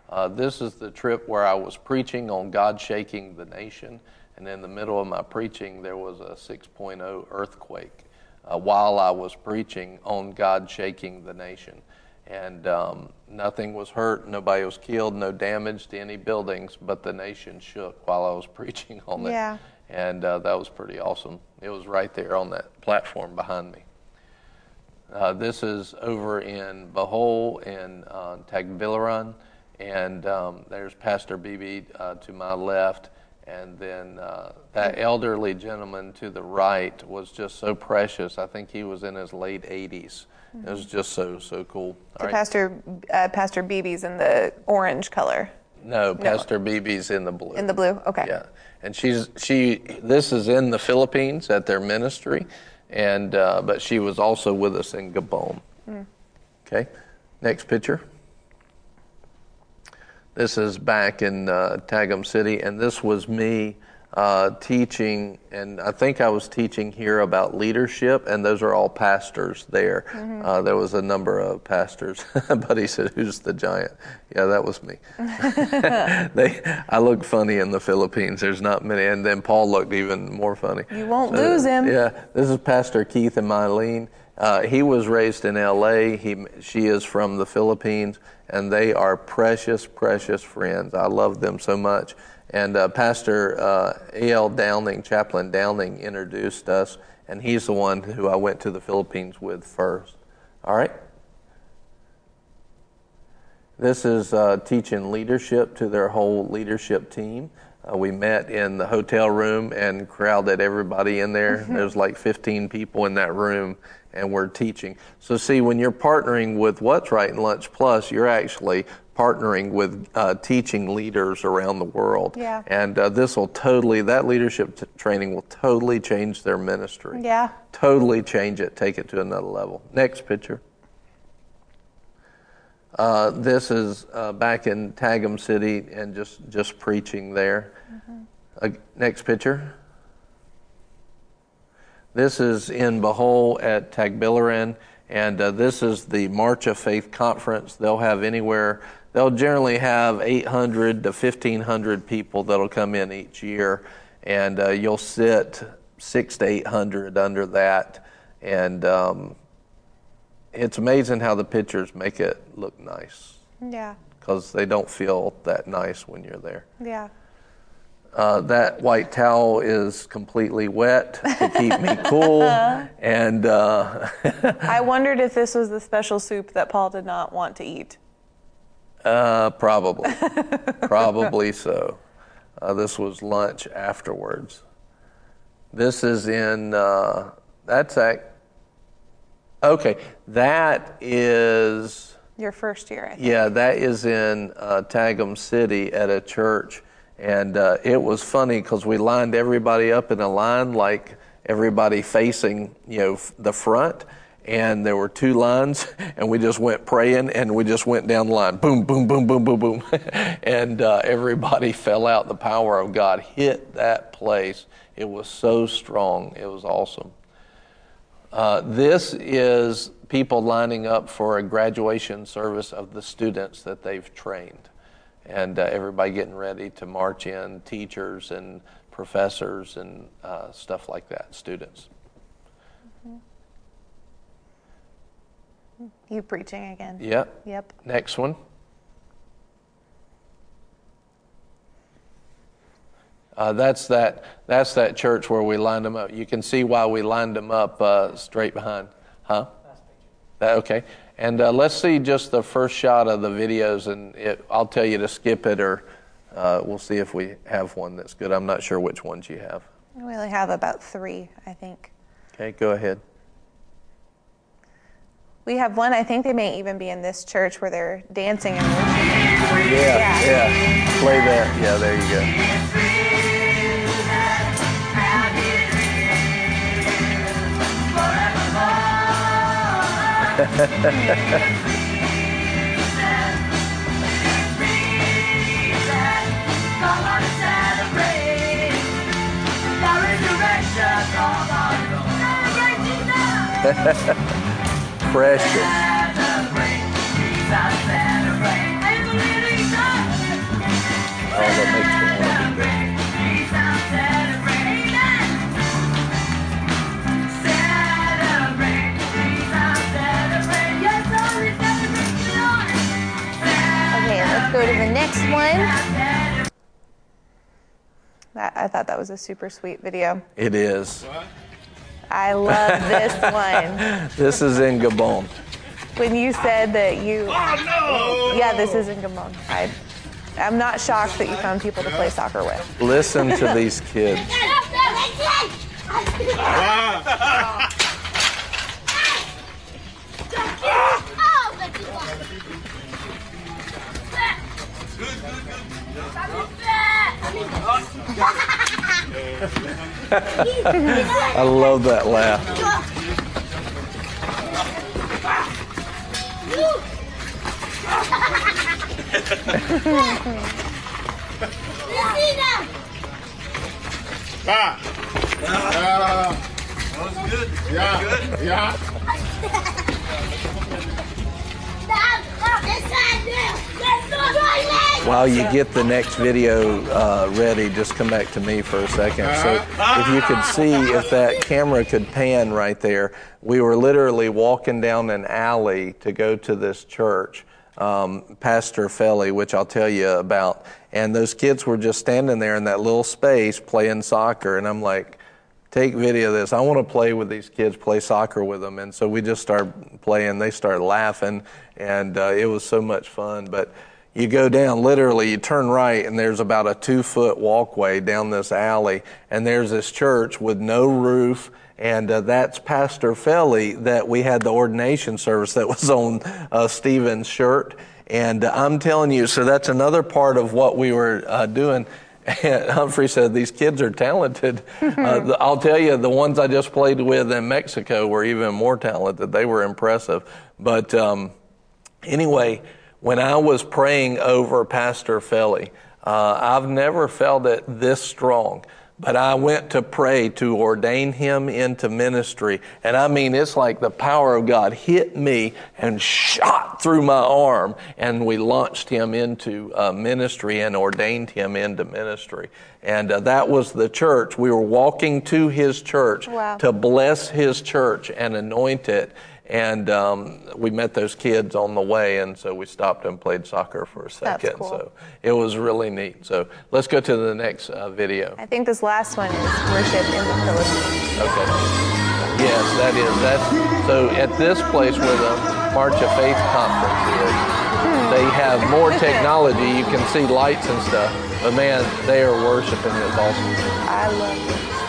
Uh, this is the trip where I was preaching on God shaking the nation, and in the middle of my preaching, there was a 6.0 earthquake uh, while I was preaching on God shaking the nation. and um, nothing was hurt, nobody was killed, no damage to any buildings, but the nation shook while I was preaching on it. Yeah. And uh, that was pretty awesome. It was right there on that platform behind me. Uh, this is over in Bohol in uh, Tagbilaran, and um, there's Pastor Bibi uh, to my left, and then uh, that elderly gentleman to the right was just so precious. I think he was in his late 80s. It was just so so cool. So right. Pastor uh, Pastor Bibi's in the orange color. No, Pastor Bibi's in the blue. In the blue? Okay. Yeah, and she's she. This is in the Philippines at their ministry, and uh, but she was also with us in Gabon. Okay, next picture. This is back in uh, Tagum City, and this was me uh, teaching, and I think I was teaching here about leadership, and those are all pastors there. Uh, there was a number of pastors, but he said, "Who's the giant?" Yeah, that was me. they, I look funny in the Philippines. There's not many, and then Paul looked even more funny. You won't lose him. Yeah, this is Pastor Keith and Mylene. Uh, he was raised in L.A. He, she is from the Philippines, and they are precious, precious friends. I love them so much. And uh, Pastor uh, A.L. Downing, Chaplain Downing, introduced us, and he's the one who I went to the Philippines with first. All right? This is uh, teaching leadership to their whole leadership team. Uh, we met in the hotel room and crowded everybody in there. There's like 15 people in that room, and we're teaching. So, see, when you're partnering with What's Right in Lunch Plus, you're actually partnering with uh, teaching leaders around the world. Yeah. And uh, this will totally, that leadership t- training will totally change their ministry. Yeah. Totally change it, take it to another level. Next picture. Uh, this is uh, back in Tagum City and just, just preaching there. Uh, next picture. This is in Bohol at Tagbilaran, and uh, this is the March of Faith conference. They'll have anywhere, they'll generally have 800 to 1,500 people that'll come in each year, and uh, you'll sit six to 800 under that. And um, it's amazing how the pictures make it look nice Yeah. because they don't feel that nice when you're there. Yeah. Uh, that white towel is completely wet to keep me cool, and uh, I wondered if this was the special soup that Paul did not want to eat. uh, probably, probably so. Uh, this was lunch afterwards. This is in. Uh, that's ac Okay, that is. Your first year, I think. Yeah, that is in uh, Tagum City at a church, and uh, it was funny because we lined everybody up in a line, like everybody facing, you know, the front, and there were two lines, and we just went praying, and we just went down the line, boom, boom, boom, boom, boom, boom, and uh, everybody fell out. The power of God hit that place. It was so strong. It was awesome. Uh, this is people lining up for a graduation service of the students that they've trained. And uh, everybody getting ready to march in, teachers and professors and uh, stuff like that, students. You preaching again. Yep. Yep. Next one. Uh, that's that. That's that church where we lined them up. You can see why we lined them up uh, straight behind, huh? That, okay. And uh, let's see just the first shot of the videos, and it, I'll tell you to skip it, or uh, we'll see if we have one that's good. I'm not sure which ones you have. We only have about three, I think. Okay, go ahead. We have one, I think they may even be in this church where they're dancing and worshiping. Yeah, yeah. Play that. Yeah, there you go. Precious. Oh, that makes next one. That, I thought that was a super sweet video. It is. I love this one. This is in Gabon. When you said that you. Oh, yeah, this is in Gabon. I, I'm not shocked that you found people to play soccer with. Listen to these kids. Ah. I love that laugh. Ah. Ah. That was good. Yeah. Yeah. While you get the next video uh, ready, just come back to me for a second. So, if you could see if that camera could pan right there, we were literally walking down an alley to go to this church, um, Pastor Felly, which I'll tell you about. And those kids were just standing there in that little space playing soccer. And I'm like, take video of this. I want to play with these kids, play soccer with them. And so we just start playing. They start laughing, and uh, it was so much fun. But you go down, literally, you turn right, and there's about a two foot walkway down this alley, and there's this church with no roof. And uh, that's Pastor Felly that we had the ordination service that was on uh, Stephen's shirt. And uh, I'm telling you, so that's another part of what we were uh, doing. And Humphrey said, These kids are talented. uh, the- I'll tell you, the ones I just played with in Mexico were even more talented. They were impressive. But um, anyway, when I was praying over Pastor Felly, uh, I've never felt it this strong. But I went to pray to ordain him into ministry. And I mean, it's like the power of God hit me and shot through my arm. And we launched him into uh, ministry and ordained him into ministry. And uh, that was the church. We were walking to his church Wow. to bless his church and anoint it. And um, we met those kids on the way, and so we stopped and played soccer for a second. cool. So it was really neat. So let's go to the next uh, video. I think this last one is worship in the Philippines. Okay. Yes, that is. That's so. At this place where the March of Faith conference is, they have more technology. You can see lights and stuff. But man, they are worshiping. It's awesome. I love it.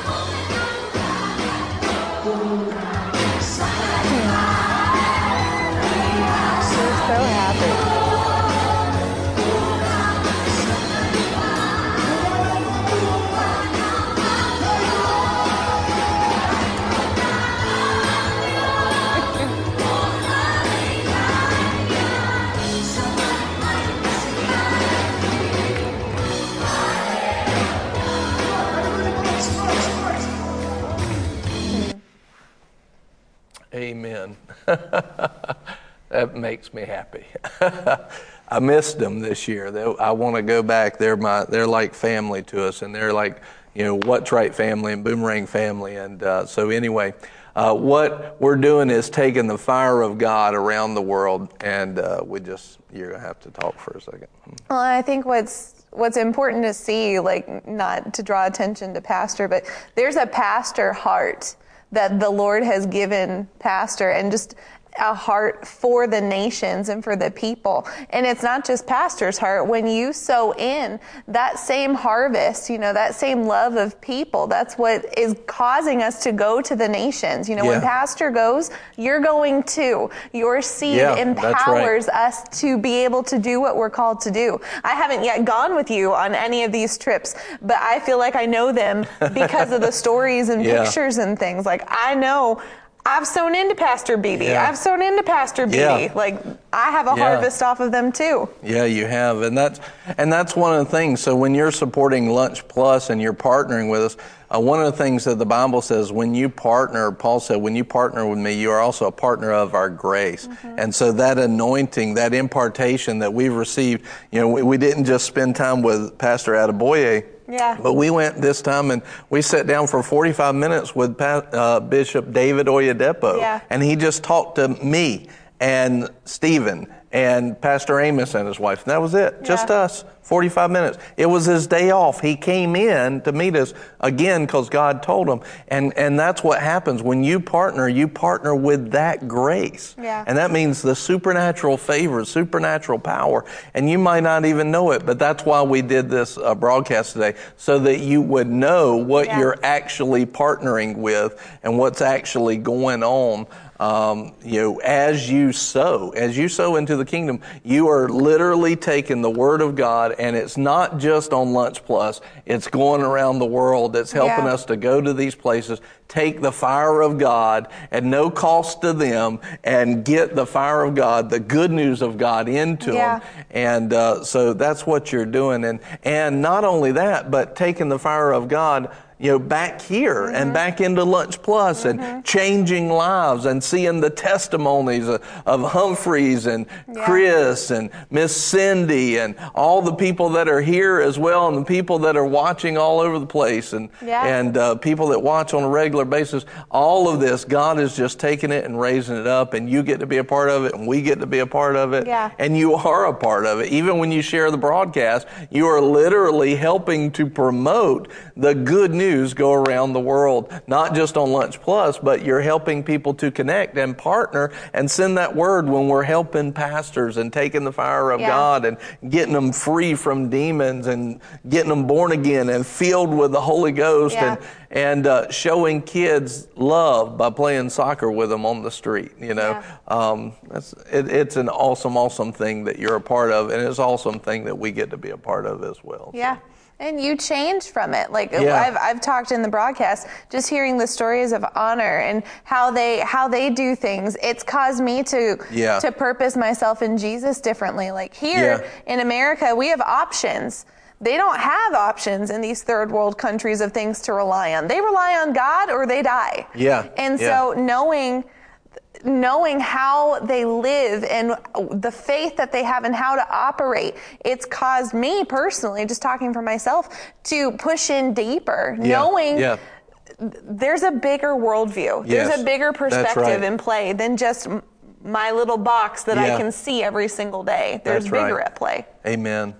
Makes me happy. I missed them this year. I want to go back. They're my, they're like family to us, and they're like, you know, what's right family and boomerang family. And uh, so anyway, uh, what we're doing is taking the fire of God around the world, and uh, we just you're gonna have to talk for a second. Well, I think what's what's important to see, like not to draw attention to pastor, but there's a pastor heart that the Lord has given pastor, and just a heart for the nations and for the people. And it's not just pastor's heart. When you sow in that same harvest, you know, that same love of people, that's what is causing us to go to the nations. You know, when pastor goes, you're going too. Your seed Yeah, that's right. empowers us to be able to do what we're called to do. I haven't yet gone with you on any of these trips, but I feel like I know them because of the stories and Yeah. pictures and things. Like I know I've sown into Pastor Bede. Yeah. I've sown into Pastor Bede. Yeah. Like I have a Yeah. harvest off of them too. Yeah, you have, and that's and that's one of the things. So when you're supporting Lunch Plus and you're partnering with us, uh, one of the things that the Bible says when you partner, Paul said, when you partner with me, you are also a partner of our grace. And so that anointing, that impartation that we've received, you know, we, we didn't just spend time with Pastor Adeboye. Yeah. But we went this time and we sat down for 45 minutes with uh, Bishop David Oyedepo. Yeah. And he just talked to me and Stephen and Pastor Amos and his wife. And that was it. Just us. 45 minutes. It was his day off. He came in to meet us again because God told him. And, and that's what happens. When you partner, you partner with that grace. Yeah. And that means the supernatural favor, supernatural power. And you might not even know it, but that's why we did this uh, broadcast today, so that you would know what Yeah. you're actually partnering with and what's actually going on. Um, you know, as you sow, as you sow into the kingdom, you are literally taking the word of God, and it's not just on Lunch Plus. It's going around the world. It's helping Yeah. us to go to these places, take the fire of God at no cost to them, and get the fire of God, the good news of God, into Yeah. them. And uh, so that's what you're doing, and and not only that, but taking the fire of God. You know, back here Mm-hmm. and back into Lunch Plus and changing lives and seeing the testimonies of, of Humphreys and Yeah. Chris and Miss Cindy and all the people that are here as well and the people that are watching all over the place and Yeah. and uh, people that watch on a regular basis. All of this, God is just taking it and raising it up, and you get to be a part of it, and we get to be a part of it, Yeah. and you are a part of it. Even when you share the broadcast, you are literally helping to promote the good news go around the world, not just on Lunch Plus, but you're helping people to connect and partner and send that word when we're helping pastors and taking the fire of Yeah. God and getting them free from demons and getting them born again and filled with the Holy Ghost Yeah. and and uh, showing kids love by playing soccer with them on the street. You know, um, that's, it, it's an awesome, awesome thing that you're a part of, and it's an awesome thing that we get to be a part of as well. Yeah. And you change from it. Like Yeah. I've, I've talked in the broadcast, just hearing the stories of honor and how they how they do things. It's caused me to Yeah. to purpose myself in Jesus differently. Like here Yeah. in America, we have options. They don't have options in these third world countries of things to rely on. They rely on God or they die. Yeah. And so knowing knowing how they live and the faith that they have and how to operate it's caused me personally just talking for myself to push in deeper Yeah. knowing Yeah. there's a bigger worldview Yes. there's a bigger perspective right. in play than just my little box that i can see every single day there's right. bigger at play Amen.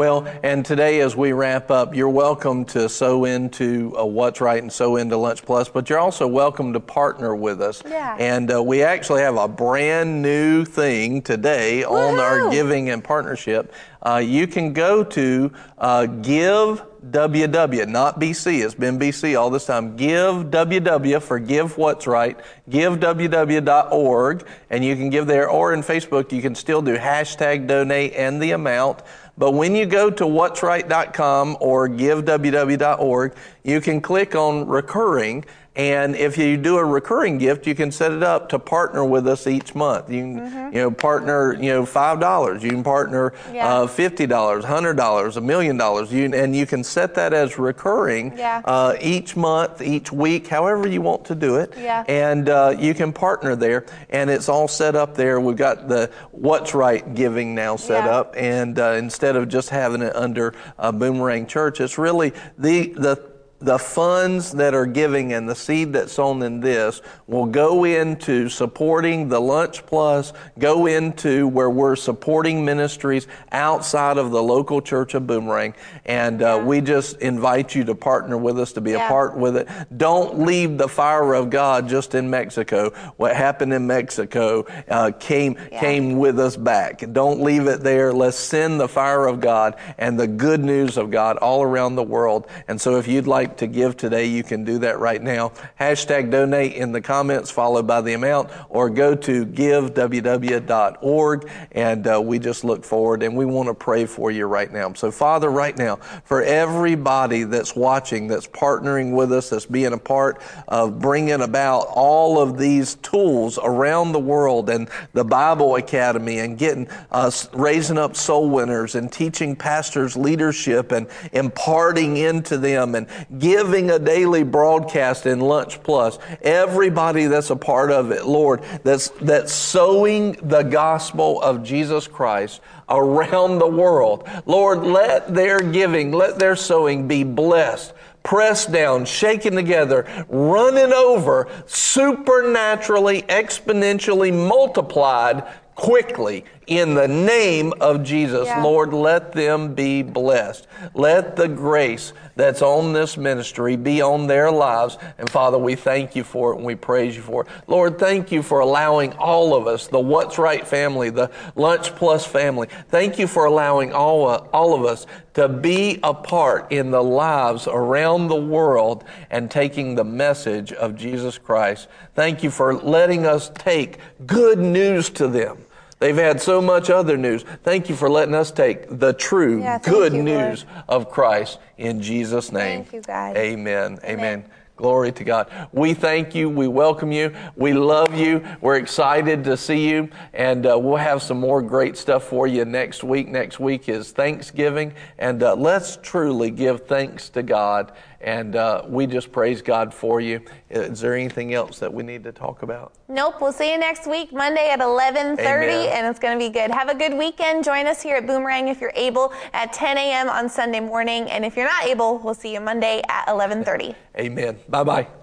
Well, and today as we wrap up, you're welcome to sow into uh, What's Right and sow into Lunch Plus, but you're also welcome to partner with us. Yeah. And uh, we actually have a brand new thing today on our giving and partnership. Uh, you can go to uh, Give WW, not BC. It's been BC all this time. Give WW for Give What's Right. GiveWW.org, and you can give there. Or in Facebook, you can still do hashtag donate and the amount. But when you go to what'sright.com or giveww.org, you can click on recurring. And if you do a recurring gift, you can set it up to partner with us each month. You can, you know, partner, you know, five dollars. You can partner Yeah. uh, fifty dollars, hundred dollars, a million dollars. You and you can set that as recurring Yeah. uh, each month, each week, however you want to do it. Yeah. And uh, you can partner there, and it's all set up there. We've got the What's Right giving now set up, and uh, instead of just having it under uh, Boomerang Church, it's really the the the funds that are giving and the seed that's sown in this will go into supporting the Lunch Plus, go into where we're supporting ministries outside of the local church of Boomerang. And uh, we just invite you to partner with us, to be a part with it. Don't leave the fire of God just in Mexico. What happened in Mexico uh, came, came with us back. Don't leave it there. Let's send the fire of God and the good news of God all around the world. And so if you'd like to give today, you can do that right now. Hashtag donate in the comments followed by the amount or go to giveww.org and uh, we just look forward and we want to pray for you right now. So Father, right now, for everybody that's watching, that's partnering with us, that's being a part of bringing about all of these tools around the world and the Bible Academy and getting us raising up soul winners and teaching pastors leadership and imparting into them and giving a daily broadcast in Lunch Plus. Everybody that's a part of it, Lord, that's that's sowing the gospel of Jesus Christ around the world. Lord, let their giving, let their sowing be blessed pressed down, shaken together, running over, supernaturally, exponentially multiplied quickly in the name of Jesus. Yeah. Lord, let them be blessed. Let the grace that's on this ministry be on their lives. And Father, we thank you for it and we praise you for it. Lord, thank you for allowing all of us, the What's Right family, the Lunch Plus family, thank you for allowing all, uh, all of us to be a part in the lives around the world and taking the message of Jesus Christ. Thank you for letting us take good news to them. They've had so much other news. Thank you for letting us take the true Yeah, good you, Lord. news of Christ in Jesus' name. Thank you, God. Amen. Amen. Glory to God. We thank you. We welcome you. We love you. We're excited to see you. And uh, we'll have some more great stuff for you next week. Next week is Thanksgiving. And uh, let's truly give thanks to God. And uh, we just praise God for you. Is there anything else that we need to talk about? Nope. We'll see you next week, Monday at 11:30, Amen. and it's going to be good. Have a good weekend. Join us here at Boomerang if you're able at 10 a.m. on Sunday morning, and if you're not able, we'll see you Monday at 11:30. Amen. Bye bye.